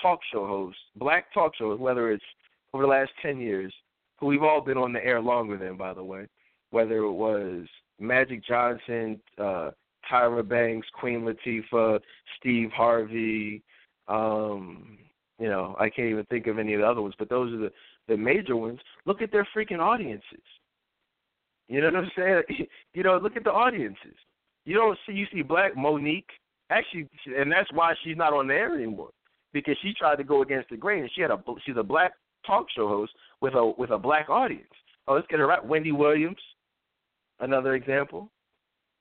talk show host, black talk show, host, whether it's over the last ten years, who we've all been on the air longer than, by the way, whether it was Magic Johnson, uh, Tyra Banks, Queen Latifah, Steve Harvey, um, you know, I can't even think of any of the other ones, but those are the the major ones. Look at their freaking audiences. You know what I'm saying? you know, look at the audiences. You don't see you see Black Mo'Nique actually, and that's why she's not on there anymore because she tried to go against the grain. And she had a she's a black talk show host with a with a black audience. Oh, let's get her right. Wendy Williams, another example.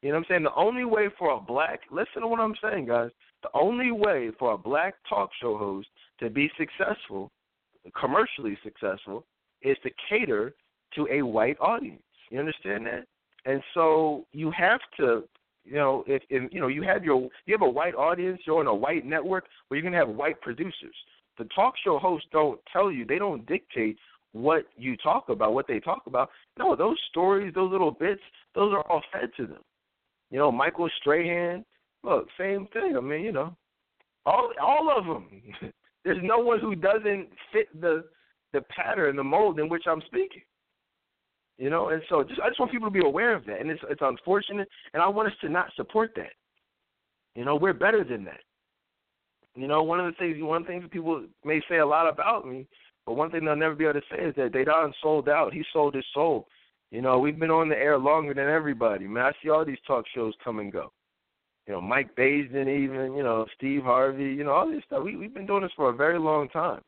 You know what I'm saying? The only way for a black listen to what I'm saying, guys. The only way for a black talk show host to be successful, commercially successful, is to cater to a white audience. You understand that? And so you have to, you know, if, if you know you have your you have a white audience, you're on a white network where you're gonna have white producers. The talk show hosts don't tell you, they don't dictate what you talk about, what they talk about. No, those stories, those little bits, those are all fed to them. You know, Michael Strahan, look, same thing. I mean, you know, all all of them. There's no one who doesn't fit the the pattern, the mold in which I'm speaking. You know, and so just I just want people to be aware of that, and it's it's unfortunate, and I want us to not support that. You know, we're better than that. You know, one of the things one of the things people may say a lot about me But one thing they'll never be able to say is that Dedan sold out. He sold his soul. You know, we've been on the air longer than everybody. Man, I see all these talk shows come and go. You know, Mike Baisden, even you know Steve Harvey. You know, all this stuff. We we've been doing this for a very long time.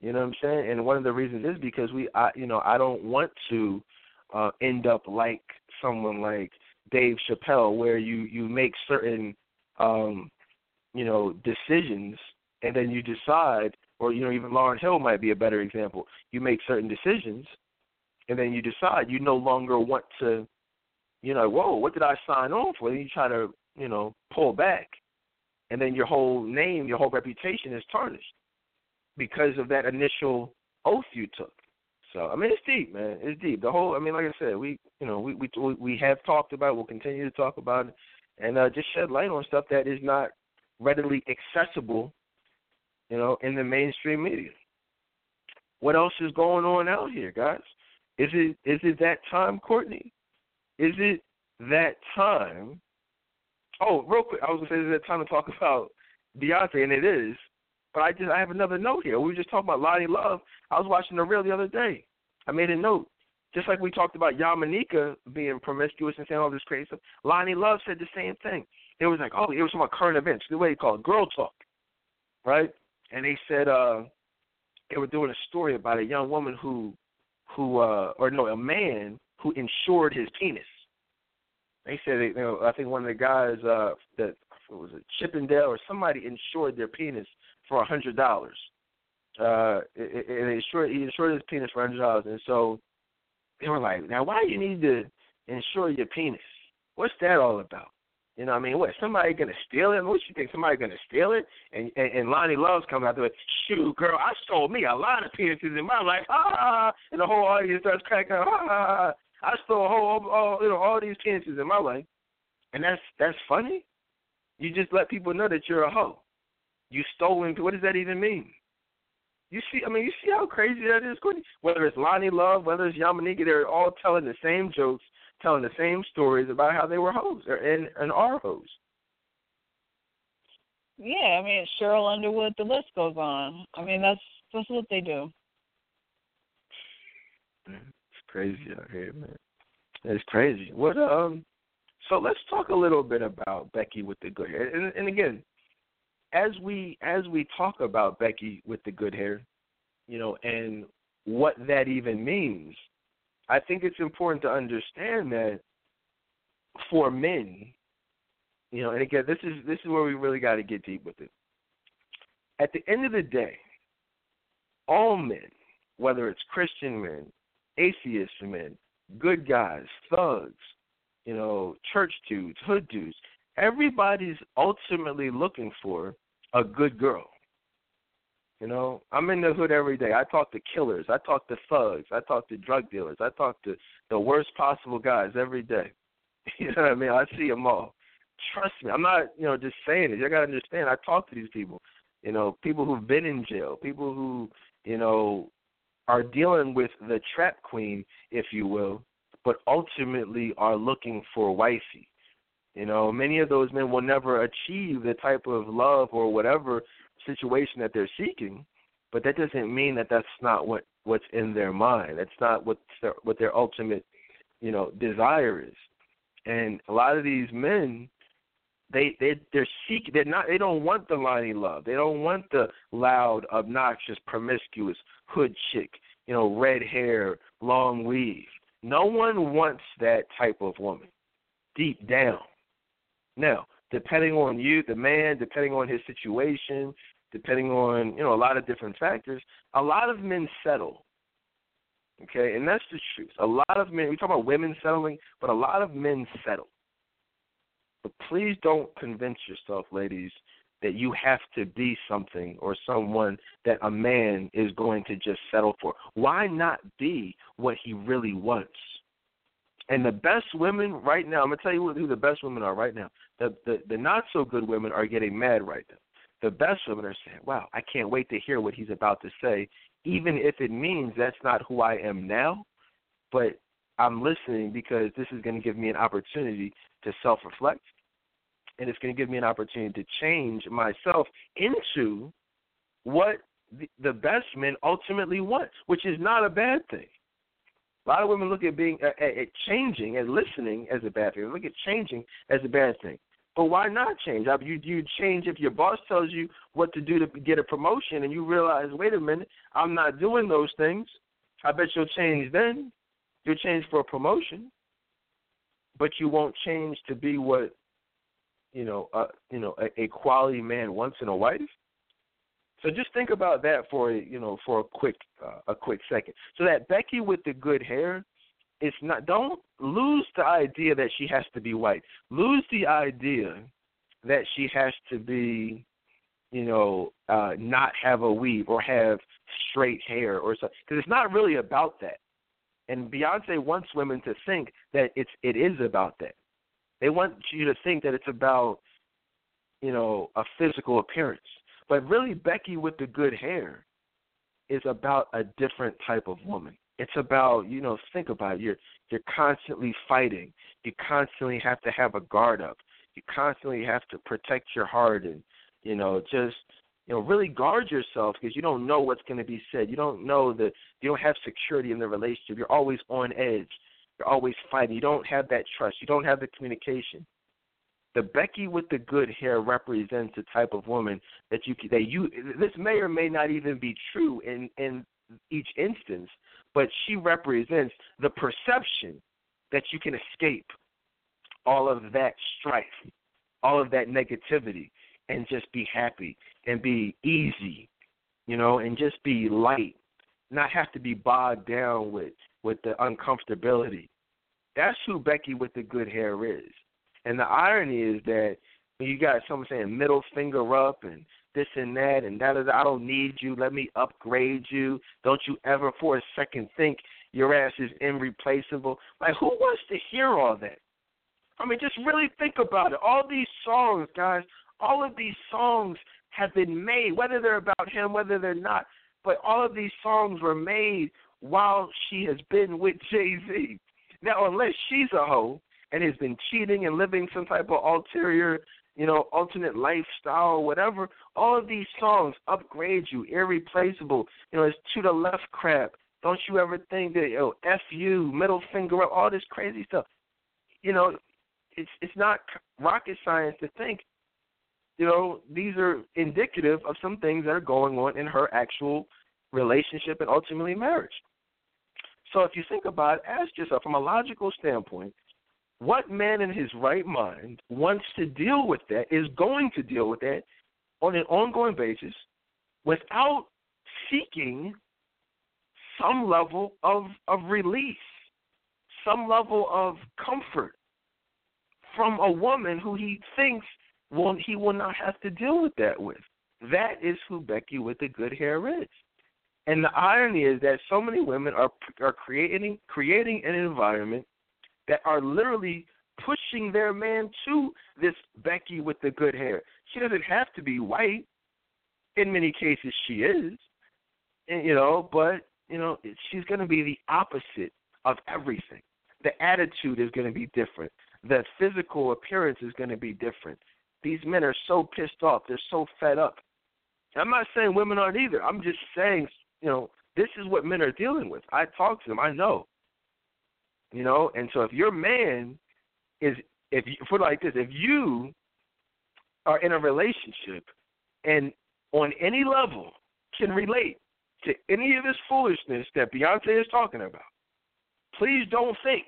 You know what I'm saying? And one of the reasons is because we, I, you know, I don't want to uh, end up like someone like Dave Chappelle, where you you make certain, um, you know, decisions, and then you decide, or you know, even Lauryn Hill might be a better example. You make certain decisions, and then you decide you no longer want to, you know, whoa, what did I sign on for? Then you try to, you know, pull back, and then your whole name, your whole reputation is tarnished because of that initial oath you took. So I mean, it's deep, man. It's deep. The whole. I mean, like I said, we you know we we we have talked about. We'll continue to talk about it, and uh, just shed light on stuff that is not readily accessible, you know, in the mainstream media. What else is going on out here, guys? Is it is it that time, Courtney? Is it that time? Oh, real quick, I was gonna say, is it time to talk about Beyonce? And it is. But I just I have another note here. We were just talking about Loni Love. I was watching the real the other day. I made a note. Just like we talked about Yamaneika being promiscuous and saying all this crazy stuff, Loni Love said the same thing. It was like, oh, it was about current events, the way you call it, girl talk, right? And they said uh they were doing a story about a young woman who who uh or no, a man who insured his penis. They said you know, I think one of the guys uh that was it Chippendale or somebody insured their penis for a hundred dollars. Uh, and he insured he insured his penis for hundred dollars, and so they were like, "Now, why do you need to insure your penis? What's that all about?" You know, what I mean, what somebody gonna steal it? What you think somebody gonna steal it? And and, and Loni Love's coming out there, shoot, girl, I sold me a lot of penises in my life, ah, and the whole audience starts cracking up, ah, I stole a whole, all, you know, all these penises in my life, and that's that's funny. You just let people know that you're a hoe. You stolen. What does that even mean? You see, I mean, you see how crazy that is, Courtney. Whether it's Loni Love, whether it's Yamaneika, they're all telling the same jokes, telling the same stories about how they were hoes or and, and are hoes.
Yeah, I mean Cheryl Underwood. The list goes on. I mean that's that's what they do.
It's crazy out here, man. It's crazy. What um? So let's talk a little bit about Becky with the good hair. And, and again, as we as we talk about Becky with the good hair, you know, and what that even means, I think it's important to understand that for men, you know, and again, this is this is where we really got to get deep with it. At the end of the day, all men, whether it's Christian men, atheist men, good guys, thugs, you know, church dudes, hood dudes, everybody's ultimately looking for a good girl. You know, I'm in the hood every day. I talk to killers. I talk to thugs. I talk to drug dealers. I talk to the worst possible guys every day. You know what I mean? I see them all. Trust me. I'm not, you know, just saying it. You got to understand. I talk to these people. You know, people who've been in jail. People who, you know, are dealing with the trap queen, if you will, but ultimately are looking for wifey. You know, many of those men will never achieve the type of love or whatever situation that they're seeking, but that doesn't mean that that's not what what's in their mind. That's not what their, what their ultimate, you know, desire is. And a lot of these men, they they they're seek they're not they don't want the Loni Love. They don't want the loud, obnoxious, promiscuous hood chick. You know, red hair, long weave. No one wants that type of woman. Deep down, now, depending on you, the man, depending on his situation, depending on you know a lot of different factors, a lot of men settle. Okay, and that's the truth. A lot of men. We talk about women settling, but a lot of men settle. But please don't convince yourself, ladies, that you have to be something or someone that a man is going to just settle for. Why not be what he really wants? And the best women right now, I'm gonna tell you who the best women are right now. The the, the not so good women are getting mad right now. The best women are saying, "Wow, I can't wait to hear what he's about to say, even if it means that's not who I am now, but I'm listening because this is going to give me an opportunity to self-reflect, and it's going to give me an opportunity to change myself into what the, the best men ultimately want, which is not a bad thing. A lot of women look at being at, at changing and listening as a bad thing. They look at changing as a bad thing. But why not change? I mean, you you change if your boss tells you what to do to get a promotion, and you realize, wait a minute, I'm not doing those things. I bet you'll change then. You'll change for a promotion, but you won't change to be what you know, uh, you know, a, a quality man wants in a wife. So just think about that for you know for a quick uh, a quick second. So that Becky with the good hair, it's not. Don't lose the idea that she has to be white. Lose the idea that she has to be, you know, uh, not have a weave or have straight hair or something. Because it's not really about that. And Beyonce wants women to think that it's it is about that. They want you to think that it's about, you know, a physical appearance. But really, Becky with the good hair is about a different type of woman. It's about, you know, think about it. You're you're constantly fighting. You constantly have to have a guard up. You constantly have to protect your heart and, you know, just you know, really guard yourself because you don't know what's going to be said. You don't know that you don't have security in the relationship. You're always on edge. You're always fighting. You don't have that trust. You don't have the communication. The Becky with the good hair represents the type of woman that you that you. This may or may not even be true in in each instance, but she represents the perception that you can escape all of that strife, all of that negativity, and just be happy and be easy, you know, and just be light, not have to be bogged down with with the uncomfortability. That's who Becky with the good hair is. And the irony is that you got someone saying middle finger up and this and that and that is I don't need you. Let me upgrade you. Don't you ever for a second think your ass is irreplaceable. Like, who wants to hear all that? I mean, just really think about it. All these songs, guys, all of these songs have been made, whether they're about him, whether they're not, but all of these songs were made while she has been with Jay Z. Now, unless she's a hoe and has been cheating and living some type of ulterior, you know, alternate lifestyle or whatever, all of these songs upgrade you, irreplaceable. You know, it's to the left crap. Don't you ever think that, yo, F you, middle finger up, all this crazy stuff. You know, it's it's not rocket science to think you know, these are indicative of some things that are going on in her actual relationship and ultimately marriage. So if you think about it, ask yourself from a logical standpoint, what man in his right mind wants to deal with that, is going to deal with that on an ongoing basis without seeking some level of, of release, some level of comfort from a woman who he thinks will he will not have to deal with that with. That is who Becky with the good hair is. And the irony is that so many women are are creating creating an environment that are literally pushing their man to this Becky with the good hair. She doesn't have to be white. In many cases, she is, and, you know. But you know, she's going to be the opposite of everything. The attitude is going to be different. The physical appearance is going to be different. These men are so pissed off. They're so fed up. I'm not saying women aren't either. I'm just saying you know, this is what men are dealing with. I talk to them. I know. You know, and so if your man is, if you put it like this, if you are in a relationship and on any level can relate to any of this foolishness that Beyonce is talking about, please don't think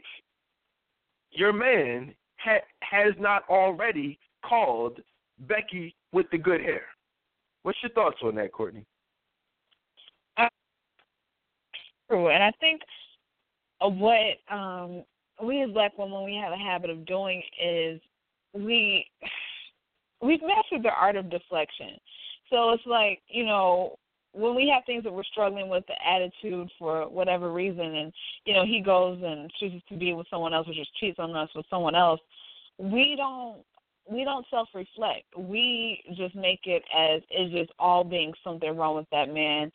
your man ha- has not already called Becky with the good hair. What's your thoughts on that, Courtney?
Uh, true. And I think what um, we as black women we have a habit of doing is we we've mastered the art of deflection. So it's like you know when we have things that we're struggling with the attitude for whatever reason, and you know he goes and chooses to be with someone else or just cheats on us with someone else, we don't we don't self reflect. We just make it as is just all being something wrong with that man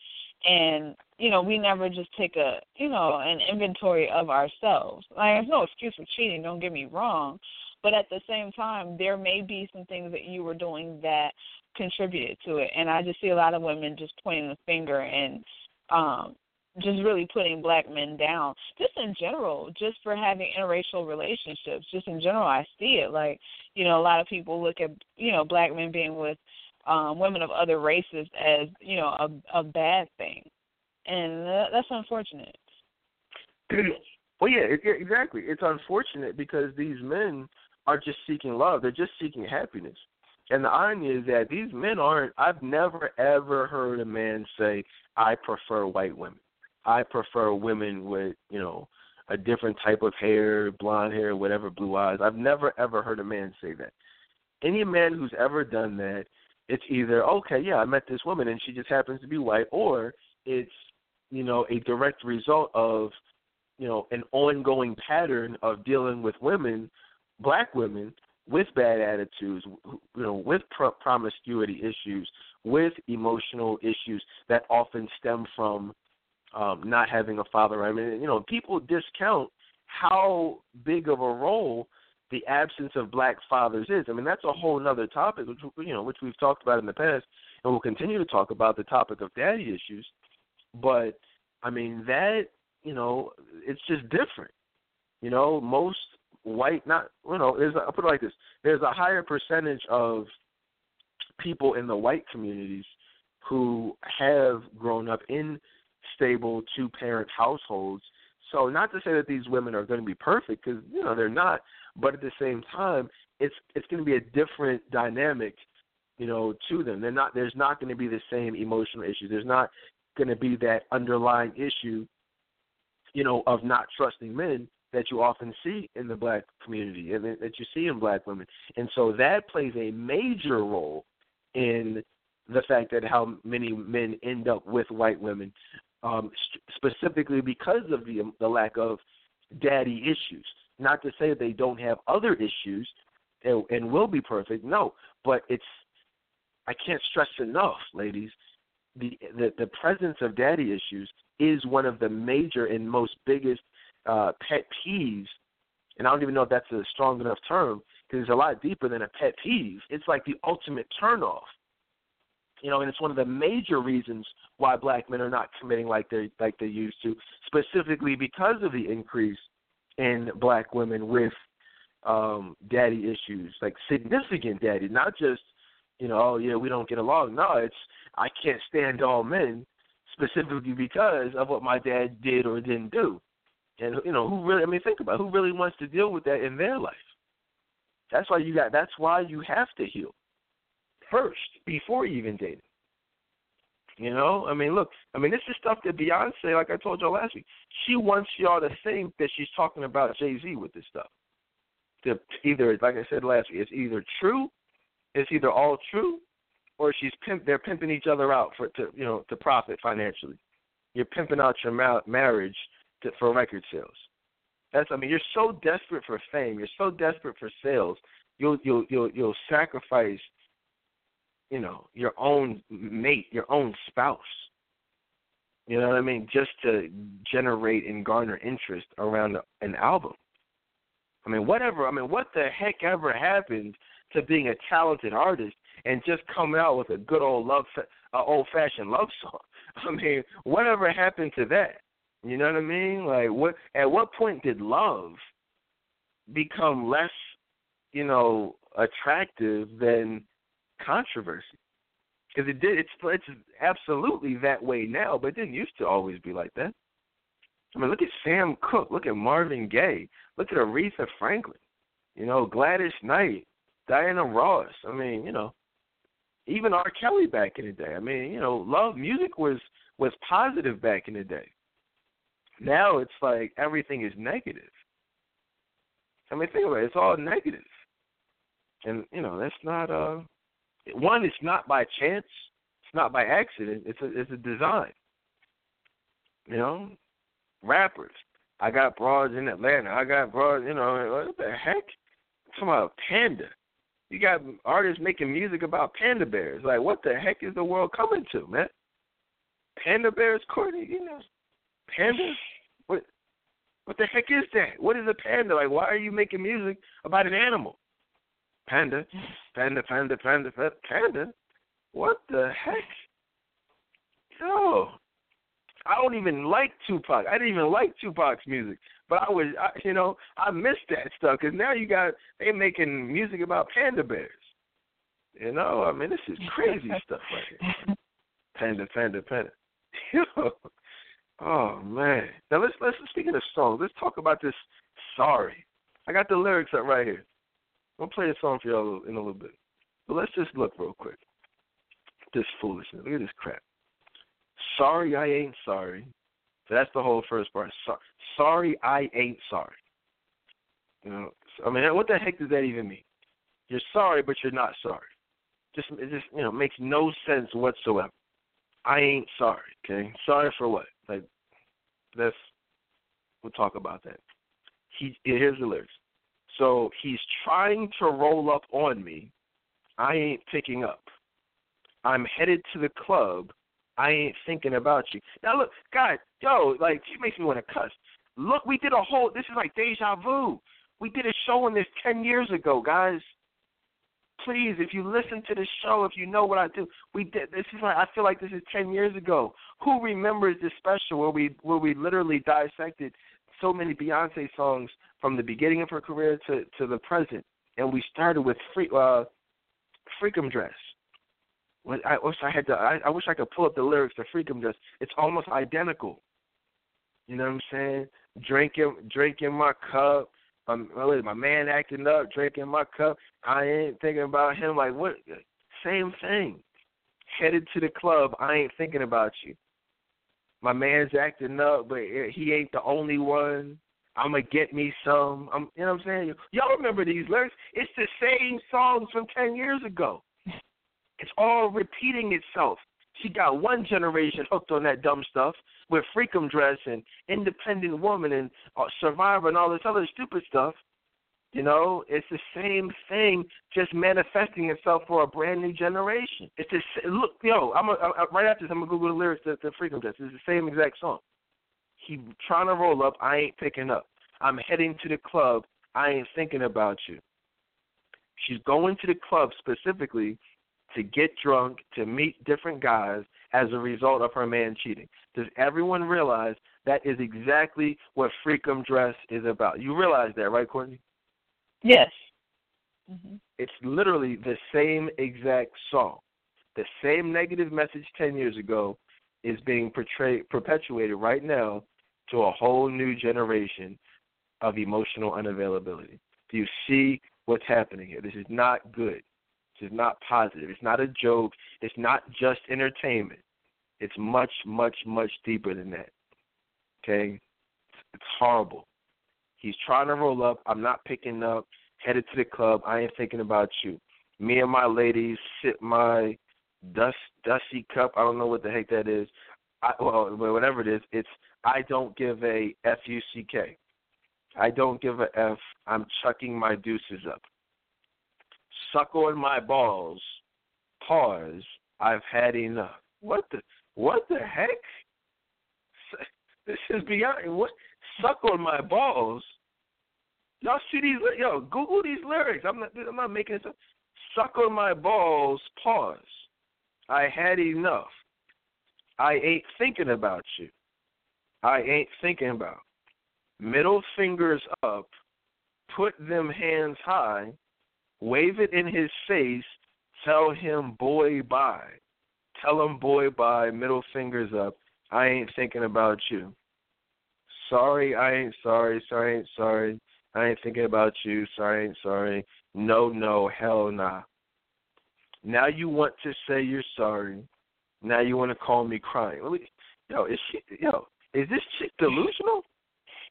and you know we never just take a you know an inventory of ourselves. Like there's no excuse for cheating don't get me wrong. But at the same time there may be some things that you were doing that contributed to it. And I just see a lot of women just pointing the finger and um just really putting black men down. Just in general just for having interracial relationships just in general i see it. Like you know a lot of people look at you know black men being with um women of other races as you know a a bad thing and that's unfortunate.
Well yeah it, exactly. It's unfortunate because these men are just seeking love. They're just seeking happiness. And the irony is that these men aren't i've never ever heard a man say i prefer white women. I prefer women with, you know, a different type of hair, blonde hair, whatever, blue eyes. I've never ever heard a man say that. Any man who's ever done that, it's either okay, yeah, I met this woman and she just happens to be white, or it's you know a direct result of you know an ongoing pattern of dealing with women, black women, with bad attitudes, you know, with pro- promiscuity issues, with emotional issues that often stem from um, not having a father. I mean, you know, people discount how big of a role the absence of black fathers is. I mean, that's a whole other topic, which you know, which we've talked about in the past, and we'll continue to talk about the topic of daddy issues. But I mean, that you know, it's just different. You know, most white, not you know, there's I'll put it like this: there's a higher percentage of people in the white communities who have grown up in stable two parent households. So not to say that these women are going to be perfect because you know they're not, but at the same time, it's it's going to be a different dynamic, you know, to them. They're not. There's not going to be the same emotional issues. There's not going to be that underlying issue, you know, of not trusting men that you often see in the black community and that you see in black women. And so that plays a major role in the fact that how many men end up with white women um, specifically because of the the lack of daddy issues. Not to say they don't have other issues and, and will be perfect. No, but it's I can't stress enough, ladies. The, the the presence of daddy issues is one of the major and most biggest uh, pet peeves, and I don't even know if that's a strong enough term because it's a lot deeper than a pet peeve. It's like the ultimate turnoff you know, and it's one of the major reasons why black men are not committing like they like they used to, specifically because of the increase in black women with um daddy issues, like significant daddy, not just you know, oh yeah, we don't get along. No, it's I can't stand all men specifically because of what my dad did or didn't do. And you know, who really I mean think about it, who really wants to deal with that in their life. That's why you got that's why you have to heal first before even dating. You know, I mean, look, I mean, this is stuff that Beyonce, like I told y'all last week, she wants y'all to think that she's talking about Jay Z with this stuff. To either, like I said last week, it's either true, it's either all true, or she's pimp. They're pimping each other out for to you know to profit financially. You're pimping out your ma- marriage to, for record sales. That's I mean, you're so desperate for fame, you're so desperate for sales, you'll you'll you'll you'll sacrifice you know, your own mate, your own spouse. You know what I mean? Just to generate and garner interest around an album. I mean, whatever. I mean, what the heck ever happened to being a talented artist and just coming out with a good old love, uh, old-fashioned love song? I mean, whatever happened to that? You know what I mean? Like, what? At what point did love become less, you know, attractive than controversy because it did. It's it's absolutely that way now, but it didn't used to always be like that. I mean, look at Sam Cooke, look at Marvin Gaye, look at Aretha Franklin, you know, Gladys Knight, Diana Ross. I mean, you know, even R. Kelly back in the day. I mean, you know, love music was was positive back in the day. Now it's like everything is negative. I mean, think about it; it's all negative, and you know that's not uh one, it's not by chance. It's not by accident. It's a it's a design. You know, rappers. I got broads in Atlanta. I got broads. You know, what the heck? Talking about panda. You got artists making music about panda bears. Like, what the heck is the world coming to, man? Panda bears, Courtney. You know, panda. What? What the heck is that? What is a panda? Like, why are you making music about an animal? Panda, panda, panda, panda, panda. What the heck? Yo, I don't even like Tupac. I didn't even like Tupac's music, but I was, I, you know, I missed that stuff because now you got they making music about panda bears. You know, I mean, this is crazy stuff right here. Panda, panda, panda. oh man. Now let's let's speaking of songs, let's talk about this. Sorry, I got the lyrics up right here. I'll play a song for y'all in a little bit, but let's just look real quick. This foolishness. Look at this crap. Sorry, I ain't sorry. So that's the whole first part. So, sorry, I ain't sorry. You know, I mean, what the heck does that even mean? You're sorry, but you're not sorry. Just, it just, you know, makes no sense whatsoever. I ain't sorry. Okay, sorry for what? Like, that's. We'll talk about that. He here's the lyrics. So he's trying to roll up on me. I ain't picking up. I'm headed to the club. I ain't thinking about you. Now look, God, yo, like she makes me want to cuss. Look, we did a whole. This is like deja vu. We did a show on this ten years ago, guys. Please, if you listen to the show, if you know what I do, we did. This is like I feel like this is ten years ago. Who remembers this special where we where we literally dissected so many Beyonce songs from the beginning of her career to to the present, and we started with free uh, Freakum Dress. I wish I had to. I, I wish I could pull up the lyrics to Freakum Just. It's almost identical. You know what I'm saying? Drinking, drinking my cup. Um, my man acting up, drinking my cup. I ain't thinking about him. Like what? Same thing. Headed to the club. I ain't thinking about you. My man's acting up, but he ain't the only one. I'm gonna get me some. I'm, you know what I'm saying? Y'all remember these lyrics? It's the same songs from ten years ago. It's all repeating itself. She got one generation hooked on that dumb stuff with Freakum Dress and Independent Woman and uh, Survivor and all this other stupid stuff. You know, it's the same thing, just manifesting itself for a brand new generation. It's just look, yo. I'm a, I, right after this, I'm gonna Google the lyrics to, to Freakum Dress. It's the same exact song. He trying to roll up. I ain't picking up. I'm heading to the club. I ain't thinking about you. She's going to the club specifically to get drunk, to meet different guys as a result of her man cheating. Does everyone realize that is exactly what Freakum Dress is about? You realize that, right, Courtney?
Yes.
Mm-hmm. It's literally the same exact song. The same negative message 10 years ago is being portrayed, perpetuated right now to a whole new generation of emotional unavailability. Do you see what's happening here? This is not good. Is not positive. It's not a joke. It's not just entertainment. It's much, much, much deeper than that. Okay? It's horrible. He's trying to roll up. I'm not picking up. Headed to the club. I ain't thinking about you. Me and my ladies sip my dust dusty cup. I don't know what the heck that is. I, well, whatever it is, it's I don't give a f u c k. I don't give a f. I'm chucking my deuces up suck on my balls. Pause. I've had enough. What the what the heck? This is beyond what suck on my balls. Y'all see these? Yo, Google these lyrics. I'm not. I'm not making this up. Suck on my balls. Pause. I had enough. I ain't thinking about you. I ain't thinking about. Middle fingers up. Put them hands high wave it in his face, tell him boy bye. Tell him boy bye, middle fingers up. I ain't thinking about you. Sorry, I ain't sorry, sorry, I ain't sorry. I ain't thinking about you, sorry, ain't sorry. No, no, hell nah. Now you want to say you're sorry. Now you want to call me crying. Yo, is she yo, is this chick delusional?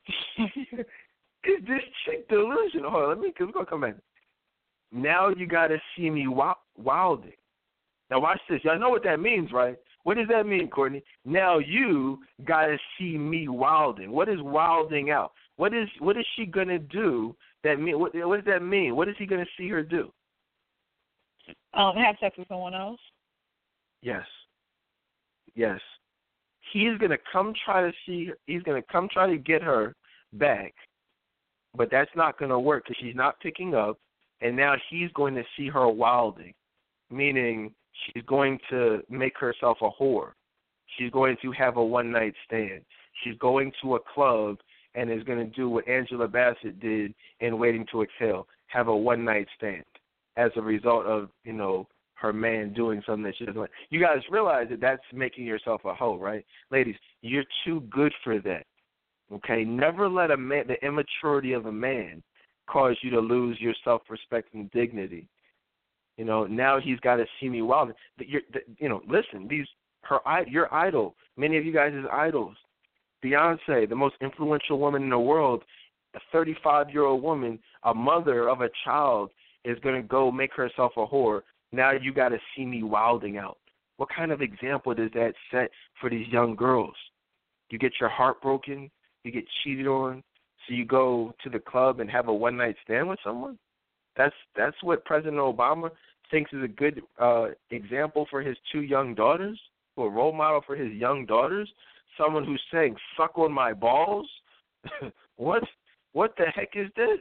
is this chick delusional? Hold on, let me we're gonna come back. Now you got to see me wilding. Now watch this. Y'all know what that means, right? What does that mean, Courtney? Now you got to see me wilding. What is wilding out? What is what is she gonna do? That mean what? What does that mean? What is he gonna see her do?
Um, have sex with someone else.
Yes. Yes. He's gonna come try to see. Her, he's gonna come try to get her back, but that's not gonna work because she's not picking up and now he's going to see her wilding. meaning she's going to make herself a whore. She's going to have a one night stand. She's going to a club and is going to do what Angela Bassett did in Waiting to Exhale, have a one night stand as a result of, you know, her man doing something that she doesn't like. You guys realize that that's making yourself a hoe, right? Ladies, you're too good for that. Okay? Never let a man the immaturity of a man cause you to lose your self respect and dignity. You know, now he's got to see me wild. You're, you know, listen, these her your idol, many of you guys' is idols. Beyonce, the most influential woman in the world, a 35 year old woman, a mother of a child, is going to go make herself a whore. Now you got to see me wilding out. What kind of example does that set for these young girls? You get your heart broken, you get cheated on, so you go to the club and have a one night stand with someone. That's that's what President Obama thinks is a good uh, example for his two young daughters, or role model for his young daughters. Someone who's saying "suck on my balls." what what the heck is this?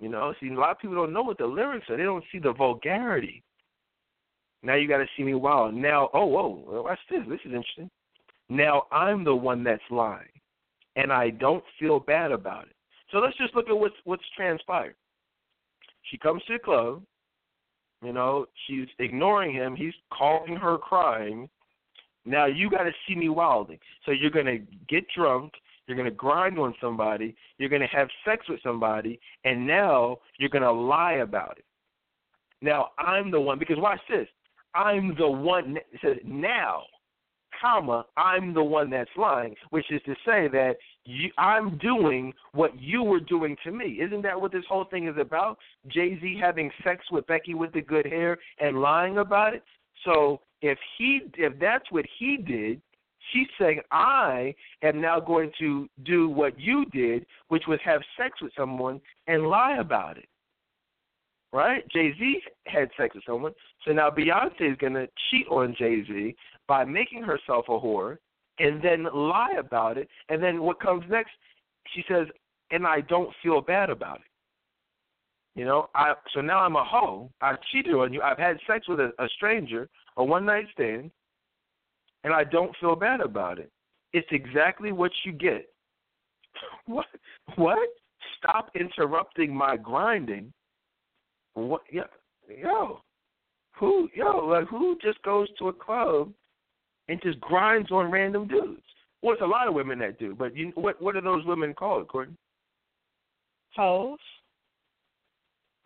You know, see, a lot of people don't know what the lyrics are. They don't see the vulgarity. Now you got to see me wild. Now, oh, whoa, watch this. This is interesting. Now I'm the one that's lying, and I don't feel bad about it. So let's just look at what's what's transpired. She comes to the club. You know, she's ignoring him. He's calling her crying. Now you got to see me wilding. So you're gonna get drunk. You're to grind on somebody. You're to have sex with somebody. And now you're to lie about it. Now, I'm the one, because watch this. I'm the one, says now, comma, I'm the one that's lying, which is to say that you, I'm doing what you were doing to me. Isn't that what this whole thing is about? Jay Z having sex with Becky with the good hair and lying about it. So if he, if that's what he did, She's saying, I am now going to do what you did, which was have sex with someone and lie about it. Right? Jay Z had sex with someone. So now Beyonce is to cheat on Jay Z by making herself a whore and then lie about it. And then what comes next? She says, and I don't feel bad about it. You know, I so now I'm a hoe. I cheated on you. I've had sex with a, a stranger, a one night stand, and I don't feel bad about it. It's exactly what you get. What? What? Stop interrupting my grinding. What? Yeah, yo, who? Yo, like who just goes to a club and just grinds on random dudes? Well, it's a lot of women that do, but you, what? What are those women called, Courtney?
Hoes.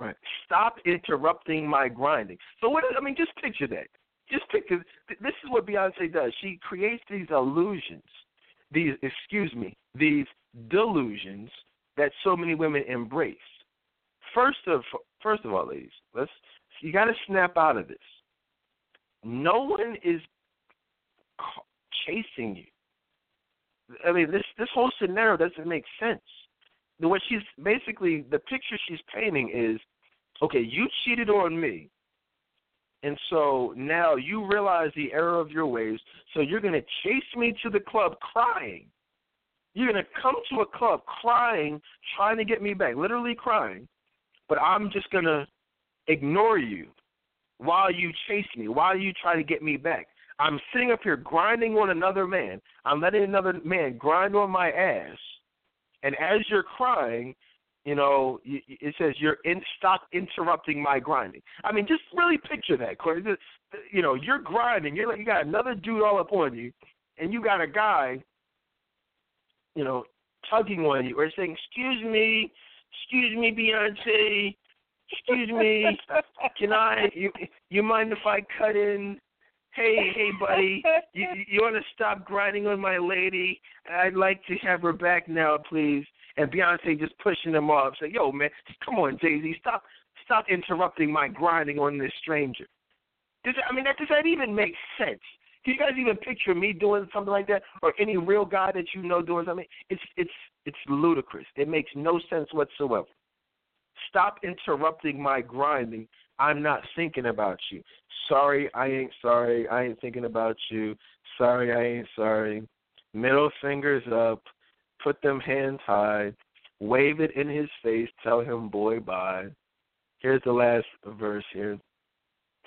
Right. Stop interrupting my grinding. So what? I mean, just picture that just picture. this is what Beyonce does. She creates these illusions, these excuse me, these delusions that so many women embrace. First of first of all, ladies, let's you got to snap out of this. No one is chasing you. I mean, this this whole scenario doesn't make sense. What she's basically the picture she's painting is, okay, you cheated on me, and so now you realize the error of your ways. So you're going to chase me to the club crying. You're going to come to a club crying, trying to get me back, literally crying. But I'm just going to ignore you while you chase me, while you try to get me back. I'm sitting up here grinding on another man. I'm letting another man grind on my ass. And as you're crying, you know, it says you're in stop interrupting my grinding. I mean, just really picture that, Corey. You know, you're grinding. You're like you got another dude all up on you, and you got a guy, you know, tugging on you or saying, "Excuse me, excuse me, Beyonce, excuse me, can I? You you mind if I cut in?" Hey, hey, buddy, you you want to stop grinding on my lady? I'd like to have her back now, please and Beyonce just pushing them off, saying, "Yo, man, come on, Jay Z, stop, stop interrupting my grinding on this stranger." Does I mean, that, does that even make sense? Can you guys even picture me doing something like that, or any real guy that you know doing something? It's it's it's ludicrous. It makes no sense whatsoever. Stop interrupting my grinding. I'm not thinking about you. Sorry, I ain't sorry. I ain't thinking about you. Sorry, I ain't sorry. Middle fingers up put them hands high, wave it in his face, tell him boy bye. Here's the last verse here.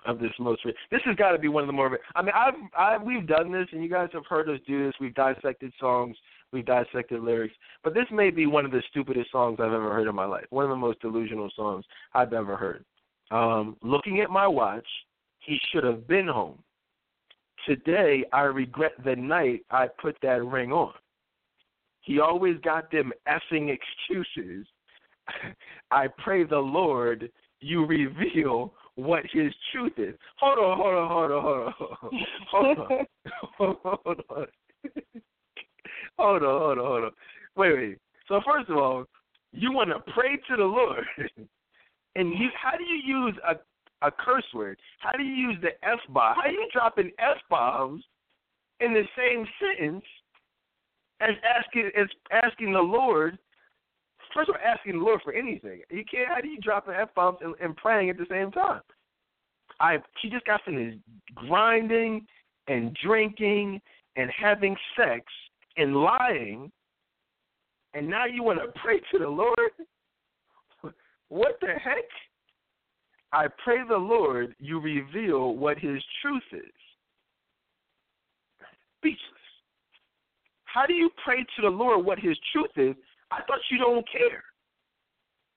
Of this most. This has got to be one of the more. I mean, I've, I've we've done this, and you guys have heard us do this. We've dissected songs, we've dissected lyrics, but this may be one of the stupidest songs I've ever heard in my life. One of the most delusional songs I've ever heard. Um, looking at my watch, he should have been home. Today, I regret the night I put that ring on. He always got them effing excuses. I pray the Lord you reveal what his truth is. Hold on, hold on, hold on, hold on, hold on, hold on, hold on, hold on, hold on, hold on. Wait, wait. So first of all, you want to pray to the Lord, and you how do you use a a curse word? How do you use the f bomb? How are you dropping f bombs in the same sentence as asking as asking the Lord first of all, asking the Lord for anything. You can't. How do you drop an f bombs and, and praying at the same time? I she just got finished grinding and drinking and having sex and lying, and now you want to pray to the Lord? What the heck? I pray the Lord you reveal what His truth is. Speechless. How do you pray to the Lord what His truth is I thought you don't care.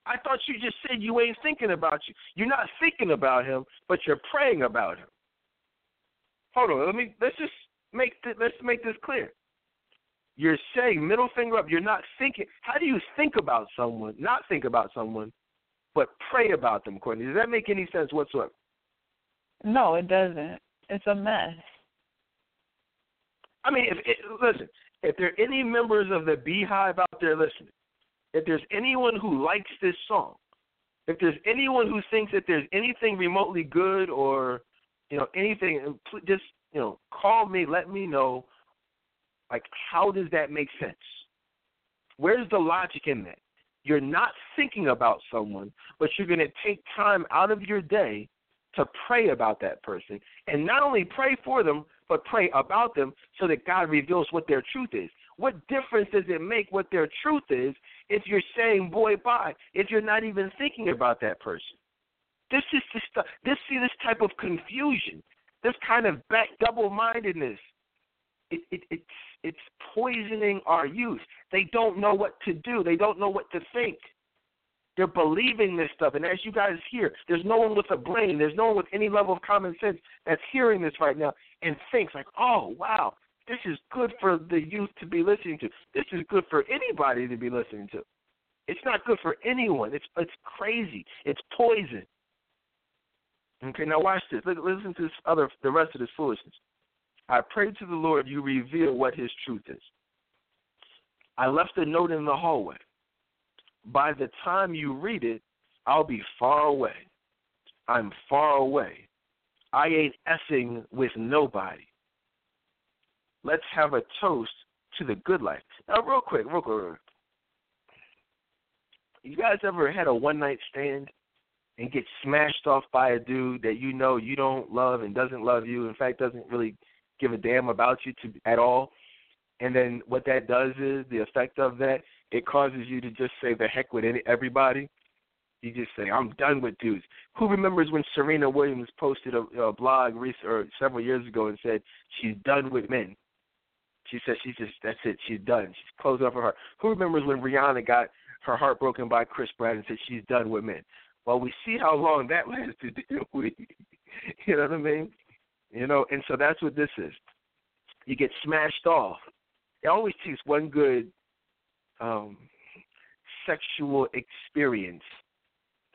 I thought you just said you ain't thinking about you. You're not thinking about him, but you're praying about him. Hold on, let me let's just make th- let's make this clear. You're saying middle finger up. You're not thinking. How do you think about someone? Not think about someone, but pray about them, Courtney. Does that make any sense whatsoever?
No, it doesn't. It's a mess.
I mean, if it, listen, if there are any members of the BeyHive out there listening, if there's anyone who likes this song, if there's anyone who thinks that there's anything remotely good or you know anything, just you know call me, let me know. Like, how does that make sense? Where's the logic in that? You're not thinking about someone, but you're going to take time out of your day to pray about that person. And not only pray for them, but pray about them so that God reveals what their truth is. What difference does it make what their truth is if you're saying boy bye, if you're not even thinking about that person? This is just this see this type of confusion, this kind of back double mindedness. It, it, it's it's poisoning our youth. They don't know what to do. They don't know what to think. They're believing this stuff. And as you guys hear, there's no one with a brain, there's no one with any level of common sense that's hearing this right now and thinks, like, oh, wow, this is good for the youth to be listening to. This is good for anybody to be listening to. It's not good for anyone. It's it's crazy. It's poison. Okay, now watch this. Listen to this other the rest of this foolishness. I pray to the Lord you reveal what his truth is. I left a note in the hallway by the time you read it, I'll be far away. I'm far away. I ain't essing with nobody. Let's have a toast to the good life. Now, real quick, real quick. Real quick. You guys ever had a one night stand and get smashed off by a dude that you know you don't love and doesn't love you, in fact, doesn't really give a damn about you to at all? And then what that does is the effect of that it causes you to just say the heck with everybody. You just say, I'm done with dudes. Who remembers when Serena Williams posted a, a blog recent, or several years ago and said she's done with men? She said she's just that's it. She's done. She's closed off her heart. Who remembers when Rihanna got her heart broken by Chris Brown and said she's done with men? Well, we see how long that lasted. we, you know what I mean? You know, and so that's what this is. You get smashed off. It always takes one good um, sexual experience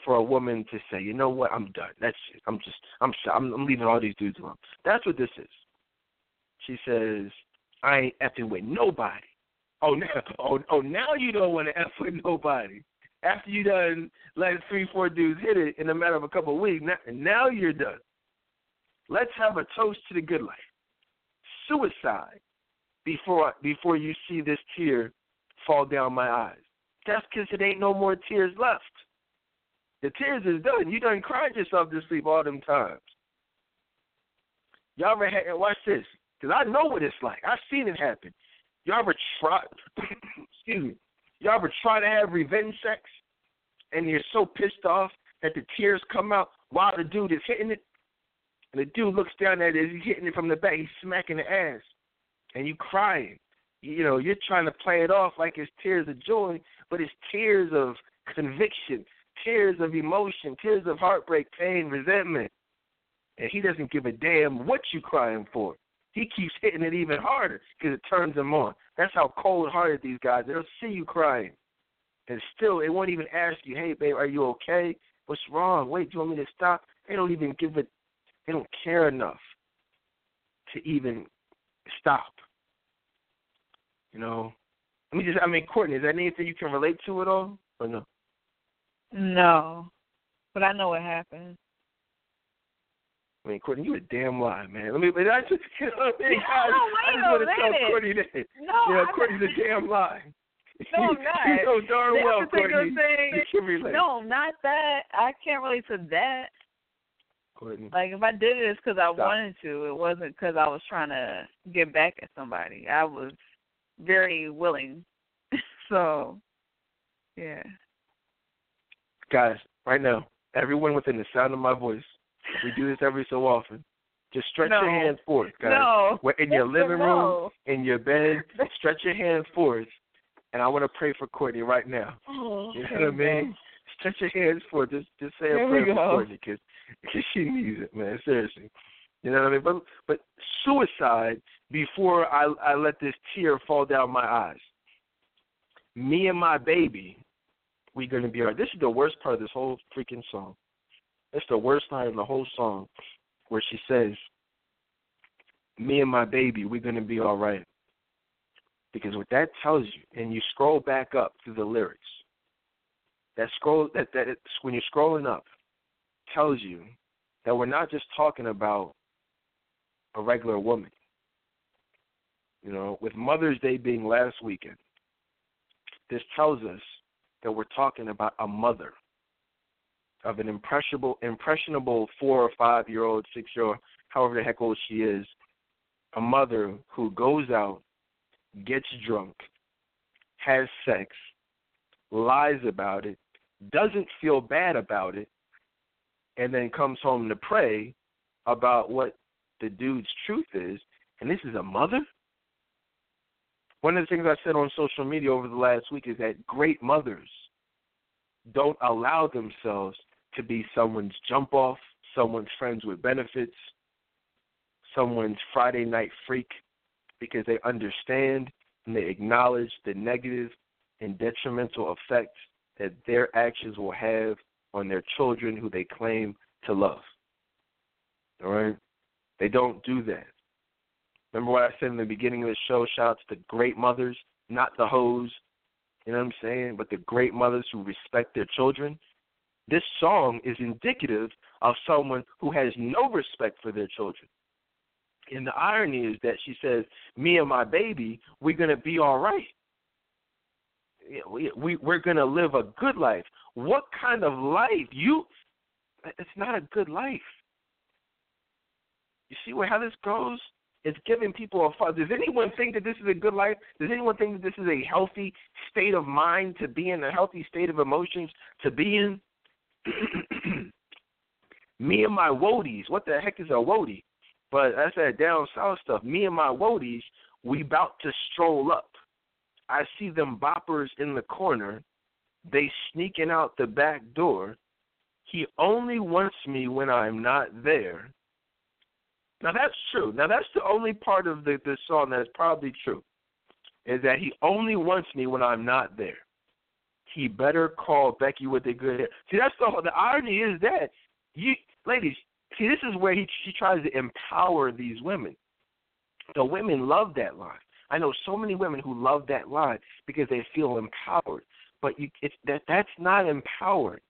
for a woman to say, you know what, I'm done. That's it. I'm just, I'm, I'm, I'm leaving all these dudes alone. That's what this is. She says, I ain't effing with nobody. Oh, now, oh, oh, now you don't want to f with nobody. After you done let three, four dudes hit it in a matter of a couple of weeks, now, now you're done. Let's have a toast to the good life. Suicide before before you see this tear fall down my eyes. That's because it ain't no more tears left. The tears is done. You done cried yourself to sleep all them times. Y'all ever had, watch this, because I know what it's like. I've seen it happen. Y'all ever try, excuse me, y'all ever try to have revenge sex and you're so pissed off that the tears come out while the dude is hitting it? and the dude looks down at it he's hitting it from the back. He's smacking the ass, and you crying. You know, you're trying to play it off like it's tears of joy, but it's tears of conviction, tears of emotion, tears of heartbreak, pain, resentment. And he doesn't give a damn what you're crying for. He keeps hitting it even harder because it turns him on. That's how cold-hearted these guys. Are. They'll see you crying, and still they won't even ask you, "Hey, babe, are you okay? What's wrong? Wait, do you want me to stop?" They don't even give it. They don't care enough to even stop. You know, let me just. I mean, Courtney, is that anything you can relate to at all, or no?
No, but I know what happened.
I mean, Courtney, you a damn lie, man. Let me. I just, you know what I mean? no, I just want to tell Courtney that.
No,
you know,
I,
Courtney's a damn lie.
No, I'm not.
you know darn
that
well, Courtney.
Thing,
you relate.
No, not that. I can't relate to that.
Courtney.
Like if I did it, it's because I
Stop.
wanted to. It wasn't because I was trying to get back at somebody. I was very willing. so, yeah.
Guys, right now, everyone within the sound of my voice, we do this every so often. Just stretch
No.
your hands forth, guys.
No.
We're in your living room, in your bed. Stretch your hands forth, and I want to pray for Courtney right now.
Oh,
You know what I mean? Stretch your hands forth. Just, just say a
There
prayer for. Courtney, because she needs it, man. Seriously. You know what I mean? But but suicide before I I let this tear fall down my eyes. Me and my baby, we gonna be alright. This is the worst part of this whole freaking song. It's the worst line in the whole song, where she says, "Me and my baby, we're gonna be all right." Because what that tells you, and you scroll back up through the lyrics, that scroll that that when you're scrolling up, tells you that we're not just talking about a regular woman. You know, with Mother's Day being last weekend, this tells us that we're talking about a mother of an impressionable, impressionable four or five year old, six year old, however the heck old she is, a mother who goes out, gets drunk, has sex, lies about it, doesn't feel bad about it, and then comes home to pray about what the dude's truth is. And this is a mother? One of the things I said on social media over the last week is that great mothers don't allow themselves to be someone's jump off, someone's friends with benefits, someone's Friday night freak, because they understand and they acknowledge the negative and detrimental effects that their actions will have on their children who they claim to love. All right? They don't do that. Remember what I said in the beginning of the show? Shout out to the great mothers, not the hoes. You know what I'm saying? But the great mothers who respect their children. This song is indicative of someone who has no respect for their children. And the irony is that she says, "Me and my baby, we're gonna be all right. We, we we're gonna live a good life. What kind of life? You, it's not a good life. You see where how this goes? It's giving people a fuck. Does anyone think that this is a good life? Does anyone think that this is a healthy state of mind to be in, a healthy state of emotions to be in? Me and my woadies. What the heck is a woadie? But that's that down south stuff. Me and my woadies, we about to stroll up. I see them boppers in the corner. They sneaking out the back door. He only wants me when I'm not there. Now that's true. Now that's the only part of the, the song that is probably true, is that he only wants me when I'm not there. He better call Becky with the good hair. See, that's the the irony is that you ladies. See, this is where he she tries to empower these women. The women love that line. I know so many women who love that line because they feel empowered. But you, it's that that's not empowered,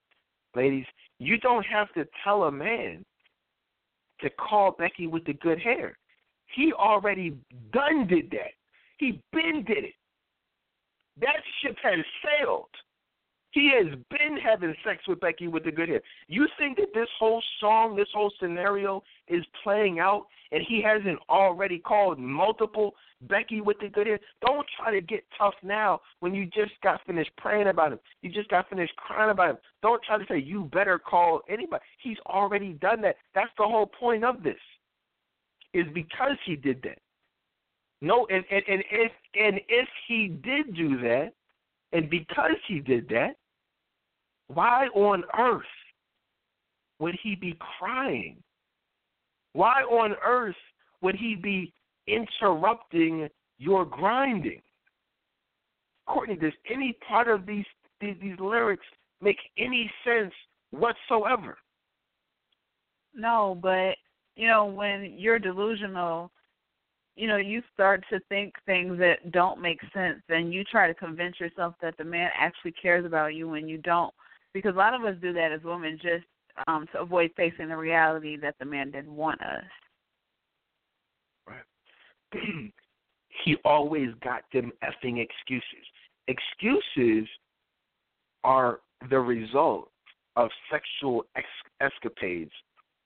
ladies. You don't have to tell a man to call Becky with the good hair. He already done did that. He been did it. That ship has sailed. He has been having sex with Becky with the good hair. You think that this whole song, this whole scenario is playing out and he hasn't already called multiple Becky with the good hair? Don't try to get tough now when you just got finished praying about him. You just got finished crying about him. Don't try to say you better call anybody. He's already done that. That's the whole point of this. Is because he did that. No, and, and, and if and if he did do that, and because he did that, why on earth would he be crying? Why on earth would he be interrupting your grinding? Courtney, does any part of these, these lyrics make any sense whatsoever?
No, but you know when you're delusional, you know you start to think things that don't make sense, and you try to convince yourself that the man actually cares about you when you don't because a lot of us do that as women just um, to avoid facing the reality that the man didn't want us.
Right. he always got them effing excuses. Excuses are the result of sexual ex- escapades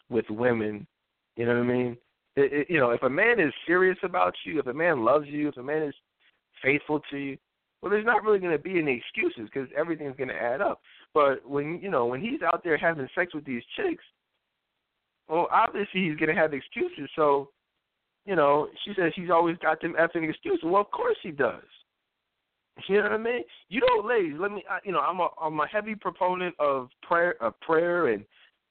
with women. You know what I mean? It, it, you know, if a man is serious about you, if a man loves you, if a man is faithful to you, well, there's not really going to be any excuses because everything's going to add up. But when you know when he's out there having sex with these chicks, well, obviously he's to have excuses. So, you know, she says he's always got them effing excuses. Well, of course he does. You know what I mean? You know, ladies, let me. You know, I'm a I'm a heavy proponent of prayer, of prayer and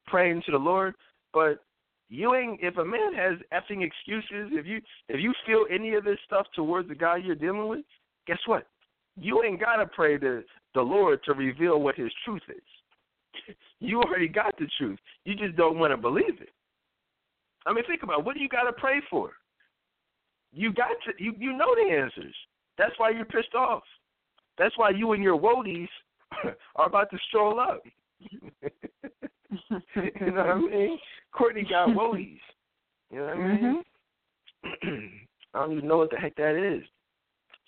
praying to the Lord. But you ain't. If a man has effing excuses, if you if you feel any of this stuff towards the guy you're dealing with, guess what? You ain't gotta pray to the Lord to reveal what His truth is. You already got the truth. You just don't want to believe it. I mean, think about it. what do you got to pray for? You got to. You you know the answers. That's why you're pissed off. That's why you and your woadies are about to stroll up. you know what I mean? Courtney got woadies. You know what I mean? Mm-hmm. I don't even know what the heck that is.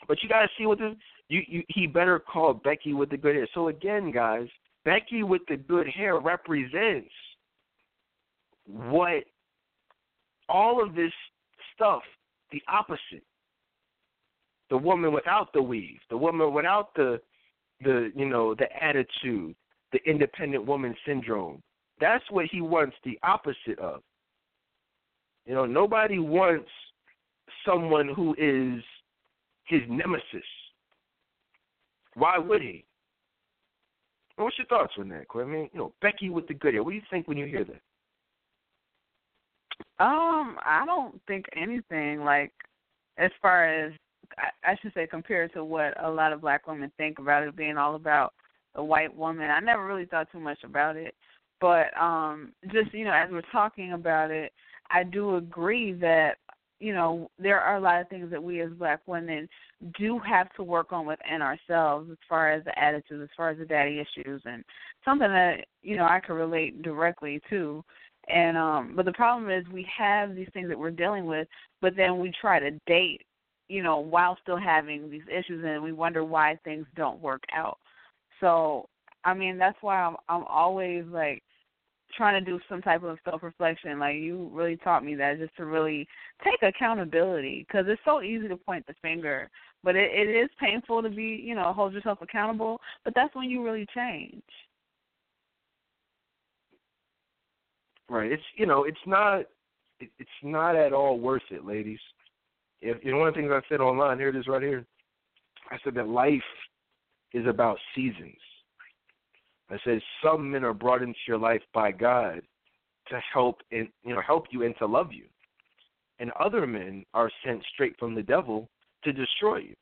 But you gotta see what this you, you he better call Becky with the good hair. So again, guys, Becky with the good hair represents what all of this stuff, the opposite. The woman without the weave, the woman without the the you know, the attitude, the independent woman syndrome. That's what he wants the opposite of. You know, nobody wants someone who is his nemesis. Why would he? What's your thoughts on that? I mean, you know, Becky with the good hair. What do you think when you hear that?
Um, I don't think anything like as far as I, I should say compared to what a lot of black women think about it being all about the white woman. I never really thought too much about it. But um just, you know, as we're talking about it, I do agree that you know, there are a lot of things that we as black women do have to work on within ourselves as far as the attitudes, as far as the daddy issues and something that, you know, I can relate directly to. And um but the problem is we have these things that we're dealing with, but then we try to date, you know, while still having these issues and we wonder why things don't work out. So, I mean, that's why I'm I'm always like trying to do some type of self reflection. Like you really taught me that just to really take accountability because it's so easy to point the finger, but it, it is painful to be you know hold yourself accountable. But that's when you really change.
Right. It's you know it's not it, it's not at all worth it, ladies. If you know one of the things I said online, here it is right here. I said that life is about seasons. I said some men are brought into your life by God to help and you know help you and to love you, and other men are sent straight from the devil to destroy you.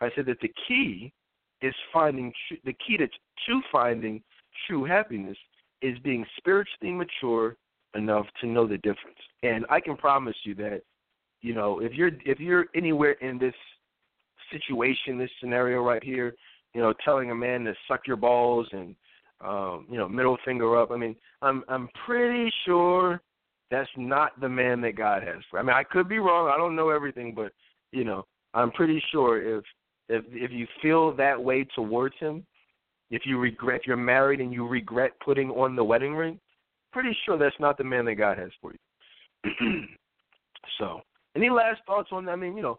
I said that the key is finding tr- the key to to finding true happiness is being spiritually mature enough to know the difference. And I can promise you that, you know, if you're if you're anywhere in this situation, this scenario right here, you know, telling a man to suck your balls and um, you know, middle finger up. I mean, I'm I'm pretty sure that's not the man that God has for. I mean, I could be wrong. I don't know everything, but you know, I'm pretty sure if if if you feel that way towards him, if you regret if you're married and you regret putting on the wedding ring, pretty sure that's not the man that God has for you. so, any last thoughts on that? I mean, you know,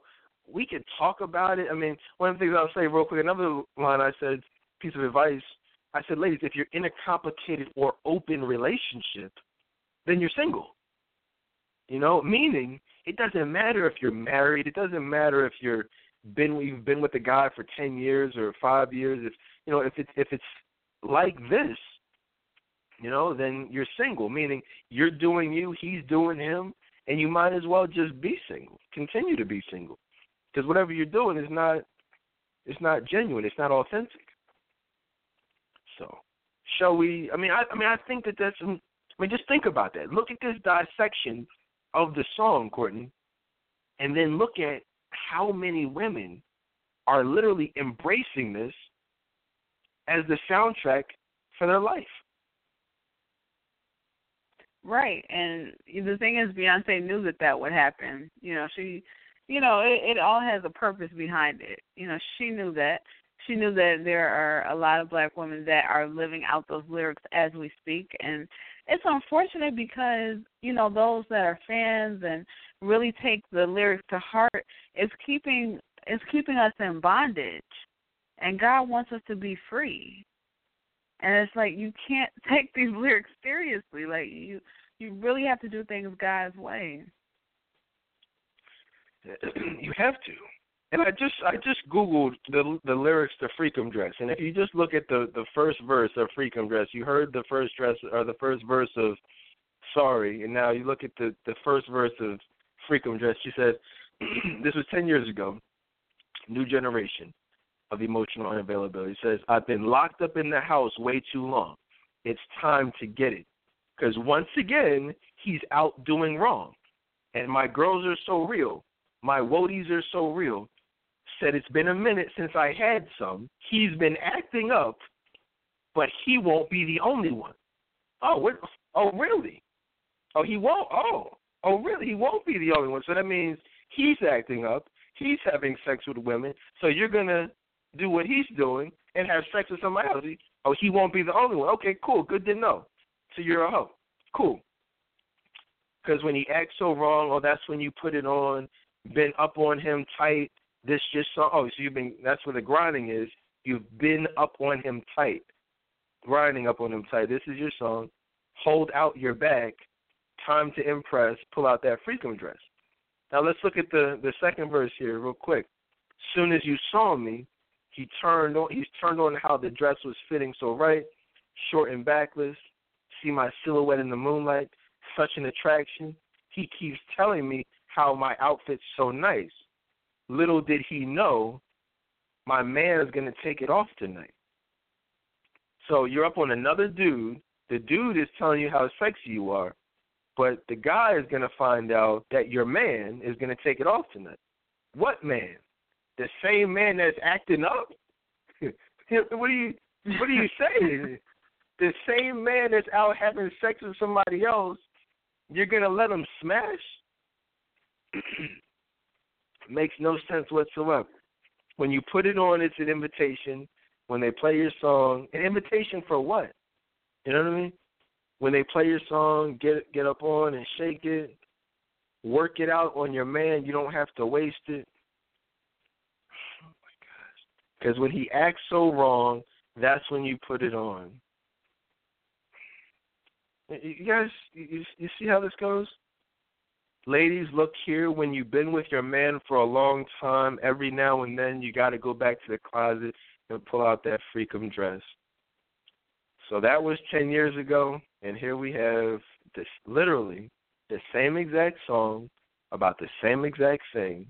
we could talk about it. I mean, one of the things I'll say real quick, another line I said, piece of advice, I said, ladies, if you're in a complicated or open relationship, then you're single. You know, meaning it doesn't matter if you're married, it doesn't matter if you're been you've been with a guy for ten years or five years, if you know, if it's if it's like this, you know, then you're single, meaning you're doing you, he's doing him, and you might as well just be single. Continue to be single. Because whatever you're doing is not it's not genuine, it's not authentic. So, shall we? I mean, I, I mean, I think that that's. I mean, just think about that. Look at this dissection of the song, Courtney, and then look at how many women are literally embracing this as the soundtrack for their life.
Right, and the thing is, Beyonce knew that that would happen. You know, she, you know, it, it all has a purpose behind it. You know, she knew that, she knew that there are a lot of black women that are living out those lyrics as we speak. And it's unfortunate because you know those that are fans and really take the lyrics to heart is keeping is keeping us in bondage. And god wants us to be free. And it's like you can't take these lyrics seriously. Like you you really have to do things god's way
you have to and I just I just googled the the lyrics to Freakum Dress, and if you just look at the the first verse of Freakum Dress, you heard the first dress or the first verse of Sorry, and now you look at the the first verse of Freakum Dress. She said, "This was ten years ago. New generation of emotional unavailability says I've been locked up in the house way too long. It's time to get it, because once again he's out doing wrong, and my girls are so real." My woadies are so real said it's been a minute since I had some. He's been acting up, but he won't be the only one. Oh, what? Oh, really? Oh, he won't. Oh, oh, really? He won't be the only one. So that means he's acting up. He's having sex with women. So you're gonna do what he's doing and have sex with somebody else. Oh, he won't be the only one. Okay, cool. Good to know. So you're a hoe. Cool. Because when he acts so wrong, oh, that's when you put it on. Been up on him tight this just so oh, so you've been that's where the grinding is. You've been up on him tight. Grinding up on him tight. This is your song. Hold out your back. Time to impress. Pull out that freakum dress. Now let's look at the the second verse here real quick. Soon as you saw me, he turned on he's turned on how the dress was fitting so right, short and backless. See my silhouette in the moonlight, such an attraction. He keeps telling me how my outfit's so nice. Little did he know my man is going to take it off tonight. So you're up on another dude. The dude is telling you how sexy you are, but the guy is going to find out that your man is going to take it off tonight. What man? The same man that's acting up? what do you what do you say? the same man that's out having sex with somebody else, you're to let him smash? makes no sense whatsoever. When you put it on, it's an invitation. When they play your song, an invitation for what? You know what I mean? When they play your song, get get up on and shake it, work it out on your man. You don't have to waste it. Oh my gosh! Because when he acts so wrong, that's when you put it on. You guys, you, you see how this goes? Ladies, look here. When you've been with your man for a long time, every now and then you got to go back to the closet and pull out that freakum dress. So that was 10 years ago, and here we have this literally the same exact song about the same exact thing.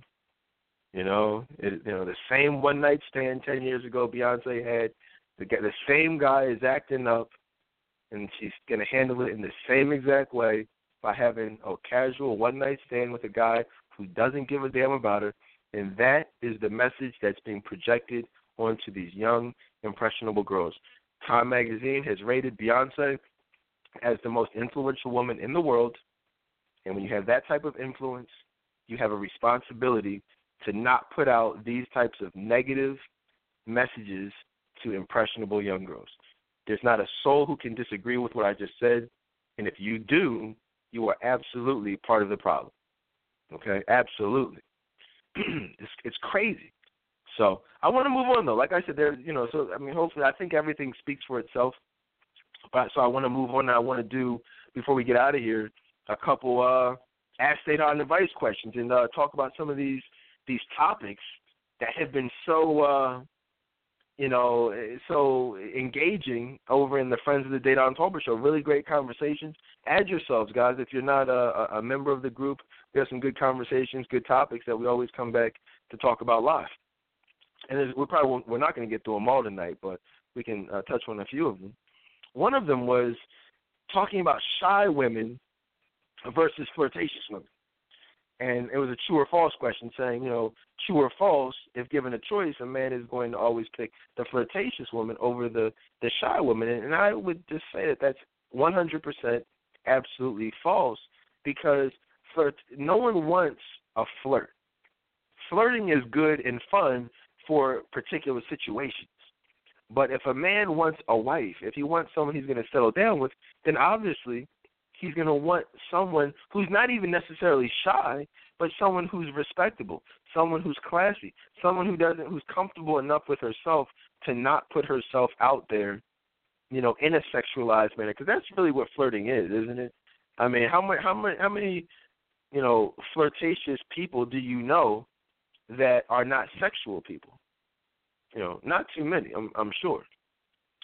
You know, it, you know the same one night stand 10 years ago Beyonce had. The, the same guy is acting up, and she's gonna handle it in the same exact way by having a casual one night stand with a guy who doesn't give a damn about her. And that is the message that's being projected onto these young, impressionable girls. Time magazine has rated Beyonce as the most influential woman in the world. And when you have that type of influence, you have a responsibility to not put out these types of negative messages to impressionable young girls. There's not a soul who can disagree with what I just said, and if you do, you are absolutely part of the problem. Okay, absolutely. it's it's crazy. So I want to move on though. Like I said, there, you know, so I mean, hopefully, I think everything speaks for itself. But so I want to move on. And I want to do before we get out of here a couple uh, ask Dedan advice questions and uh, talk about some of these these topics that have been so uh, you know so engaging over in the Friends of the Dedan Tolbert show. Really great conversations. Add yourselves, guys. If you're not a, a member of the group, we have some good conversations, good topics that we always come back to talk about live. And we probably we're not going to get through them all tonight, but we can uh, touch on a few of them. One of them was talking about shy women versus flirtatious women. And it was a true or false question saying, you know, true or false, if given a choice, a man is going to always pick the flirtatious woman over the, the shy woman. And I would just say that that's 100% absolutely false because flirt, no one wants a flirt. Flirting is good and fun for particular situations. But if a man wants a wife, if he wants someone he's going to settle down with, then obviously he's going to want someone who's not even necessarily shy, but someone who's respectable, someone who's classy, someone who doesn't who's comfortable enough with herself to not put herself out there, you know, in a sexualized manner because that's really what flirting is, isn't it? I mean, how many how many how many you know, flirtatious people do you know that are not sexual people? You know, not too many, I'm, I'm sure.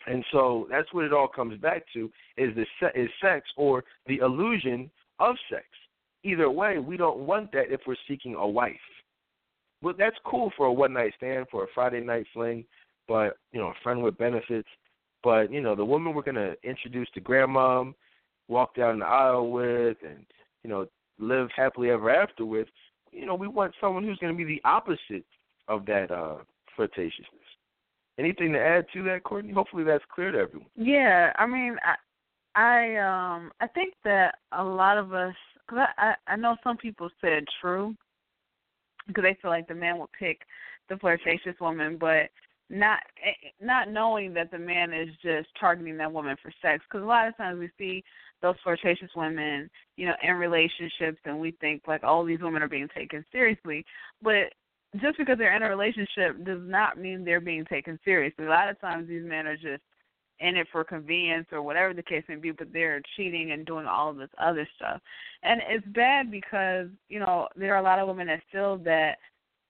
And so that's what it all comes back to is the se- is sex or the illusion of sex. Either way, we don't want that if we're seeking a wife. Well, that's cool for a one night stand, for a Friday night fling, but you know, a friend with benefits. But you know, the woman we're gonna introduce to grandma, walk down the aisle with, and you know, live happily ever after with, you know, we want someone who's going to be the opposite of that uh, flirtatiousness. Anything to add to that, Courtney? Hopefully that's clear to everyone.
Yeah, I mean, I, I um, I think that a lot of us, because I, I, I know some people said true, because they feel like the man would pick the flirtatious woman, but not eh, not knowing that the man is just targeting that woman for sex. Because a lot of times we see those flirtatious women, you know, in relationships, and we think like all oh, these women are being taken seriously. But just because they're in a relationship does not mean they're being taken seriously. A lot of times these men are just in it for convenience or whatever the case may be, but they're cheating and doing all of this other stuff. And it's bad because, you know, there are a lot of women that feel that,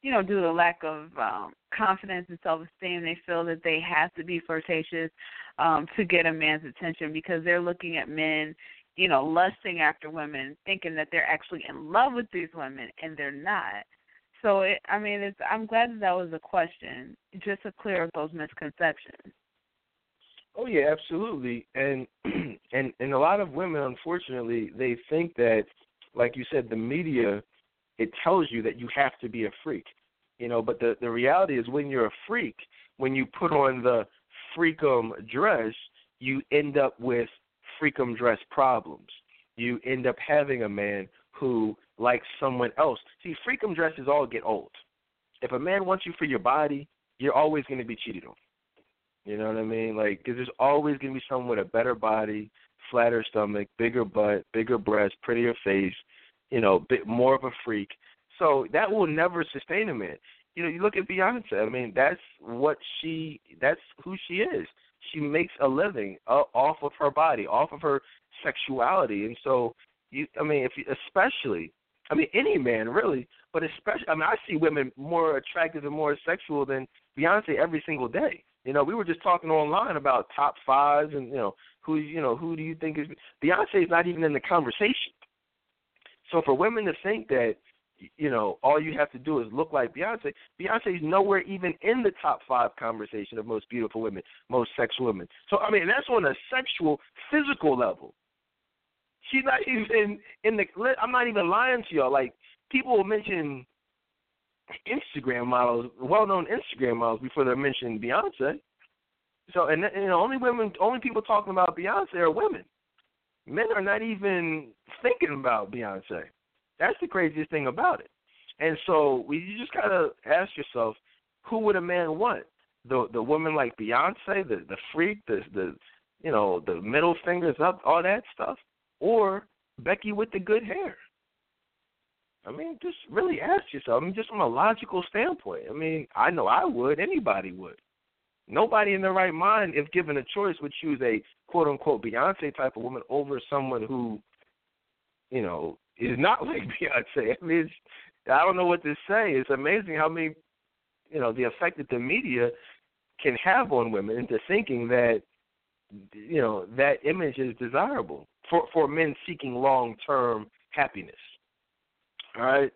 you know, due to lack of um confidence and self esteem, they feel that they have to be flirtatious um, to get a man's attention because they're looking at men, you know, lusting after women, thinking that they're actually in love with these women, and they're not. So, it, I mean, it's, I'm glad that that was a question, just to clear up those misconceptions.
Oh yeah, absolutely. And and and a lot of women, unfortunately, they think that, like you said, the media, it tells you that you have to be a freak, you know. But the the reality is, when you're a freak, when you put on the freakum dress, you end up with freakum dress problems. You end up having a man who likes someone else. See, freakum dresses all get old. If a man wants you for your body, you're always going to be cheated on. You know what I mean? Like, because there's always going to be someone with a better body, flatter stomach, bigger butt, bigger breast, prettier face, you know, bit more of a freak. So that will never sustain a man you know, you look at Beyonce. I mean, that's what she. That's who she is. She makes a living uh, off of her body, off of her sexuality, and so you. I mean, if you, especially, I mean, any man really, but especially, I mean, I see women more attractive and more sexual than Beyonce every single day. You know, we were just talking online about top fives and you know who you know who do you think is Beyonce is not even in the conversation. So for women to think that you know, all you have to do is look like Beyonce. Beyonce is nowhere even in the top five conversation of most beautiful women, most sexual women. So I mean, that's on a sexual, physical level. She's not even in the. I'm not even lying to y'all. Like people will mention Instagram models, well-known Instagram models, before they mention Beyonce. So and you know, only women, only people talking about Beyonce are women. Men are not even thinking about Beyonce. That's the craziest thing about it. And so we you just gotta ask yourself, who would a man want? the the woman like Beyonce, the the freak, the the you know the middle fingers up, all that stuff, or Becky with the good hair. I mean, just really ask yourself. I mean, just from a logical standpoint. I mean, I know I would. Anybody would. Nobody in their right mind, if given a choice, would choose a quote unquote Beyonce type of woman over someone who, you know, is not like Beyonce. I mean, I don't know what to say. It's amazing how many, you know, the effect that the media can have on women into thinking that, you know, that image is desirable for for men seeking long term happiness. All right.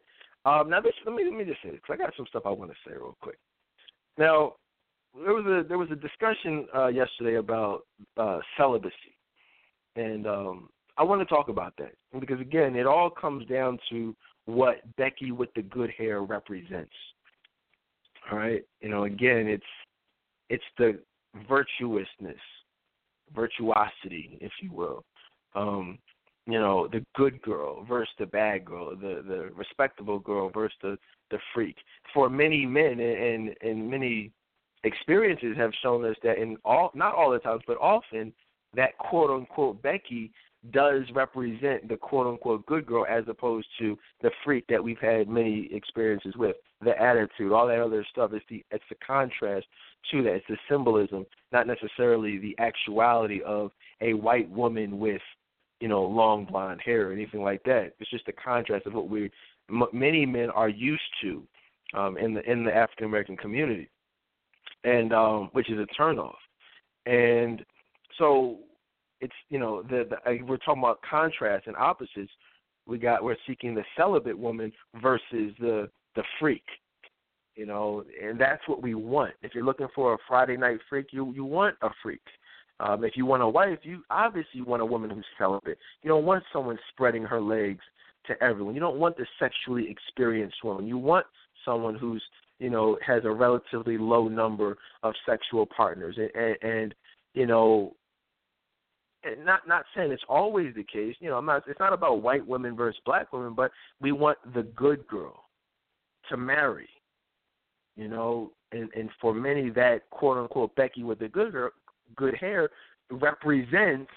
Um, now, this, let me let me just say because I got some stuff I want to say real quick. Now, there was a there was a discussion uh, yesterday about uh, celibacy, and um, I want to talk about that because again, it all comes down to what Becky with the good hair represents. All right, you know, again, it's it's the virtuousness, virtuosity, if you will. Um, you know, the good girl versus the bad girl, the the respectable girl versus the the freak. For many men and and many experiences have shown us that in all not all the times, but often that quote unquote Becky does represent the quote unquote good girl as opposed to the freak that we've had many experiences with. The attitude, all that other stuff. It's the it's the contrast to that. It's the symbolism, not necessarily the actuality of a white woman with, you know, long blonde hair or anything like that. It's just the contrast of what we m- many men are used to um, in the in the African American community and um, which is a turnoff. And so it's you know the, the we're talking about contrast and opposites. We got we're seeking the celibate woman versus the the freak, you know, and that's what we want. If you're looking for a Friday night freak, you you want a freak. Um, if you want a wife, you obviously want a woman who's celibate. You don't want someone spreading her legs to everyone. You don't want the sexually experienced woman. You want someone who's you know, has a relatively low number of sexual partners, and, and, and you know, and not not saying it's always the case. You know, I'm not. It's not about white women versus black women, but we want the good girl to marry. You know, and and for many, that quote unquote Becky with the good girl, good hair represents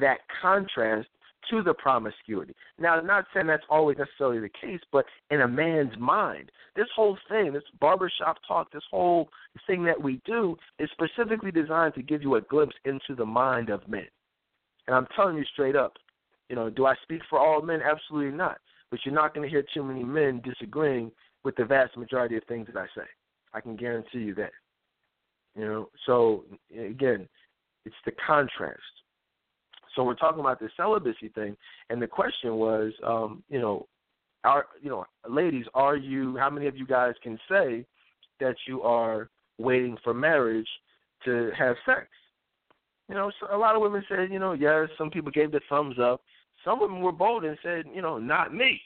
that contrast to the promiscuity. Now, I'm not saying that's always necessarily the case, but in a man's mind, this whole thing, this barbershop talk, this whole thing that we do is specifically designed to give you a glimpse into the mind of men. And I'm telling you straight up, you know, do I speak for all men? Absolutely not. But you're not going to hear too many men disagreeing with the vast majority of things that I say. I can guarantee you that. You know, so again, it's the contrast. So we're talking about the celibacy thing, and the question was, um, you know, are you know, ladies, are you? How many of you guys can say that you are waiting for marriage to have sex? You know, so a lot of women said, you know, yes. Some people gave the thumbs up. Some women were bold and said, you know, not me.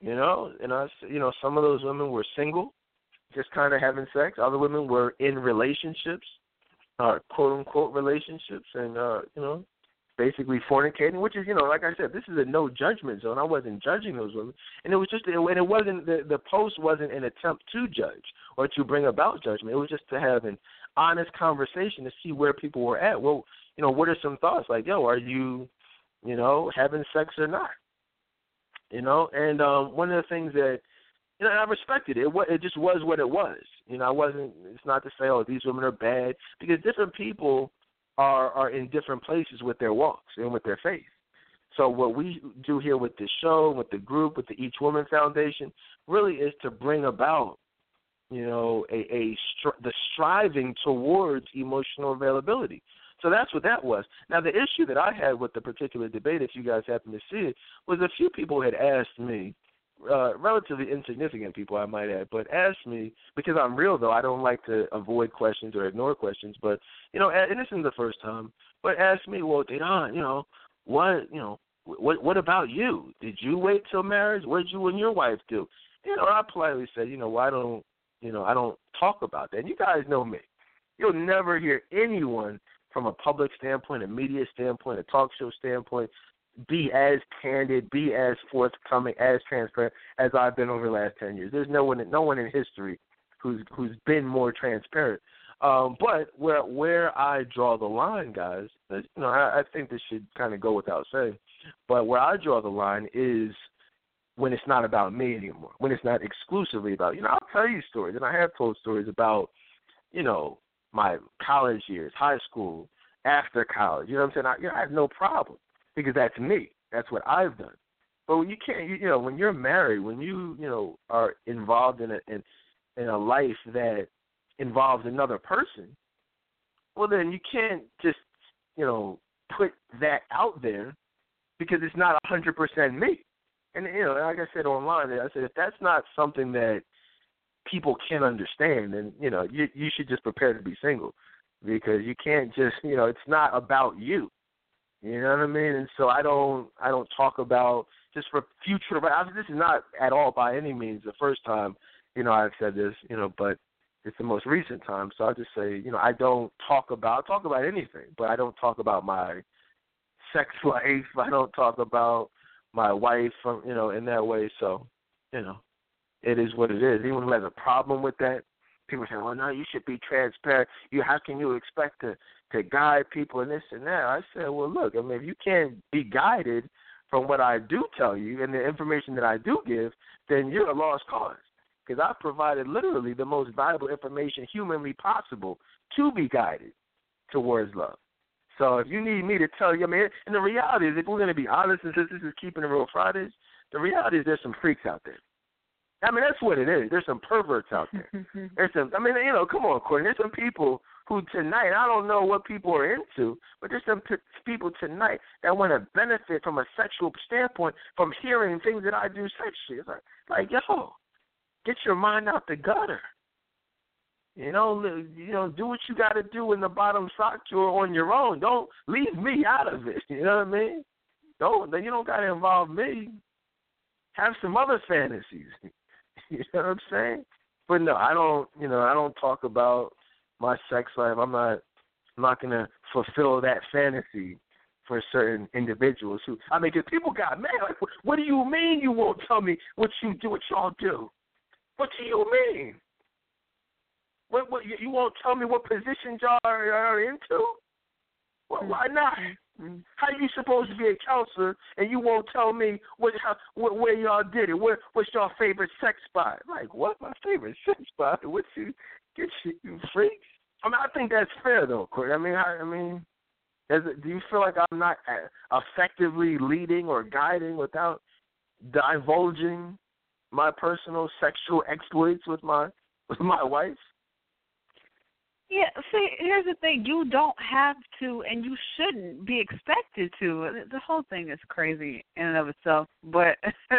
You know, and I, you know, some of those women were single, just kind of having sex. Other women were in relationships, uh, quote unquote relationships, and uh, you know, basically fornicating, which is, you know, like I said, this is a no judgment zone. I wasn't judging those women, and it was just, and it wasn't the the post wasn't an attempt to judge or to bring about judgment. It was just to have an honest conversation to see where people were at. Well, you know, what are some thoughts? Like, yo, are you, you know, having sex or not? You know, and um, one of the things that know, I respected it. It, it just was what it was. You know, I wasn't. It's not to say, oh, these women are bad, because different people are are in different places with their walks and with their faith. So what we do here with this show, with the group, with the Each Woman Foundation, really is to bring about, you know, a, a the striving towards emotional availability. So that's what that was. Now the issue that I had with the particular debate, if you guys happen to see it, was a few people had asked me, uh, relatively insignificant people, I might add, but ask me because I'm real though. I don't like to avoid questions or ignore questions, but you know, and this isn't the first time. But ask me, well, Dedan, you know, what, you know, what, what about you? Did you wait till marriage? What did you and your wife do? You know, I politely said, you know, I don't, you know, I don't talk about that. And you guys know me. You'll never hear anyone from a public standpoint, a media standpoint, a talk show standpoint, be as candid, be as forthcoming, as transparent as I've been over the last ten years. There's no one, no one in history who's who's been more transparent Um, but where where I draw the line, guys, you know, I, I think this should kind of go without saying. But where I draw the line is when it's not about me anymore. When it's not exclusively about you know. I'll tell you stories, and I have told stories about you know my college years, high school, after college. You know what I'm saying? I, you know, I have no problem because that's me. That's what I've done. But when you can't, you, you know, when you're married, when you you know are involved in a in, in a life that involves another person, well then you can't just you know put that out there because it's not a hundred percent me. And you know, like I said online, I said if that's not something that people can understand, then you know you you should just prepare to be single because you can't just you know it's not about you. You know what I mean? And so I don't I don't talk about just for future. I mean, this is not at all by any means the first time you know I've said this. You know, but it's the most recent time. So I'll just say you know I don't talk about I talk about anything, but I don't talk about my sex life. I don't talk about my wife, from you know, in that way. So you know, it is what it is. Anyone who has a problem with that, people say, "Well, no, you should be transparent. You how can you expect to to guide people and this and that?" I said, "Well, look, I mean, if you can't be guided from what I do tell you and the information that I do give, then you're a lost cause." Because I've provided literally the most valuable information humanly possible to be guided towards love. So if you need me to tell you, I mean, and the reality is, if we're going to be honest, and since this is keeping it real Fridays, the reality is there's some freaks out there. I mean, that's what it is. There's some perverts out there. there's some. I mean, you know, come on, Courtney. There's some people who tonight. I don't know what people are into, but there's some p- people tonight that want to benefit from a sexual standpoint from hearing things that I do sexually. It's like, like, yo, get your mind out the gutter. You know, you know, do what you got to do in the bottom sock drawer on your own. Don't leave me out of it. You know what I mean? Don't then you don't got to involve me. Have some other fantasies. you know what I'm saying? But no, I don't. You know, I don't talk about my sex life. I'm not. I'm not gonna fulfill that fantasy for certain individuals who. I mean, because people got mad. Like, what do you mean you won't tell me what you do? What y'all do? What do you mean? What? What? You won't tell me what position y'all are, are into? Well, why not? Mm-hmm. How you supposed to be a counselor and you won't tell me what, how, what where y'all did it? Where what's your favorite sex spot? Like what? My favorite sex spot? What you get you, you freaks? I mean, I think that's fair though, Court. I mean, I, I mean, does it, do you feel like I'm not uh, effectively leading or guiding without divulging my personal sexual exploits with my with my wife?
Yeah, see, here's the thing: you don't have to, and you shouldn't be expected to. The whole thing is crazy in and of itself. But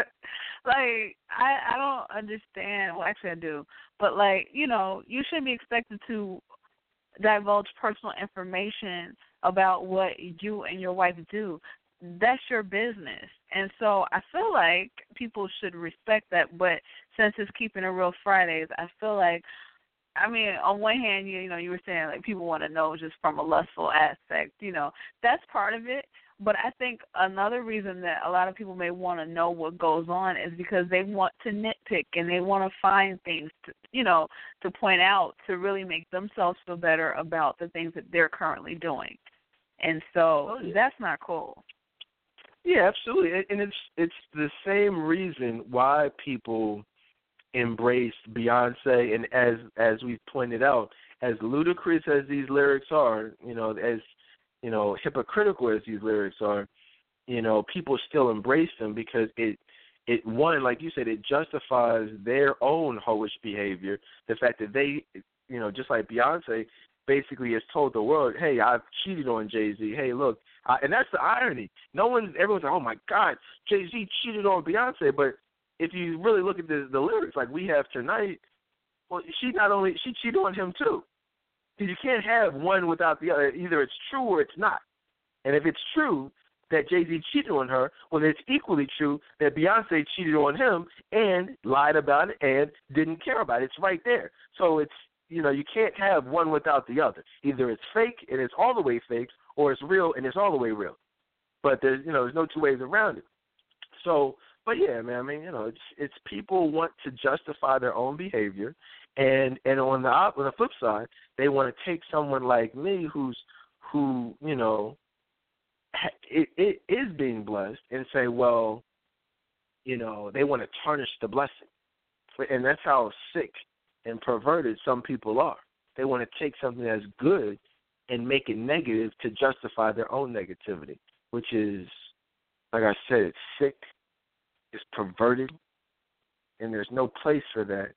like, I I don't understand. Well, actually, I do. But like, you know, you shouldn't be expected to divulge personal information about what you and your wife do. That's your business. And so I feel like people should respect that. But since it's keeping it real Fridays, I feel like I mean, on one hand, you, you know, you were saying like people want to know just from a lustful aspect. You know, that's part of it. But I think another reason that a lot of people may want to know what goes on is because they want to nitpick and they want to find things, to, you know, to point out to really make themselves feel better about the things that they're currently doing. And so oh, yeah. that's not cool.
Yeah, absolutely, and it's it's the same reason why people embraced Beyonce, and as as we've pointed out, as ludicrous as these lyrics are, you know, as you know, hypocritical as these lyrics are, you know, people still embrace them because it it one, like you said, it justifies their own hoish behavior. The fact that they, you know, just like Beyonce, basically has told the world, "Hey, I've cheated on Jay Z. Hey, look," uh, and that's the irony. No one, everyone's like, "Oh my God, Jay Z cheated on Beyonce," but if you really look at the, the lyrics like we have tonight, well, she not only she cheated on him too. You can't have one without the other. Either it's true or it's not. And if it's true that Jay Z cheated on her, well, it's equally true that Beyonce cheated on him and lied about it and didn't care about it. It's right there. So it's you know you can't have one without the other. Either it's fake and it's all the way fake, or it's real and it's all the way real. But there's you know there's no two ways around it. So but yeah, man. I mean, you know, it's it's people want to justify their own behavior, and and on the on the flip side, they want to take someone like me who's who you know it, it is being blessed and say, well, you know, they want to tarnish the blessing, and that's how sick and perverted some people are. They want to take something that's good and make it negative to justify their own negativity, which is, like I said, it's sick, it's perverted, and there's no place for that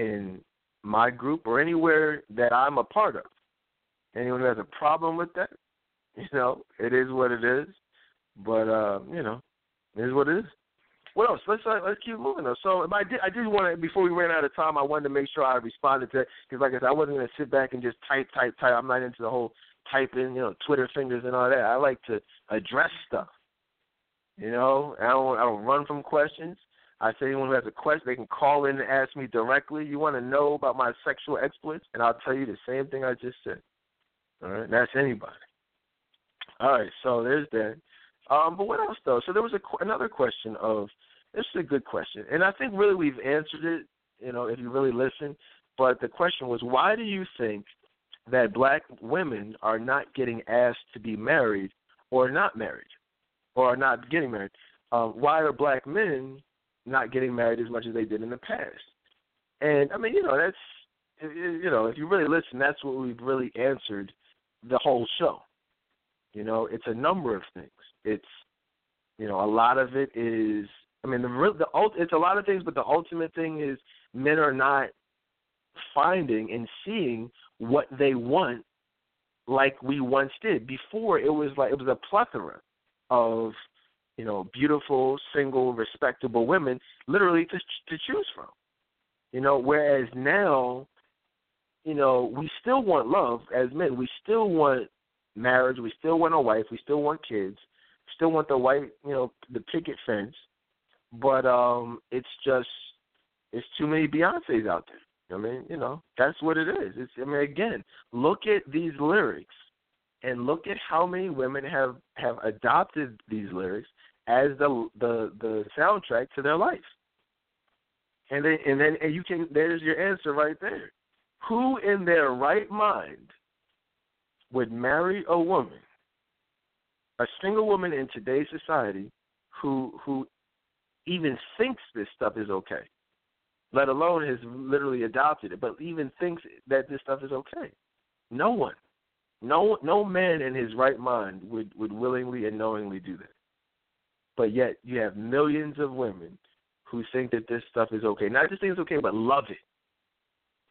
in my group or anywhere that I'm a part of. Anyone who has a problem with that, you know, it is what it is. But uh, you know, it is what it is. What else? Let's uh, let's keep moving though. So I did I did want to before we ran out of time, I wanted to make sure I responded to that because like I said, I wasn't going to sit back and just type type type. I'm not into the whole typing, you know, Twitter fingers and all that. I like to address stuff. You know, I don't I don't run from questions. I say anyone who has a question, they can call in and ask me directly. You want to know about my sexual exploits, and I'll tell you the same thing I just said. All right, that's anybody. All right, so there's that. Um, but what else though? So there was a, another question of this is a good question, and I think really we've answered it. You know, if you really listen. But the question was, why do you think that black women are not getting asked to be married or not married or are not getting married? Um, why are black men not getting married as much as they did in the past? And I mean, you know, that's you know, if you really listen, that's what we've really answered the whole show. You know, it's a number of things. It's you know, a lot of it is. I mean, the the it's a lot of things, but the ultimate thing is men are not finding and seeing what they want like we once did. Before it was like it was a plethora of you know beautiful, single, respectable women, literally to to choose from. You know, whereas now, you know, we still want love as men. We still want marriage. We still want a wife. We still want kids. Still want the white, you know, the picket fence. But um it's just it's too many Beyonces out there. I mean, you know, that's what it is. It's I mean again, look at these lyrics and look at how many women have have adopted these lyrics as the the the soundtrack to their life. And then and then and you can there's your answer right there. Who in their right mind would marry a woman, a single woman in today's society, who who even thinks this stuff is okay, let alone has literally adopted it, but even thinks that this stuff is okay. No one, no no man in his right mind would would willingly and knowingly do that. But yet you have millions of women who think that this stuff is okay. Not just think it's okay, but love it.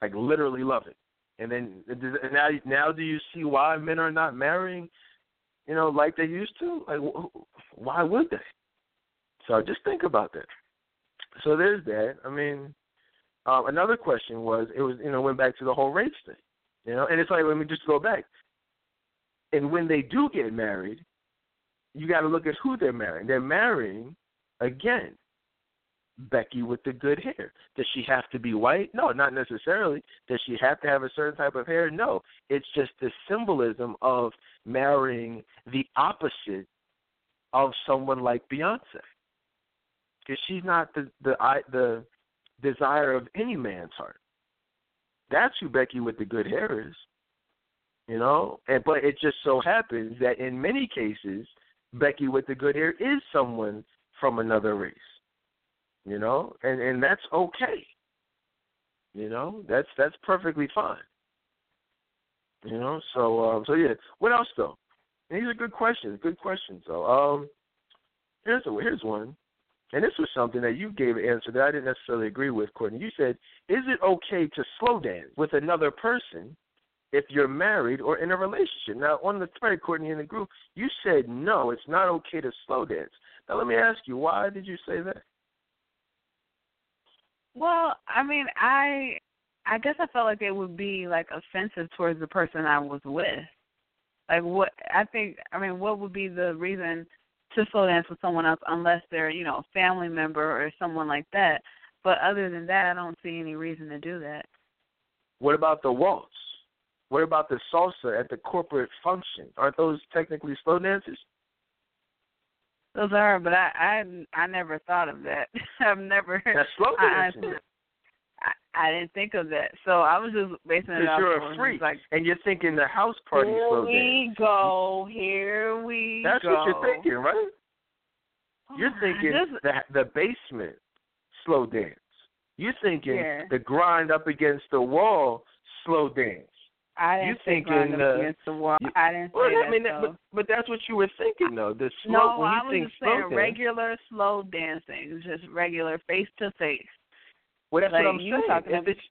Like literally love it. And then now, now do you see why men are not marrying, you know, like they used to? Like, why would they? So just think about that. So there's that. I mean, um, another question was it was you know went back to the whole race thing, you know, and it's like let me just go back. And when they do get married, you got to look at who they're marrying. They're marrying again Becky with the good hair. Does she have to be white? No, not necessarily. Does she have to have a certain type of hair? No. It's just the symbolism of marrying the opposite of someone like Beyonce. Because she's not the the the desire of any man's heart. That's who Becky with the good hair is. You know? And but it just so happens that in many cases Becky with the good hair is someone from another race you know, and and that's okay. You know, that's that's perfectly fine. You know, so um, so yeah. What else though? These are good questions. Good questions though. Um, here's a, here's one, and this was something that you gave an answer that I didn't necessarily agree with, Courtney. You said, "Is it okay to slow dance with another person if you're married or in a relationship?" Now, on the thread, Courtney, in the group, you said no, it's not okay to slow dance. Now, let me ask you, why did you say that?
Well, I mean, I I guess I felt like it would be like offensive towards the person I was with. Like what I think I mean, what would be the reason to slow dance with someone else unless they're, you know, a family member or someone like that. But other than that I don't see any reason to do that.
What about the waltz? What about the salsa at the corporate function? Aren't those technically slow dances?
Those are, but I I I never thought of that. I've never.
That's slow dancing.
I, I, I didn't think of that, so I was just basing it off.
you're a freak,
like,
and you're thinking the house party
here
slow
we
dance.
go. Here we
That's
go.
what you're thinking, right? You're oh, thinking
Just-
the the basement slow dance. You're thinking
Yeah.
the grind up against the wall slow dance.
I didn't
you
say
thinking, uh,
against the wall.
you-
I didn't
Well, I mean,
though.
but but that's what you were thinking though. The slow
no,
when you
I was
think
just saying
dance.
regular slow dancing, just regular face to face.
Well, that's
like
what I'm saying.
talking about-
it's,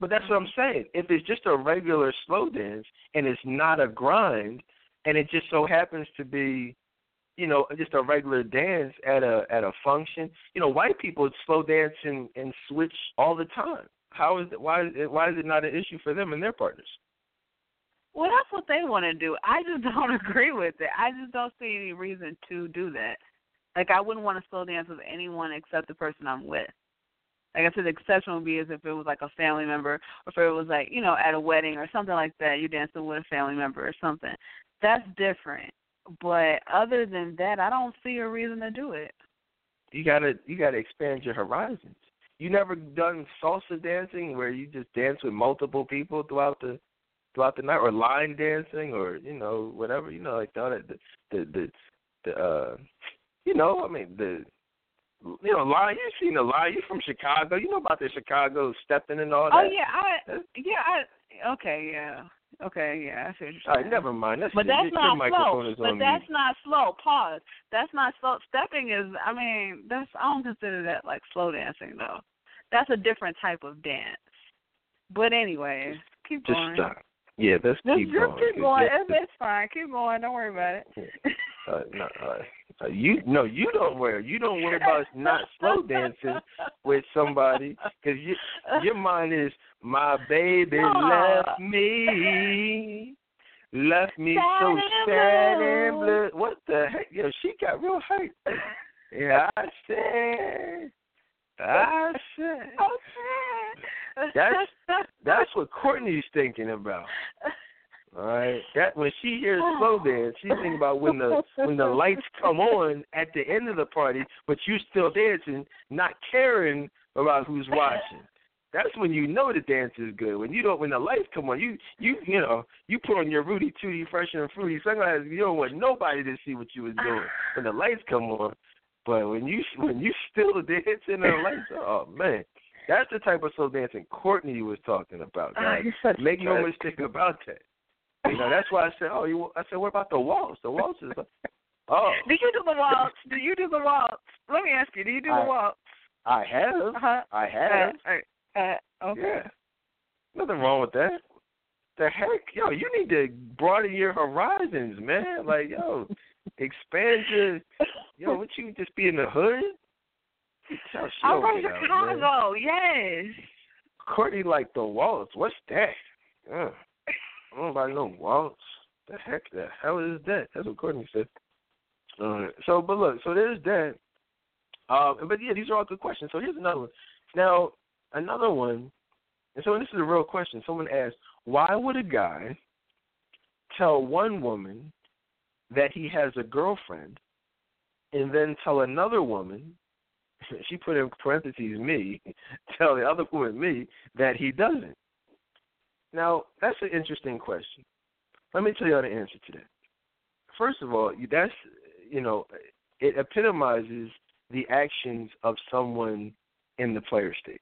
but that's what I'm saying. If it's just a regular slow dance and it's not a grind, and it just so happens to be, you know, just a regular dance at a at a function. You know, white people slow dance and, and switch all the time. How is it? Why is it? Why is it not an issue for them and their partners?
Well, that's what they want to do. I just don't agree with it. I just don't see any reason to do that. Like I wouldn't want to slow dance with anyone except the person I'm with. Like I said, the exception would be as if it was like a family member, or if it was like you know at a wedding or something like that. You're dancing with a family member or something. That's different. But other than that, I don't see a reason to do it.
You gotta you gotta expand your horizons. You never done salsa dancing where you just dance with multiple people throughout the throughout the night, or line dancing, or you know whatever you know like that. The the the, the uh, you know I mean the you know line. You've seen the line. You're from Chicago. You know about the Chicago stepping and all that.
Oh yeah, I yeah I okay yeah okay yeah. I
All right, never mind. That's
But
your,
that's
your
not slow. But that's
mute.
not slow. Pause. That's not slow. Stepping is. I mean, that's. I don't consider that like slow dancing though. That's a different type of dance. But anyway, keep
Just
going.
stop. Yeah, let's
Just,
keep
just
going.
keep
'cause
going. It's, it's fine. Keep going. Don't worry about it.
Uh, no, uh, uh, you no, you don't worry. You don't worry about not slow dancing with somebody because you, your mind is my baby
No.
left me, left me so
Sad and
sad and
blue.
What the heck? Yo, she got real hype. Yeah, I said, I said.
Okay.
That's- That's what Courtney's thinking about. All right. That when she hears slow dance, she's thinking about when the when the lights come on at the end of the party, but you're still dancing, not caring about who's watching. That's when you know the dance is good. When you don't, when the lights come on, you you you know you put on your Rudy Tooty Fresh and Fruity sunglasses. You don't want nobody to see what you was doing when the lights come on. But when you when you still dancing the lights, oh man, that's the type of slow dancing Courtney was talking about.
Ah,
Guys.
a
Make no mistake about that. You know, that's why I said, oh, you. I said, what about the waltz? The waltz is. Oh,
Do you do the waltz? Do you do the waltz? Let me ask you. Do you do the waltz?
I have.
Uh-huh.
I have.
Uh, uh, okay.
Yeah. Nothing wrong with that. The heck, yo, you need to broaden your horizons, man. Like, yo, expand your, yo, what you just be in the hood?
I'm from
get out.
Chicago. Yes.
Courtney like the waltz. What's that? Uh, I don't know about no waltz. The heck, the hell is that? That's what Courtney said. Uh, so, but look, so there's that. Um, but yeah, these are all good questions. So here's another one. Now, another one. And so this is a real question. Someone asked, why would a guy tell one woman that he has a girlfriend, and then tell another woman she put in parentheses me, tell the other woman me that he doesn't. Now that's an interesting question. Let me tell you how to answer to that. First of all, that's you know, it epitomizes the actions of someone in the player stage.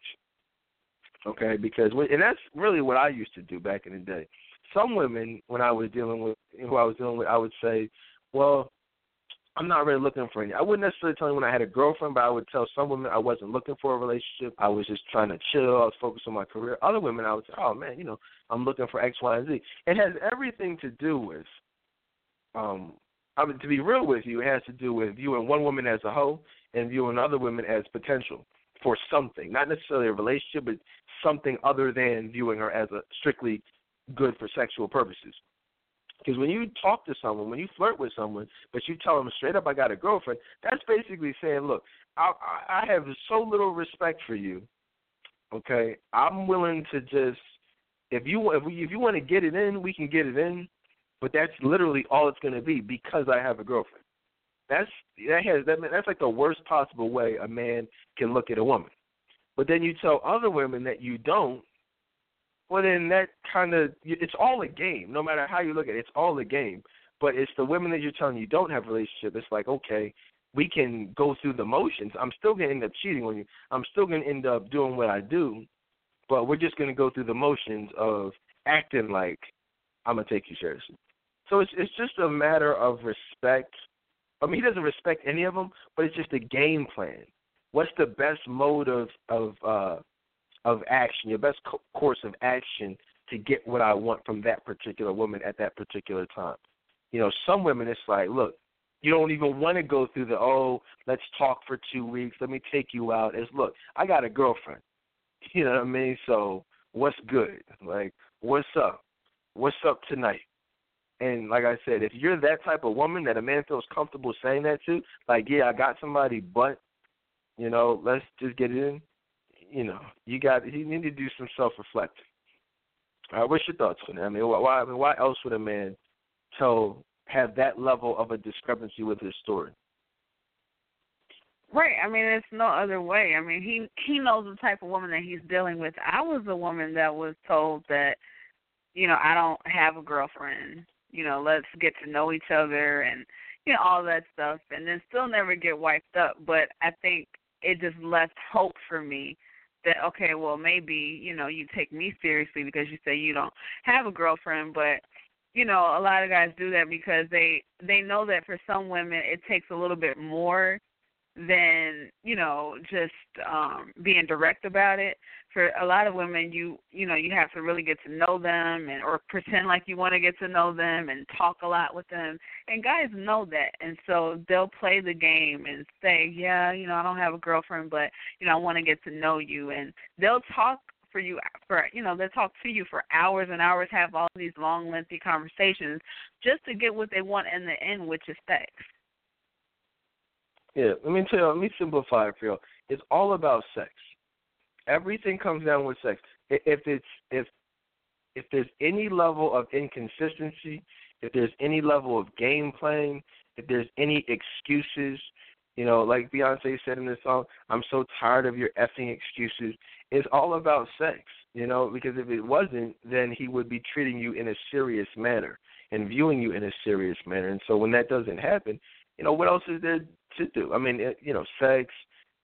Okay, because and that's really what I used to do back in the day. Some women, when I was dealing with who I was dealing with, I would say, "Well, I'm not really looking for any. I wouldn't necessarily tell you when I had a girlfriend, but I would tell some women I wasn't looking for a relationship. I was just trying to chill. I was focused on my career. Other women, I would say, oh man, you know, I'm looking for X, Y, and Z. It has everything to do with, um, I mean, to be real with you, it has to do with viewing one woman as a hoe and viewing other women as potential for something, not necessarily a relationship, but something other than viewing her as a strictly good for sexual purposes. Because when you talk to someone, when you flirt with someone, but you tell them straight up, "I got a girlfriend," that's basically saying, "Look, I, I have so little respect for you. Okay, I'm willing to just if you if we, if you want to get it in, we can get it in, but that's literally all it's going to be because I have a girlfriend. That's that has that that's like the worst possible way a man can look at a woman. But then you tell other women that you don't. Well, then that kind of it's all a game. No matter how you look at it, it's all a game. But it's the women that you're telling you don't have a relationship. It's like okay, we can go through the motions. I'm still going to end up cheating on you. I'm still going to end up doing what I do, but we're just going to go through the motions of acting like I'm going to take you seriously. So it's it's just a matter of respect. I mean, he doesn't respect any of them, but it's just a game plan. What's the best mode of of uh, of action? Your best co- course of action to get what I want from that particular woman at that particular time. You know, some women it's like, look, you don't even want to go through the oh, let's talk for two weeks, let me take you out. It's look, I got a girlfriend. You know what I mean? So what's good? Like, what's up? What's up tonight? And like I said, if you're that type of woman that a man feels comfortable saying that to, like, yeah, I got somebody, but you know, let's just get it in. You know, you got you need to do some self reflecting. All right, what's your thoughts on that? I mean, why? I mean, why else would a man tell have that level of a discrepancy with his story.
Right. I mean, it's no other way. I mean, he he knows the type of woman that he's dealing with. I was a woman that was told that, you know, I don't have a girlfriend. You know, let's get to know each other and you know all that stuff, and then still never get wiped up. But I think it just left hope for me that okay, well maybe you know you take me seriously because you say you don't have a girlfriend, but you know, a lot of guys do that because they they know that for some women it takes a little bit more than you know just um being direct about it for a lot of women you you know you have to really get to know them and or pretend like you want to get to know them and talk a lot with them and guys know that and so they'll play the game and say yeah you know i don't have a girlfriend but you know i want to get to know you and they'll talk for you for you know they'll talk to you for hours and hours, have all these long, lengthy conversations just to get what they want in the end, which is sex.
Yeah, let me tell you. Let me simplify it for you. It's all about sex. Everything comes down with sex. If it's if if there's any level of inconsistency, if there's any level of game playing, if there's any excuses, you know, like Beyonce said in the song, I'm so tired of your effing excuses. It's all about sex, you know, because if it wasn't, then he would be treating you in a serious manner and viewing you in a serious manner. And so when that doesn't happen, you know, what else is there to do? I mean, you know, sex,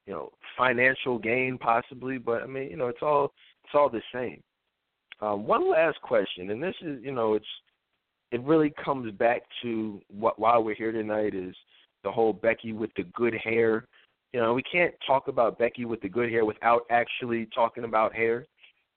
you know, financial gain possibly, but I mean, you know, it's all it's all the same. Um, one last question, and this is, you know, it's it really comes back to what why we're here tonight is the whole Becky with the good hair. You know, we can't talk about Becky with the good hair without actually talking about hair.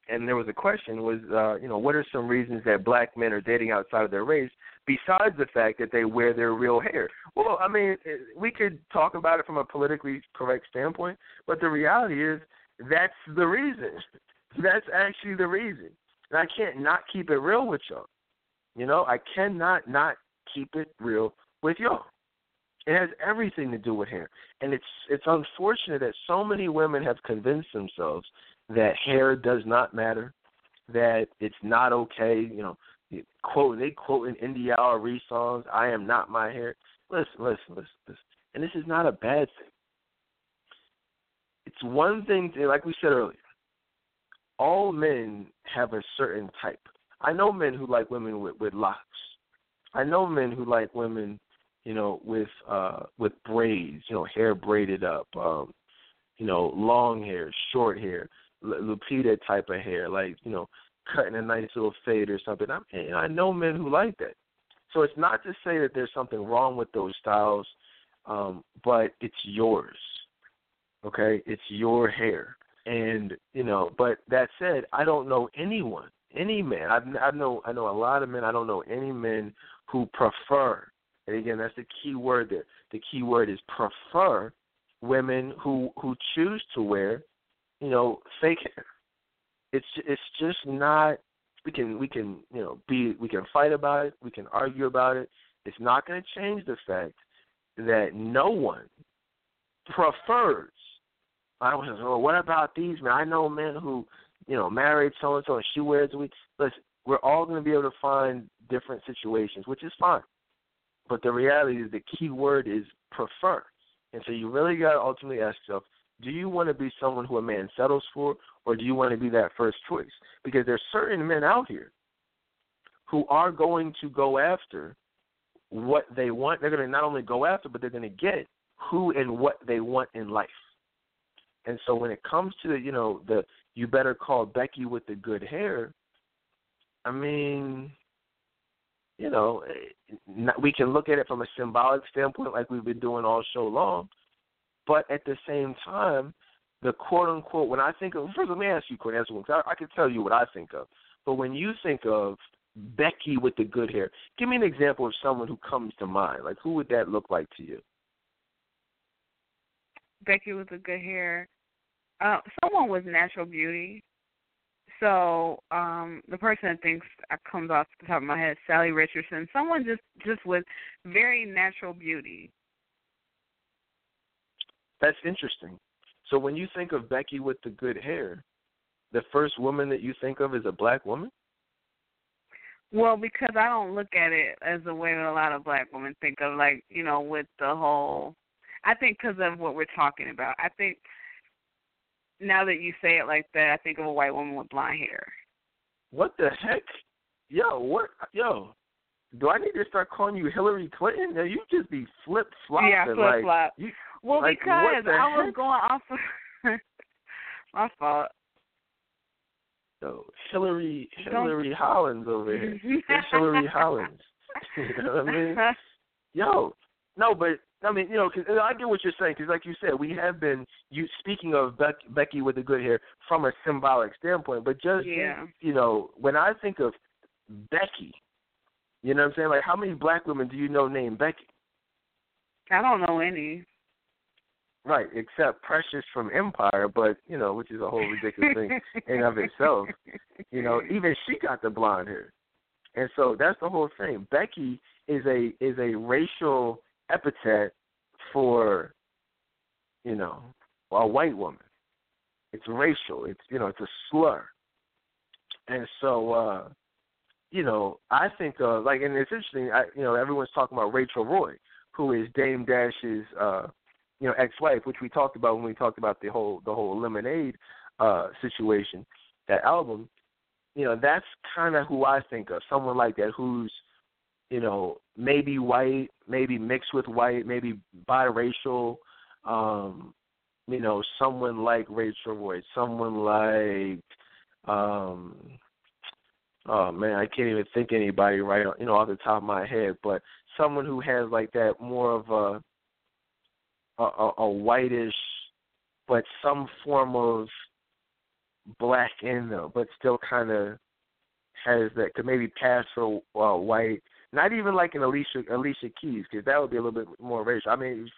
And there was a question was, uh, you know, what are some reasons that black men are dating outside of their race besides the fact that they wear their real hair? Well, I mean, eh, we could talk about it from a politically correct standpoint, but the reality is that's the reason. That's actually the reason. And I can't not keep it real with y'all. You know, I cannot not keep it real with y'all. It has everything to do with hair, and it's it's unfortunate that so many women have convinced themselves that hair does not matter, that it's not okay. You know, quote they quote in India Arie songs, "I am not my hair." Listen, listen, listen, listen, and this is not a bad thing. It's one thing, to, like we said earlier. All men have a certain type. I know men who like women with, with locks. I know men who like women you know, with uh with braids, you know, hair braided up, um, you know, long hair, short hair, Lupita type of hair, like, you know, cutting a nice little fade or something. I I know men who like that. So it's not to say that there's something wrong with those styles, um, but it's yours. Okay? It's your hair. And, you know, but that said, I don't know anyone, any man. I've, I know I know a lot of men. I don't know any men who prefer and again, that's the key word there. The key word is prefer women who who choose to wear, you know, fake hair. It's it's just not. We can we can you know be we can fight about it. We can argue about it. It's not going to change the fact that no one prefers. I was well, what about these men? I know men who you know married so and so and she wears week. Listen, we're all going to be able to find different situations, which is fine. But the reality is the key word is prefer. And so you really got to ultimately ask yourself, do you want to be someone who a man settles for, or do you want to be that first choice? Because there's certain men out here who are going to go after what they want. They're going to not only go after, but they're going to get who and what they want in life. And so when it comes to you know the you better call Becky with the good hair, I mean, you know, eh, we can look at it from a symbolic standpoint, like we've been doing all show long. But at the same time, the quote unquote, when I think of, first let me ask you, Courtney, I, I can tell you what I think of. But when you think of Becky with the good hair, give me an example of someone who comes to mind. Like, who would that look like to you?
Becky with the good hair. Uh, someone with natural beauty. So um the person that thinks comes off the top of my head, Salli Richardson. Someone just just with very natural beauty.
That's interesting. So when you think of Becky with the good hair, the first woman that you think of is a black woman?
Well, because I don't look at it as the way that a lot of black women think of, like you know, with the whole. I think because of what we're talking about. I think now that you say it like that, I think of a white woman with blonde hair.
What the heck? Yo, what? Yo, do I need to start calling you Hillary Clinton? No, you just be flip flopping.
Yeah, flip flop. Well,
like,
because I
heck?
was going off of my fault.
So Hillary Hillary Hollins over here. Hillary Hollins. you know what I mean? Yo, no, but I mean, you know, cause I get what you're saying. Because, like you said, we have been you speaking of Becky, Becky with the good hair from a symbolic standpoint. But just
yeah.
you know, when I think of Becky, you know what I'm saying? Like, how many black women do you know named Becky?
I don't know any.
Right, except Precious from Empire, but you know, which is a whole ridiculous thing in of itself. You know, even she got the blonde hair, and so that's the whole thing. Becky is a is a racial epithet for, you know, a white woman. It's racial. It's you know, it's a slur. And so, uh, you know, I think uh like and it's interesting, I you know, everyone's talking about Rachel Roy, who is Dame Dash's uh, you know, ex wife, which we talked about when we talked about the whole the whole lemonade uh situation, that album, you know, that's kinda who I think of. Someone like that who's you know, maybe white, maybe mixed with white, maybe biracial, um, you know, someone like Rachel Roy, someone like um oh man, I can't even think anybody right you know off the top of my head, but someone who has like that more of a a, a whitish but some form of black in them, but still kind of has that could maybe pass for uh, white not even like an Alicia Alicia Keys, because that would be a little bit more racial. I mean,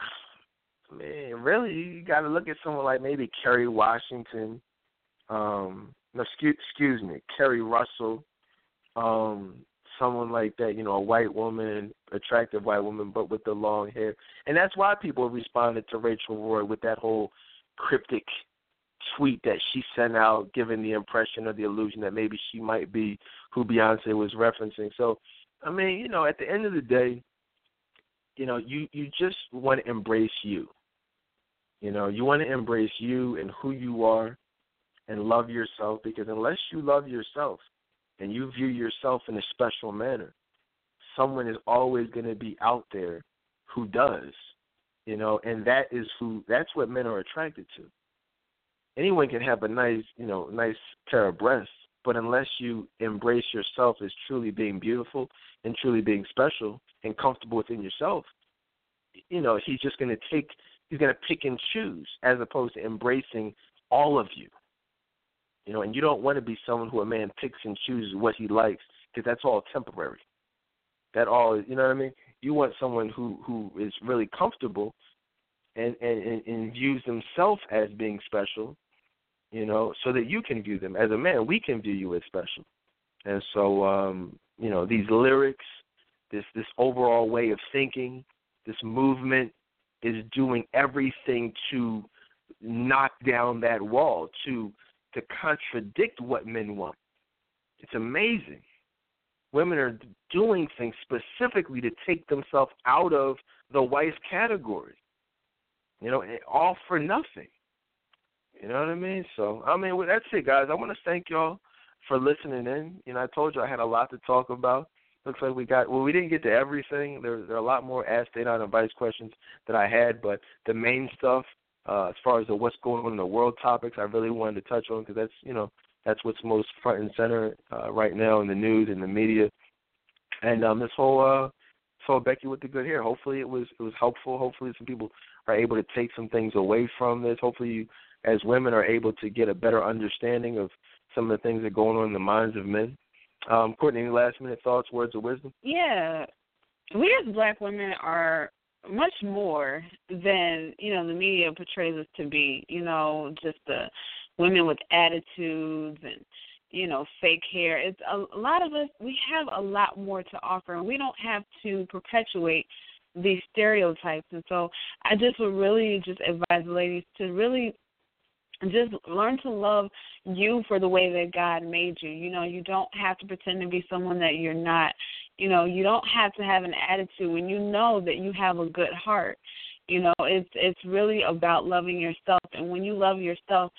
man, really, you got to look at someone like maybe Kerry Washington. Um, no, excuse, excuse me, Keri Russell. Um, someone like that, you know, a white woman, attractive white woman, but with the long hair, and that's why people responded to Rachel Roy with that whole cryptic tweet that she sent out, giving the impression or the illusion that maybe she might be who Beyonce was referencing. So, I mean, you know, at the end of the day, you know, you you just want to embrace you. You know, you want to embrace you and who you are, and love yourself because unless you love yourself and you view yourself in a special manner, someone is always going to be out there who does. You know, and that is who that's what men are attracted to anyone can have a nice, you know, nice pair of breasts, but unless you embrace yourself as truly being beautiful and truly being special and comfortable within yourself, you know, he's just going to take, he's going to pick and choose as opposed to embracing all of you. You know, and you don't want to be someone who a man picks and chooses what he likes because that's all temporary. That all, you know what I mean? You want someone who who is really comfortable and and, and views himself as being special you know, so that you can view them as a man. We can view you as special, and so um, you know these lyrics, this this overall way of thinking, this movement is doing everything to knock down that wall, to to contradict what men want. It's amazing. women are doing things specifically to take themselves out of the wife category. You know, all for nothing. You know what I mean? So, I mean, well, that's it, guys. I want to thank y'all for listening in. You know, I told you I had a lot to talk about. Looks like we got well. We didn't get to everything. There, there are a lot more Ask Dedan Advice questions that I had, but the main stuff, uh, as far as the what's going on in the world topics, I really wanted to touch on because that's you know that's what's most front and center uh, right now in the news and the media. And um, this whole uh, this whole Becky with the good hair. Hopefully, it was it was helpful. Hopefully, some people are able to take some things away from this. Hopefully, you as women are able to get a better understanding of some of the things that are going on in the minds of men. Um, Courtney, any last minute thoughts, words of wisdom?
Yeah, we as black women are much more than you know the media portrays us to be. You know, just the women with attitudes and you know fake hair. It's a, a lot of us. We have a lot more to offer, and we don't have to perpetuate these stereotypes. And so, I just would really just advise the ladies to really just learn to love you for the way that God made you. You know, you don't have to pretend to be someone that you're not. You know, you don't have to have an attitude when you know that you have a good heart. You know, it's it's really about loving yourself and when you love yourself,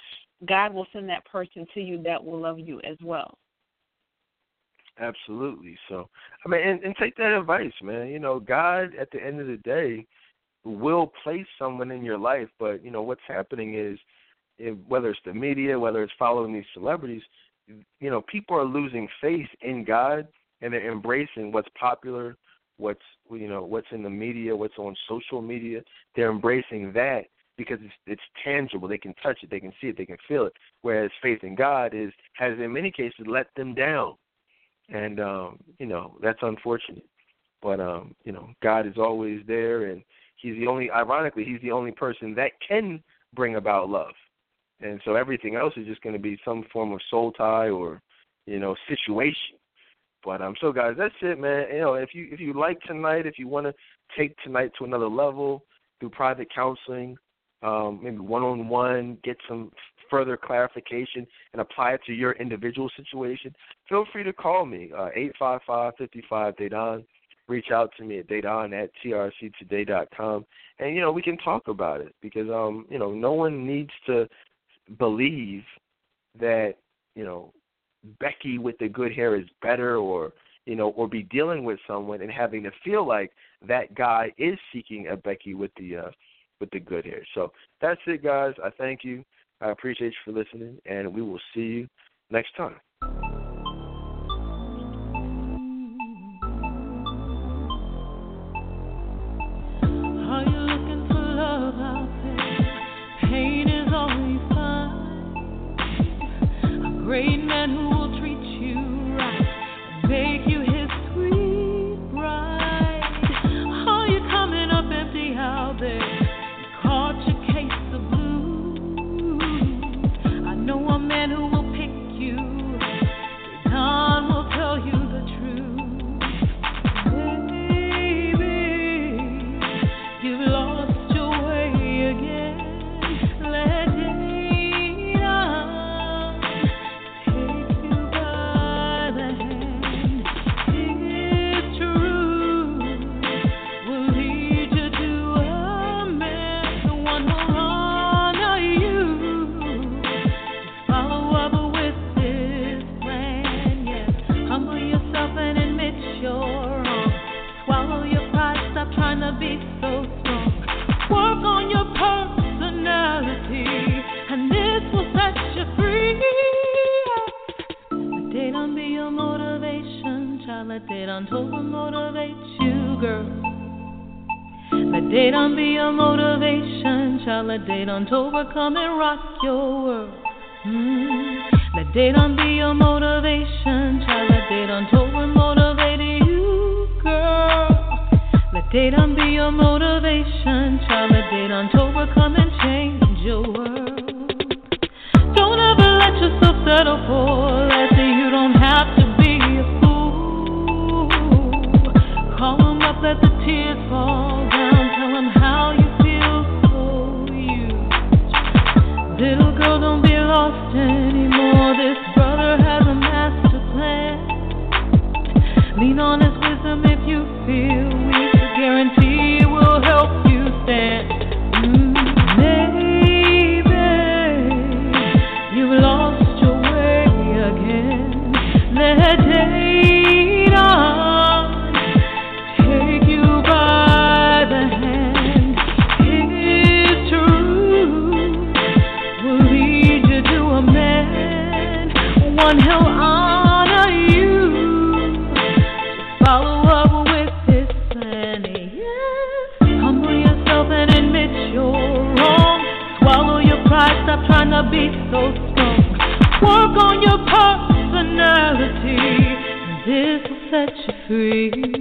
God will send that person to you that will love you as well.
Absolutely. So, I mean, and, and take that advice, man. You know, God at the end of the day will place someone in your life, but you know what's happening is if, whether it's the media, whether it's following these celebrities, you know, people are losing faith in God and they're embracing what's popular, what's you know, what's in the media, what's on social media. They're embracing that because it's, it's tangible. They can touch it, they can see it, they can feel it. Whereas faith in God is has in many cases let them down, and um, you know that's unfortunate. But um, you know, God is always there, and He's the only. Ironically, He's the only person that can bring about love and so everything else is just going to be some form of soul tie or you know situation. But um, so guys, that's it, man. You know, if you if you like tonight, if you want to take tonight to another level through private counseling, um, maybe one on one, get some further clarification and apply it to your individual situation, feel free to call me uh, eight five five fifty five Dedan. Reach out to me at Dedan at trctoday.com, and you know we can talk about it because um you know no one needs to believe that you know Becky with the good hair is better, or you know, or be dealing with someone and having to feel like that guy is seeking a Becky with the uh, with the good hair. So that's it, guys. I thank you. I appreciate you for listening, and we will see you next time.
Child. Let Dedan Tolbert motivate you, girl. Let Dedan be your motivation, child. Let Dedan Tolbert come and rock your world. Mm. Let Dedan be your motivation, child. Let Dedan Tolbert motivate you, girl. Let Dedan be your motivation, child. Let Dedan Tolbert come and change your world. Don't ever let yourself settle for free.